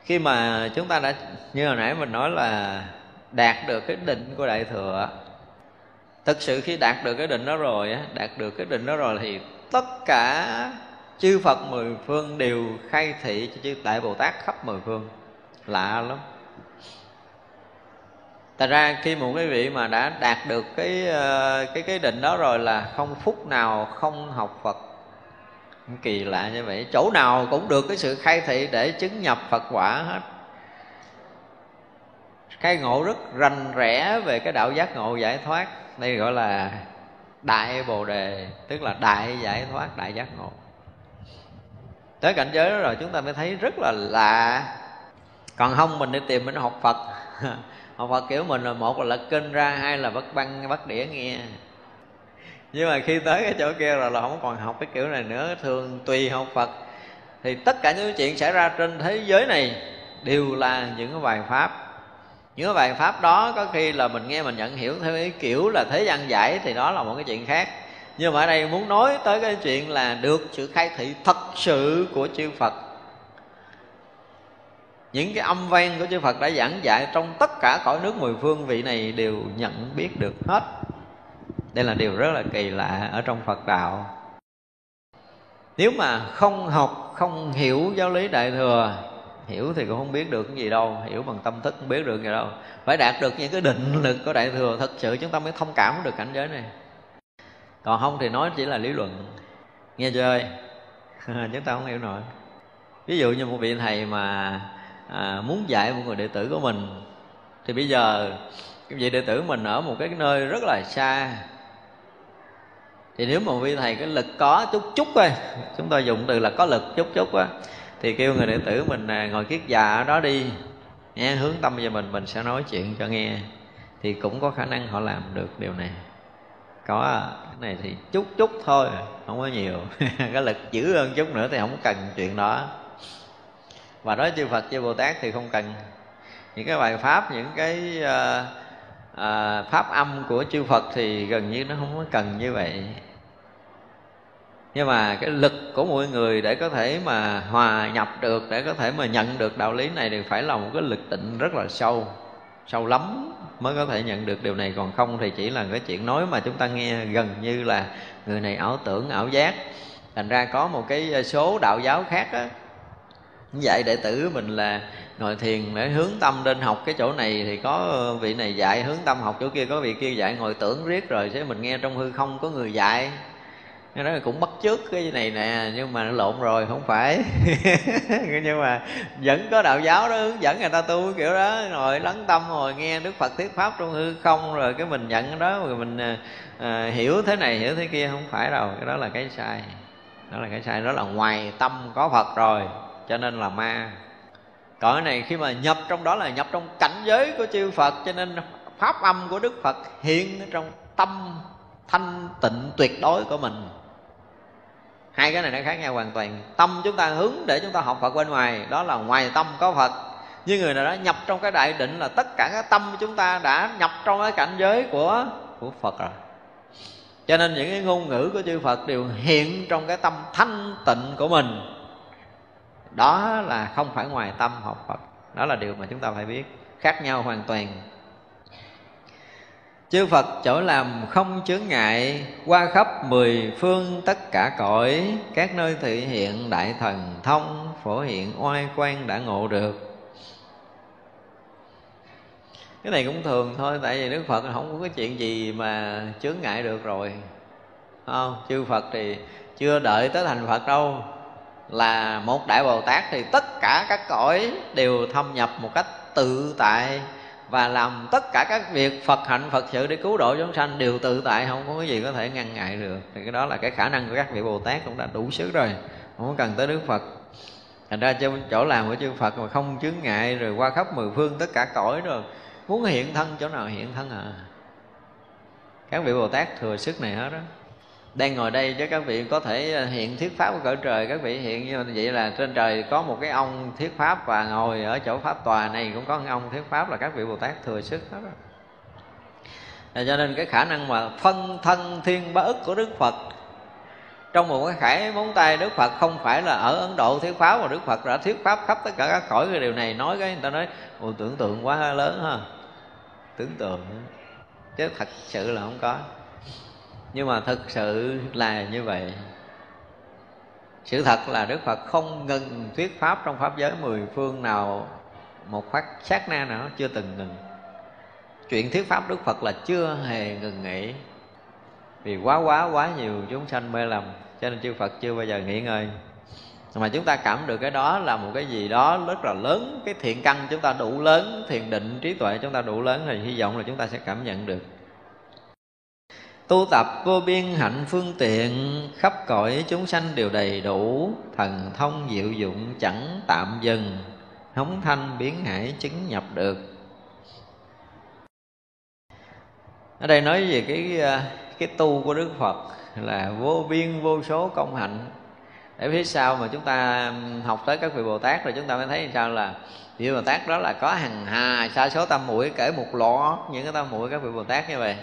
Khi mà chúng ta đã, như hồi nãy mình nói là đạt được cái định của đại thừa, thực sự khi đạt được cái định đó rồi đạt được cái định đó rồi thì tất cả chư phật mười phương đều khai thị cho chư đại bồ tát khắp mười phương. Lạ lắm. Thật ra khi một cái vị mà đã đạt được cái ờ, cái cái định đó rồi là không phút nào không học Phật. Kỳ lạ như vậy. Chỗ nào cũng được cái sự khai thị để chứng nhập Phật quả hết. Khai ngộ rất rành rẽ về cái đạo giác ngộ giải thoát. Đây gọi là đại bồ đề, tức là đại giải thoát, đại giác ngộ. Tới cảnh giới đó rồi chúng ta mới thấy rất là lạ. Còn không mình đi tìm mình học phật. học phật kiểu mình là một là lật kinh ra, hai là bắt băng, bắt đĩa nghe. Nhưng mà khi tới cái chỗ kia rồi là không còn học cái kiểu này nữa, thường tùy học phật. Thì tất cả những chuyện xảy ra trên thế giới này đều là những cái bài pháp. Những cái bài pháp đó có khi là mình nghe mình nhận hiểu theo cái kiểu là thế gian giải thì đó là một cái chuyện khác. Nhưng mà ở đây muốn nói tới cái chuyện là được sự khai thị thật sự của chư Phật những cái âm vang của chư Phật đã giảng dạy trong tất cả cõi nước mười phương, vị này đều nhận biết được hết. Đây là điều rất là kỳ lạ ở trong Phật đạo. Nếu mà không học, không hiểu giáo lý đại thừa, hiểu thì cũng không biết được cái gì đâu, hiểu bằng tâm thức không biết được gì đâu. Phải đạt được những cái định lực của đại thừa, thật sự chúng ta mới thông cảm được cảnh giới này. Còn không thì nói chỉ là lý luận. Nghe chưa ơi? chúng ta không hiểu nổi. Ví dụ như một vị thầy mà à, muốn dạy một người đệ tử của mình thì bây giờ cái vị đệ tử mình ở một cái nơi rất là xa. Thì nếu mà vị thầy cái lực có chút chút thôi chúng ta dùng từ là có lực chút chút á thì kêu người đệ tử mình à, ngồi kiết già ở đó đi nghe hướng tâm về mình mình sẽ nói chuyện cho nghe. Thì cũng có khả năng họ làm được điều này. Có cái này thì chút chút thôi không có nhiều. Cái lực dữ hơn chút nữa thì không cần chuyện đó và nói chư Phật chư Bồ Tát thì không cần những cái bài pháp những cái uh, uh, pháp âm của chư Phật thì gần như nó không có cần như vậy. Nhưng mà cái lực của mỗi người để có thể mà hòa nhập được để có thể mà nhận được đạo lý này thì phải là một cái lực tịnh rất là sâu sâu lắm mới có thể nhận được điều này. Còn không thì chỉ là cái chuyện nói mà chúng ta nghe gần như là người này ảo tưởng ảo giác. Thành ra có một cái số đạo giáo khác á dạy đệ tử mình là ngồi thiền để hướng tâm lên học cái chỗ này thì có ờ, vị này dạy hướng tâm học chỗ kia có vị kia dạy ngồi tưởng riết rồi sẽ mình nghe trong hư không có người dạy. Nó là cũng bắt chước cái này nè nhưng mà nó lộn rồi không phải. Nhưng mà vẫn có đạo giáo đó hướng dẫn người ta tu kiểu đó rồi lắng tâm rồi nghe đức phật thuyết pháp trong hư không rồi cái mình nhận cái đó rồi mình à, hiểu thế này hiểu thế kia không phải đâu cái đó là cái sai. Đó là cái sai đó là ngoài tâm có phật rồi cho nên là ma. Cõi này khi mà nhập trong đó là nhập trong cảnh giới của chư phật, cho nên pháp âm của đức phật hiện trong tâm thanh tịnh tuyệt đối của mình. Hai cái này nó khác nhau hoàn toàn. Tâm chúng ta hướng để chúng ta học phật bên ngoài, đó là ngoài tâm có phật. Như người nào đó nhập trong cái đại định là tất cả cái tâm chúng ta đã nhập trong cái cảnh giới của của phật rồi. Cho nên những cái ngôn ngữ của chư phật đều hiện trong cái tâm thanh tịnh của mình đó là không phải ngoài tâm học phật. Đó là điều mà chúng ta phải biết. Khác nhau hoàn toàn. Chư phật chỗ làm không chướng ngại qua khắp mười phương tất cả cõi, các nơi thị hiện đại thần thông, phổ hiện oai quan đã ngộ được. Cái này cũng thường thôi, tại vì đức phật không có cái chuyện gì mà chướng ngại được rồi. Không? Chư phật thì chưa đợi tới thành phật đâu là một đại bồ tát thì tất cả các cõi đều thâm nhập một cách tự tại và làm tất cả các việc Phật hạnh, Phật sự để cứu độ chúng sanh đều tự tại. Không có cái gì có thể ngăn ngại được. Thì cái đó là cái khả năng của các vị Bồ Tát cũng đã đủ sức rồi. Không cần tới Đức Phật. Thành ra trong chỗ làm của chư Phật mà không chướng ngại rồi qua khắp mười phương tất cả cõi rồi, muốn hiện thân chỗ nào hiện thân à? Các vị Bồ Tát thừa sức này hết đó đang ngồi đây chứ các vị có thể ờ, hiện thuyết pháp của cõi trời. Các vị hiện như vậy là trên trời có một cái ông thuyết pháp và ngồi ở chỗ pháp tòa này cũng có một ông thuyết pháp là các vị bồ tát thừa sức hết rồi ờ, cho nên cái khả năng mà phân thân thiên bá ức của đức phật, trong một cái khải móng tay đức phật không phải là ở ấn độ thuyết pháp mà đức phật đã thuyết pháp khắp tất cả các cõi cái điều này nói cái, người ta nói ồ tưởng tượng quá lớn ha, tưởng tượng. Chứ thật sự là không có nhưng mà thực sự là như vậy. Sự thật là đức phật không ngừng thuyết pháp trong pháp giới mười phương nào một phát sát na nào chưa từng ngừng. Chuyện thuyết pháp đức phật là chưa hề ngừng nghỉ. Vì quá quá quá nhiều chúng sanh mê lầm, cho nên chư phật chưa bao giờ nghỉ ngơi. Mà chúng ta cảm được cái đó là một cái gì đó rất là lớn, cái thiện căn chúng ta đủ lớn, thiền định trí tuệ chúng ta đủ lớn, thì hy vọng là chúng ta sẽ cảm nhận được tu tập vô biên hạnh phương tiện, khắp cõi chúng sanh đều đầy đủ, thần thông diệu dụng chẳng tạm dừng, hống thanh biến hải chứng nhập được. Ở đây nói về cái à, cái tu của đức phật là vô biên vô số công hạnh. Để phía sau mà chúng ta học tới các vị bồ tát rồi chúng ta mới thấy sao là vị bồ tát đó là có hàng hà, sa số tam muội kể một lọ, những cái tam muội các vị bồ tát như vậy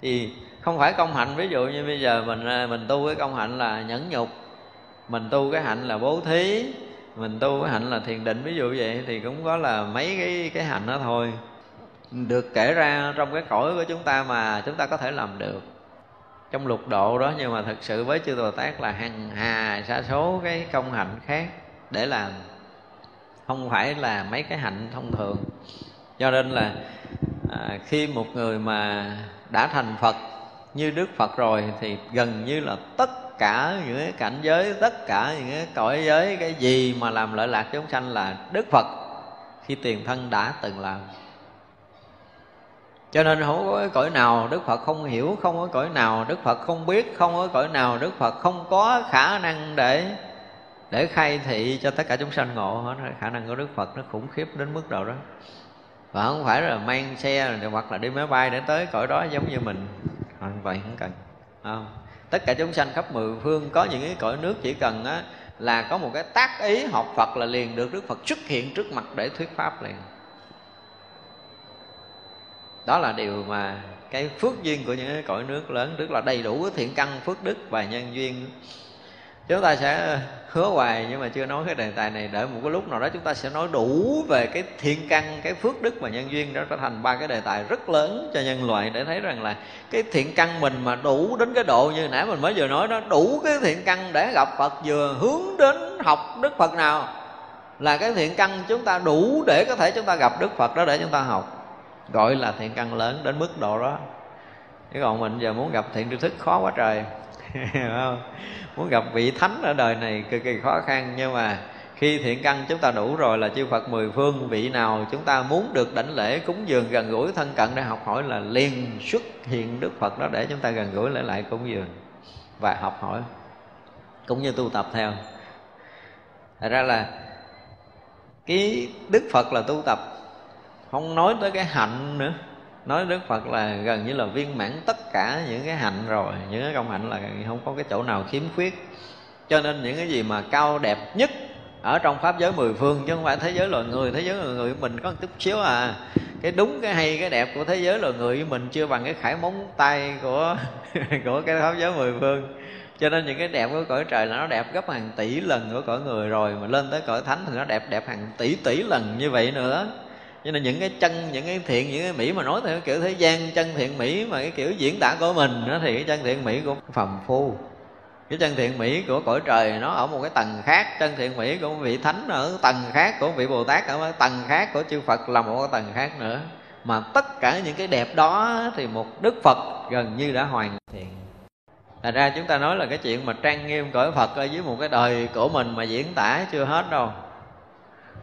thì không phải công hạnh ví dụ như bây giờ mình à, mình tu cái công hạnh là nhẫn nhục mình tu cái hạnh là bố thí mình tu cái hạnh là thiền định ví dụ vậy thì cũng có là mấy cái cái hạnh đó thôi. Được kể ra trong cái cõi của chúng ta mà chúng ta có thể làm được. Trong lục độ đó nhưng mà thực sự với chư Bồ Tát là hằng hà sa số cái công hạnh khác để làm. Không phải là mấy cái hạnh thông thường. Cho nên là à, khi một người mà đã thành Phật, như Đức Phật rồi, thì gần như là tất cả những cái cảnh giới, tất cả những cái cõi giới, cái gì mà làm lợi lạc chúng sanh là Đức Phật, khi tiền thân đã từng làm. Cho nên không có cõi nào đức phật không hiểu, không có cõi nào đức phật không biết, không có cõi nào đức phật không có khả năng để để khai thị cho tất cả chúng sanh ngộ. Hết khả năng của đức phật nó khủng khiếp đến mức độ đó và không phải là mang xe hoặc là đi máy bay để tới cõi đó giống như mình. Hoàn toàn không cần không? Tất cả chúng sanh khắp mười phương có những cái cõi nước chỉ cần á, là có một cái tác ý học Phật là liền được Đức Phật xuất hiện trước mặt để thuyết pháp liền. Đó là điều mà cái phước duyên của những cái cõi nước lớn, tức là đầy đủ cái thiện căn, phước đức và nhân duyên. Chúng ta sẽ hứa hoài, nhưng mà chưa nói cái đề tài này. Đợi một cái lúc nào đó chúng ta sẽ nói đủ về cái thiện căn, cái phước đức và nhân duyên. Đó trở thành ba cái đề tài rất lớn cho nhân loại để thấy rằng là cái thiện căn mình mà đủ đến cái độ như nãy mình mới vừa nói đó, đủ cái thiện căn để gặp phật, vừa hướng đến học đức phật nào là cái thiện căn chúng ta đủ để có thể chúng ta gặp đức phật đó để chúng ta học. Gọi là thiện căn lớn đến mức độ đó. Chứ còn mình giờ muốn gặp thiện tri thức khó quá trời. không? muốn gặp vị thánh ở đời này cực kỳ khó khăn, nhưng mà khi thiện căn chúng ta đủ rồi là chư Phật mười phương, vị nào chúng ta muốn được đảnh lễ cúng dường, gần gũi thân cận để học hỏi là liền xuất hiện Đức Phật đó để chúng ta gần gũi lễ lại cúng dường và học hỏi, cũng như tu tập theo Thật ra là cái Đức Phật là tu tập, không nói tới cái hạnh nữa nói đức phật là gần như là viên mãn tất cả những cái hạnh rồi. Những cái công hạnh là không có cái chỗ nào khiếm khuyết. Cho nên những cái gì mà cao đẹp nhất ở trong pháp giới mười phương, chứ không phải thế giới loài người, thế giới loài người mình có một chút xíu à. Cái đúng, cái hay, cái đẹp của thế giới loài người với mình chưa bằng cái khải móng tay của của cái pháp giới mười phương. Cho nên những cái đẹp của cõi trời là nó đẹp gấp hàng tỷ lần của cõi người rồi, mà lên tới cõi thánh thì nó đẹp đẹp hàng tỷ tỷ lần như vậy nữa cho nên những cái chân, những cái thiện, những cái mỹ mà nói theo kiểu thế gian, chân thiện mỹ mà cái kiểu diễn tả của mình đó, thì cái chân thiện mỹ của phàm phu, cái chân thiện mỹ của cõi trời nó ở một cái tầng khác. Chân thiện mỹ của vị thánh ở tầng khác của vị bồ tát, ở một tầng khác của chư phật, là một cái tầng khác nữa. Mà tất cả những cái đẹp đó thì một đức phật gần như đã hoàn thiện. Thành ra chúng ta nói là cái chuyện mà trang nghiêm cõi Phật ở dưới một cái đời của mình mà diễn tả chưa hết đâu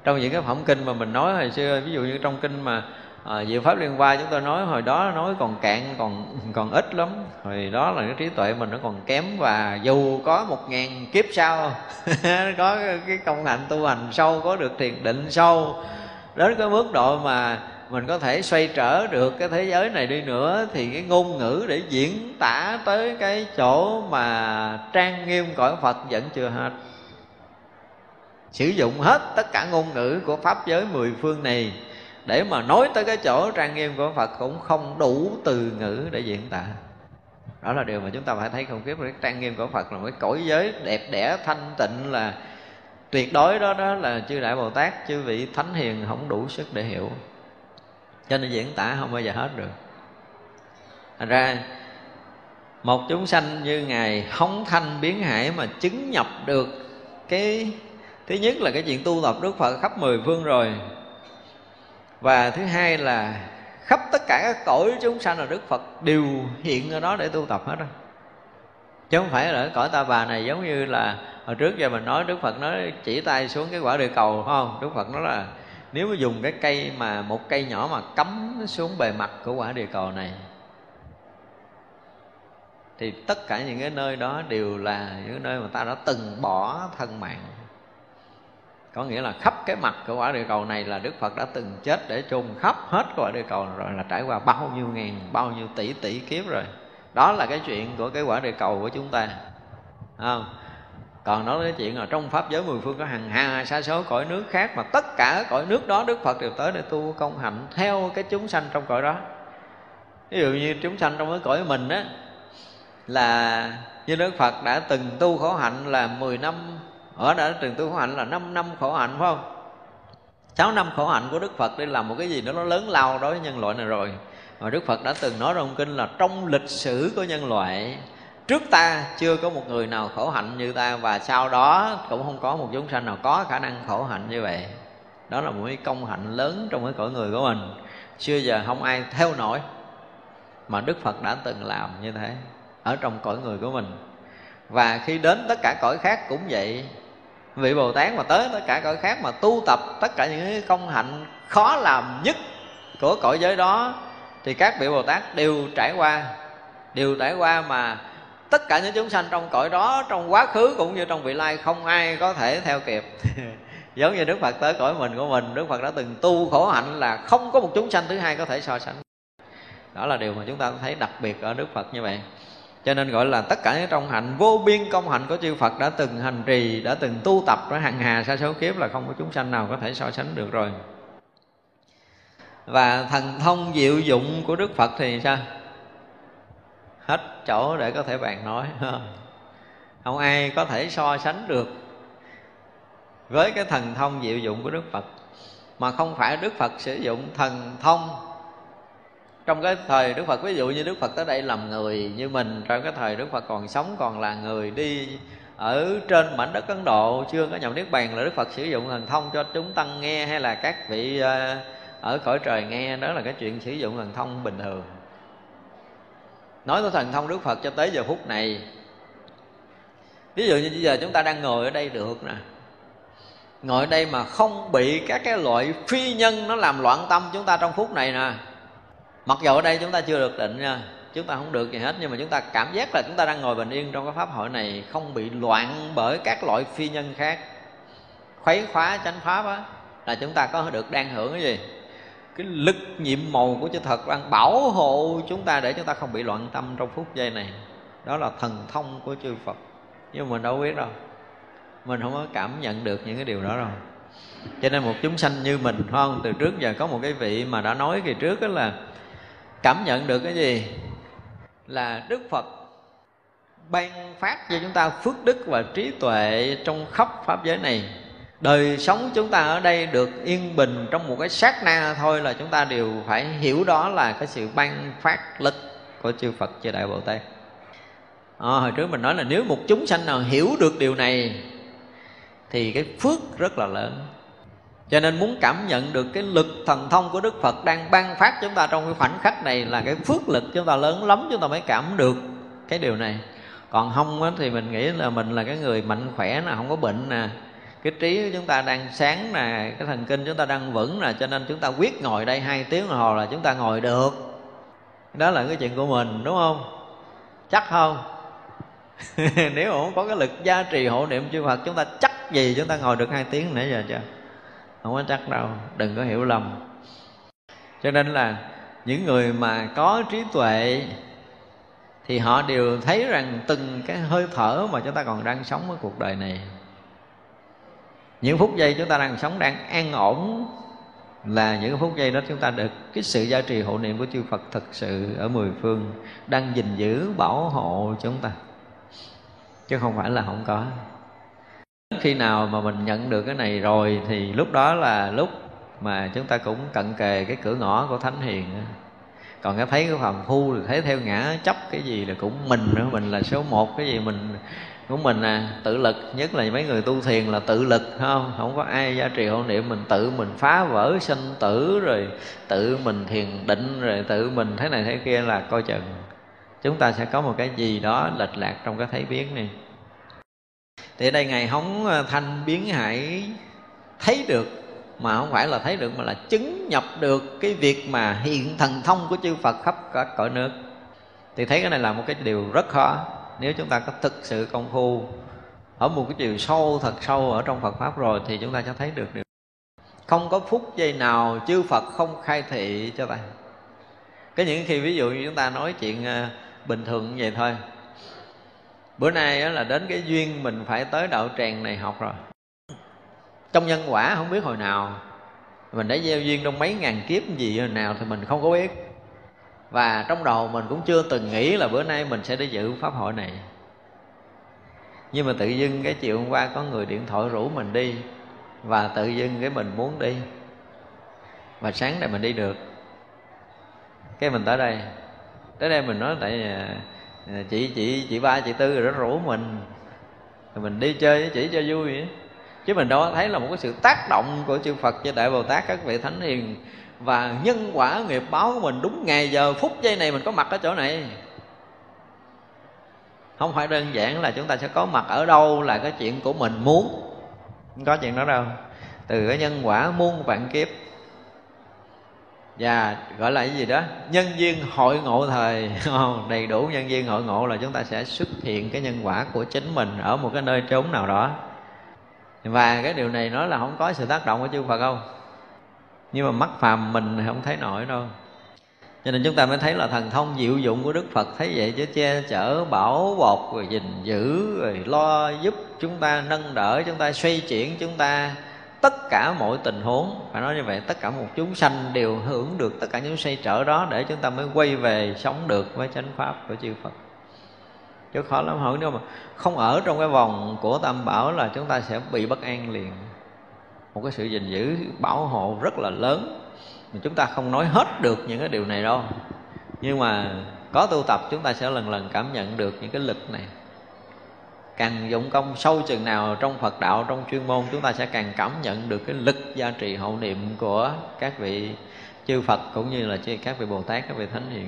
trong những cái phẩm kinh mà mình nói hồi xưa ví dụ như trong kinh mà à, diệu pháp liên hoa chúng tôi nói hồi đó nói còn cạn còn còn ít lắm. Hồi đó là cái trí tuệ mình nó còn kém và dù có một ngàn kiếp sau có cái công hạnh tu hành sâu có được thiền định sâu đến cái mức độ mà mình có thể xoay trở được cái thế giới này đi nữa thì cái ngôn ngữ để diễn tả tới cái chỗ mà trang nghiêm cõi Phật vẫn chưa hết sử dụng hết tất cả ngôn ngữ của pháp giới mười phương này để mà nói tới cái chỗ trang nghiêm của Phật cũng không đủ từ ngữ để diễn tả. Đó là điều mà chúng ta phải thấy không kiếp. cái trang nghiêm của Phật là một cái cõi giới đẹp đẽ, thanh tịnh là tuyệt đối. Đó đó là chư đại Bồ Tát, chư vị thánh hiền không đủ sức để hiểu. Cho nên diễn tả không bao giờ hết được. Thành ra, một chúng sanh như ngài hống thanh biến hải mà chứng nhập được cái thứ nhất là cái chuyện tu tập đức phật khắp mười phương rồi. Và thứ hai là khắp tất cả các cõi chúng sanh là đức phật đều hiện ở đó để tu tập hết rồi chứ không phải là cõi ta bà này giống như là hồi trước giờ mình nói đức phật nói chỉ tay xuống cái quả địa cầu không? Đức phật nói là nếu mà dùng cái cây mà, một cây nhỏ mà cắm xuống bề mặt của quả địa cầu này, thì tất cả những cái nơi đó đều là những nơi mà ta đã từng bỏ thân mạng có nghĩa là khắp cái mặt của quả địa cầu này là đức phật đã từng chết để chôn khắp hết quả địa cầu rồi là trải qua bao nhiêu ngàn, bao nhiêu tỷ tỷ kiếp rồi. Đó là cái chuyện của cái quả địa cầu của chúng ta. Không? Còn nói cái chuyện là trong pháp giới mười phương có hàng hà, sa số, cõi nước khác, mà tất cả cõi nước đó đức phật đều tới để tu công hạnh theo cái chúng sanh trong cõi đó. Ví dụ như chúng sanh trong cái cõi mình á, là như đức phật đã từng tu khổ hạnh là 10 năm ở đã từng tu khổ hạnh là 5 năm khổ hạnh, phải không? 6 năm khổ hạnh của Đức Phật đi làm một cái gì đó nó lớn lao đối với nhân loại này rồi. Mà Đức Phật đã từng nói trong kinh là trong lịch sử của nhân loại, Trước ta chưa có một người nào khổ hạnh như ta Và sau đó cũng không có một chúng sanh nào có khả năng khổ hạnh như vậy. Đó là một cái công hạnh lớn trong cái cõi người của mình. Xưa giờ không ai theo nổi Mà Đức Phật đã từng làm như thế Ở trong cõi người của mình. Và khi đến tất cả cõi khác cũng vậy vị bồ tát mà tới tất cả cõi khác mà tu tập tất cả những cái công hạnh khó làm nhất của cõi giới đó, thì các vị bồ tát đều trải qua. Đều trải qua mà tất cả những chúng sanh trong cõi đó, trong quá khứ cũng như trong vị lai, không ai có thể theo kịp. Giống như đức phật tới cõi mình của mình, đức phật đã từng tu khổ hạnh là không có một chúng sanh thứ hai có thể so sánh. Đó là điều mà chúng ta thấy đặc biệt ở đức phật như vậy cho nên gọi là tất cả những trong hạnh, vô biên công hạnh của chư Phật đã từng hành trì, đã từng tu tập ở hàng hà sa số kiếp là không có chúng sanh nào có thể so sánh được rồi. Và thần thông diệu dụng của Đức Phật thì sao? Hết chỗ để có thể bàn nói không ai có thể so sánh được với cái thần thông diệu dụng của Đức Phật. Mà không phải Đức Phật sử dụng thần thông trong cái thời Đức Phật, ví dụ như Đức Phật tới đây làm người như mình, trong cái thời Đức Phật còn sống, còn là người đi ở trên mảnh đất Ấn Độ, chưa có nhập niết bàn là Đức Phật sử dụng thần thông cho chúng tăng nghe hay là các vị ờ, ở cõi trời nghe, đó là cái chuyện sử dụng thần thông bình thường. Nói tới thần thông Đức Phật cho tới giờ phút này, ví dụ như bây giờ chúng ta đang ngồi ở đây được nè. Ngồi ở đây mà không bị các cái loại phi nhân nó làm loạn tâm chúng ta trong phút này nè mặc dù ở đây chúng ta chưa được định nha chúng ta không được gì hết, nhưng mà chúng ta cảm giác là chúng ta đang ngồi bình yên trong cái pháp hội này, không bị loạn bởi các loại phi nhân khác. Khuấy khóa chánh pháp á, là chúng ta có được đang hưởng cái gì? Cái lực nhiệm màu của chư thật đang bảo hộ chúng ta để chúng ta không bị loạn tâm trong phút giây này. Đó là thần thông của chư Phật. Nhưng mà mình đâu biết đâu, mình không có cảm nhận được những cái điều đó đâu. Cho nên một chúng sanh như mình không? Từ trước giờ có một cái vị mà đã nói kỳ trước đó là cảm nhận được cái gì? Là đức phật ban phát cho chúng ta phước đức và trí tuệ trong khắp pháp giới này. Đời sống chúng ta ở đây được yên bình trong một cái sát na thôi là chúng ta đều phải hiểu đó là cái sự ban phát lực của chư Phật chư Đại Bồ Tát. À, hồi trước mình nói là nếu một chúng sanh nào hiểu được điều này thì cái phước rất là lớn cho nên muốn cảm nhận được cái lực thần thông của đức phật đang ban phát chúng ta trong cái khoảnh khắc này là cái phước lực chúng ta lớn lắm chúng ta mới cảm được cái điều này. Còn không á, thì mình nghĩ là mình là cái người mạnh khỏe nè không có bệnh nè. Cái trí của chúng ta đang sáng nè cái thần kinh chúng ta đang vững nè cho nên chúng ta quyết ngồi đây hai tiếng đồng hồ là chúng ta ngồi được. Đó là cái chuyện của mình đúng không? Chắc không? Nếu không có cái lực gia trì hộ niệm chư Phật chúng ta chắc gì chúng ta ngồi được hai tiếng nãy giờ chưa? Không có chắc đâu, đừng có hiểu lầm. Cho nên là những người mà có trí tuệ thì họ đều thấy rằng từng cái hơi thở mà chúng ta còn đang sống ở cuộc đời này. Những phút giây chúng ta đang sống đang an ổn là những phút giây đó chúng ta được cái sự gia trì hộ niệm của chư Phật thực sự ở mười phương, đang gìn giữ bảo hộ chúng ta. Chứ không phải là không có khi nào mà mình nhận được cái này rồi thì lúc đó là lúc mà chúng ta cũng cận kề cái cửa ngõ của thánh hiền còn cái thấy cái phàm phu thì thấy theo ngã chấp cái gì là cũng mình nữa, mình là số một, cái gì mình của mình à. Tự lực, nhất là mấy người tu thiền là tự lực không? Không có ai gia trì hộ niệm, mình tự mình phá vỡ sinh tử rồi tự mình thiền định rồi tự mình thế này thế kia là coi chừng. Chúng ta sẽ có một cái gì đó lệch lạc trong cái thấy biến này thì ở đây ngài hóng ờ, thanh biến hải thấy được, mà không phải là thấy được, mà là chứng nhập được cái việc mà hiện thần thông của chư Phật khắp cả cõi nước. Thì thấy cái này là một cái điều rất khó. Nếu chúng ta có thực sự công phu, ở một cái chiều sâu, thật sâu ở trong Phật pháp rồi, thì chúng ta sẽ thấy được điều không có phút giây nào chư Phật không khai thị cho ta cái những khi ví dụ như chúng ta nói chuyện ờ, bình thường như vậy thôi bữa nay là đến cái duyên mình phải tới đạo tràng này học rồi. Trong nhân quả không biết hồi nào. Mình đã gieo duyên trong mấy ngàn kiếp gì hồi nào thì mình không có biết. Và trong đầu mình cũng chưa từng nghĩ là bữa nay mình sẽ đi dự pháp hội này. Nhưng mà tự dưng cái chiều hôm qua có người điện thoại rủ mình đi. Và tự dưng cái mình muốn đi. Và sáng nay mình đi được. Cái mình tới đây. Tới đây mình nói tại à, Ờ, chị chị chị ba, chị tư rồi nó rủ mình. Rồi mình đi chơi chỉ cho vui vậy chứ mình đâu thấy là một cái sự tác động của chư Phật cho đại Bồ Tát, các vị thánh hiền. Và nhân quả nghiệp báo của mình đúng ngày giờ phút giây này mình có mặt ở chỗ này. Không phải đơn giản là chúng ta sẽ có mặt ở đâu là cái chuyện của mình muốn. Không có chuyện đó đâu. Từ cái nhân quả muôn vạn kiếp và gọi là cái gì đó? Nhân viên hội ngộ thời. Đầy đủ nhân viên hội ngộ là chúng ta sẽ xuất hiện cái nhân quả của chính mình ở một cái nơi trốn nào đó. Và cái điều này nó là không có sự tác động của chư Phật không? Nhưng mà mắt phàm mình không thấy nổi đâu. Cho nên chúng ta mới thấy là thần thông diệu dụng của Đức Phật thấy vậy chứ che chở, bảo bọc rồi gìn giữ, rồi lo giúp chúng ta, nâng đỡ chúng ta, xoay chuyển chúng ta tất cả mọi tình huống, phải nói như vậy, tất cả một chúng sanh đều hưởng được tất cả những xây trở đó để chúng ta mới quay về sống được với chánh pháp của chư Phật. Chứ khó lắm, hỏi nếu mà không ở trong cái vòng của tam bảo là chúng ta sẽ bị bất an liền. Một cái sự gìn giữ, bảo hộ rất là lớn. Mà chúng ta không nói hết được những cái điều này đâu. Nhưng mà có tu tập, chúng ta sẽ lần lần cảm nhận được những cái lực này càng dụng công sâu chừng nào trong Phật đạo trong chuyên môn chúng ta sẽ càng cảm nhận được cái lực gia trì hậu niệm của các vị chư Phật cũng như là các vị Bồ Tát các vị Thánh Hiền.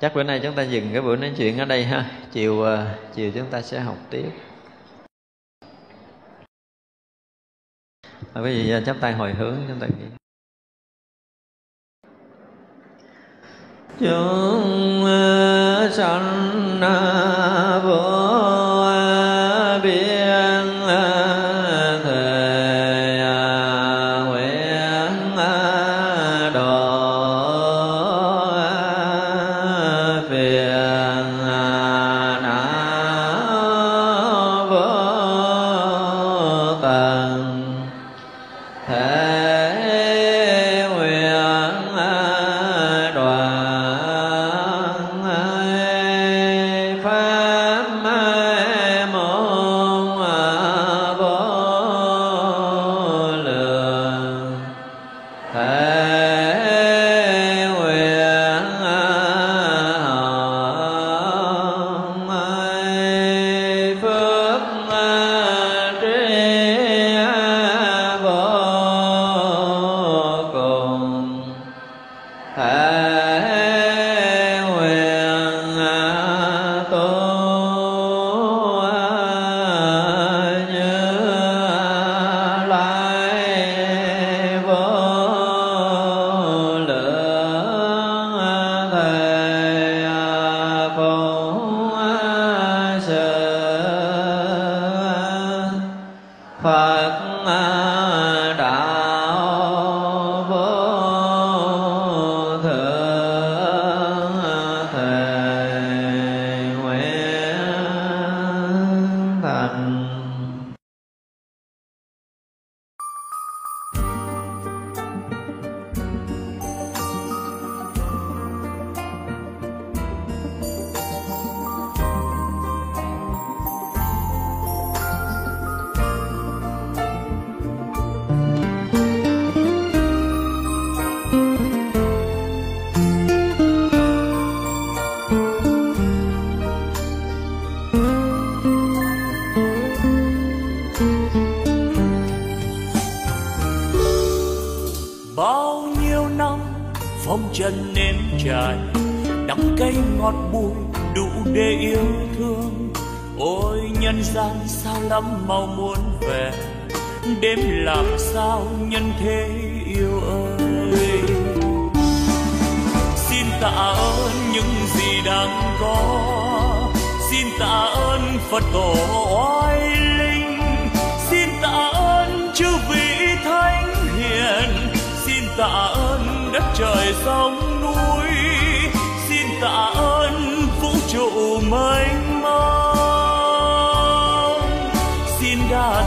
Chắc bữa nay chúng ta dừng cái buổi nói chuyện ở đây ha. Chiều ờ, chiều chúng ta sẽ học tiếp. À, quý chắp tay hồi hướng chúng ta nghĩ chúng ờ, sanh vô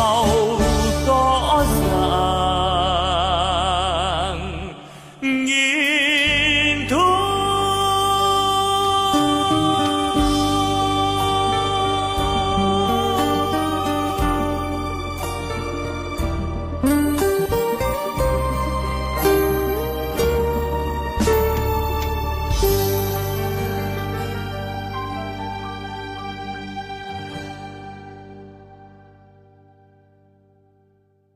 好。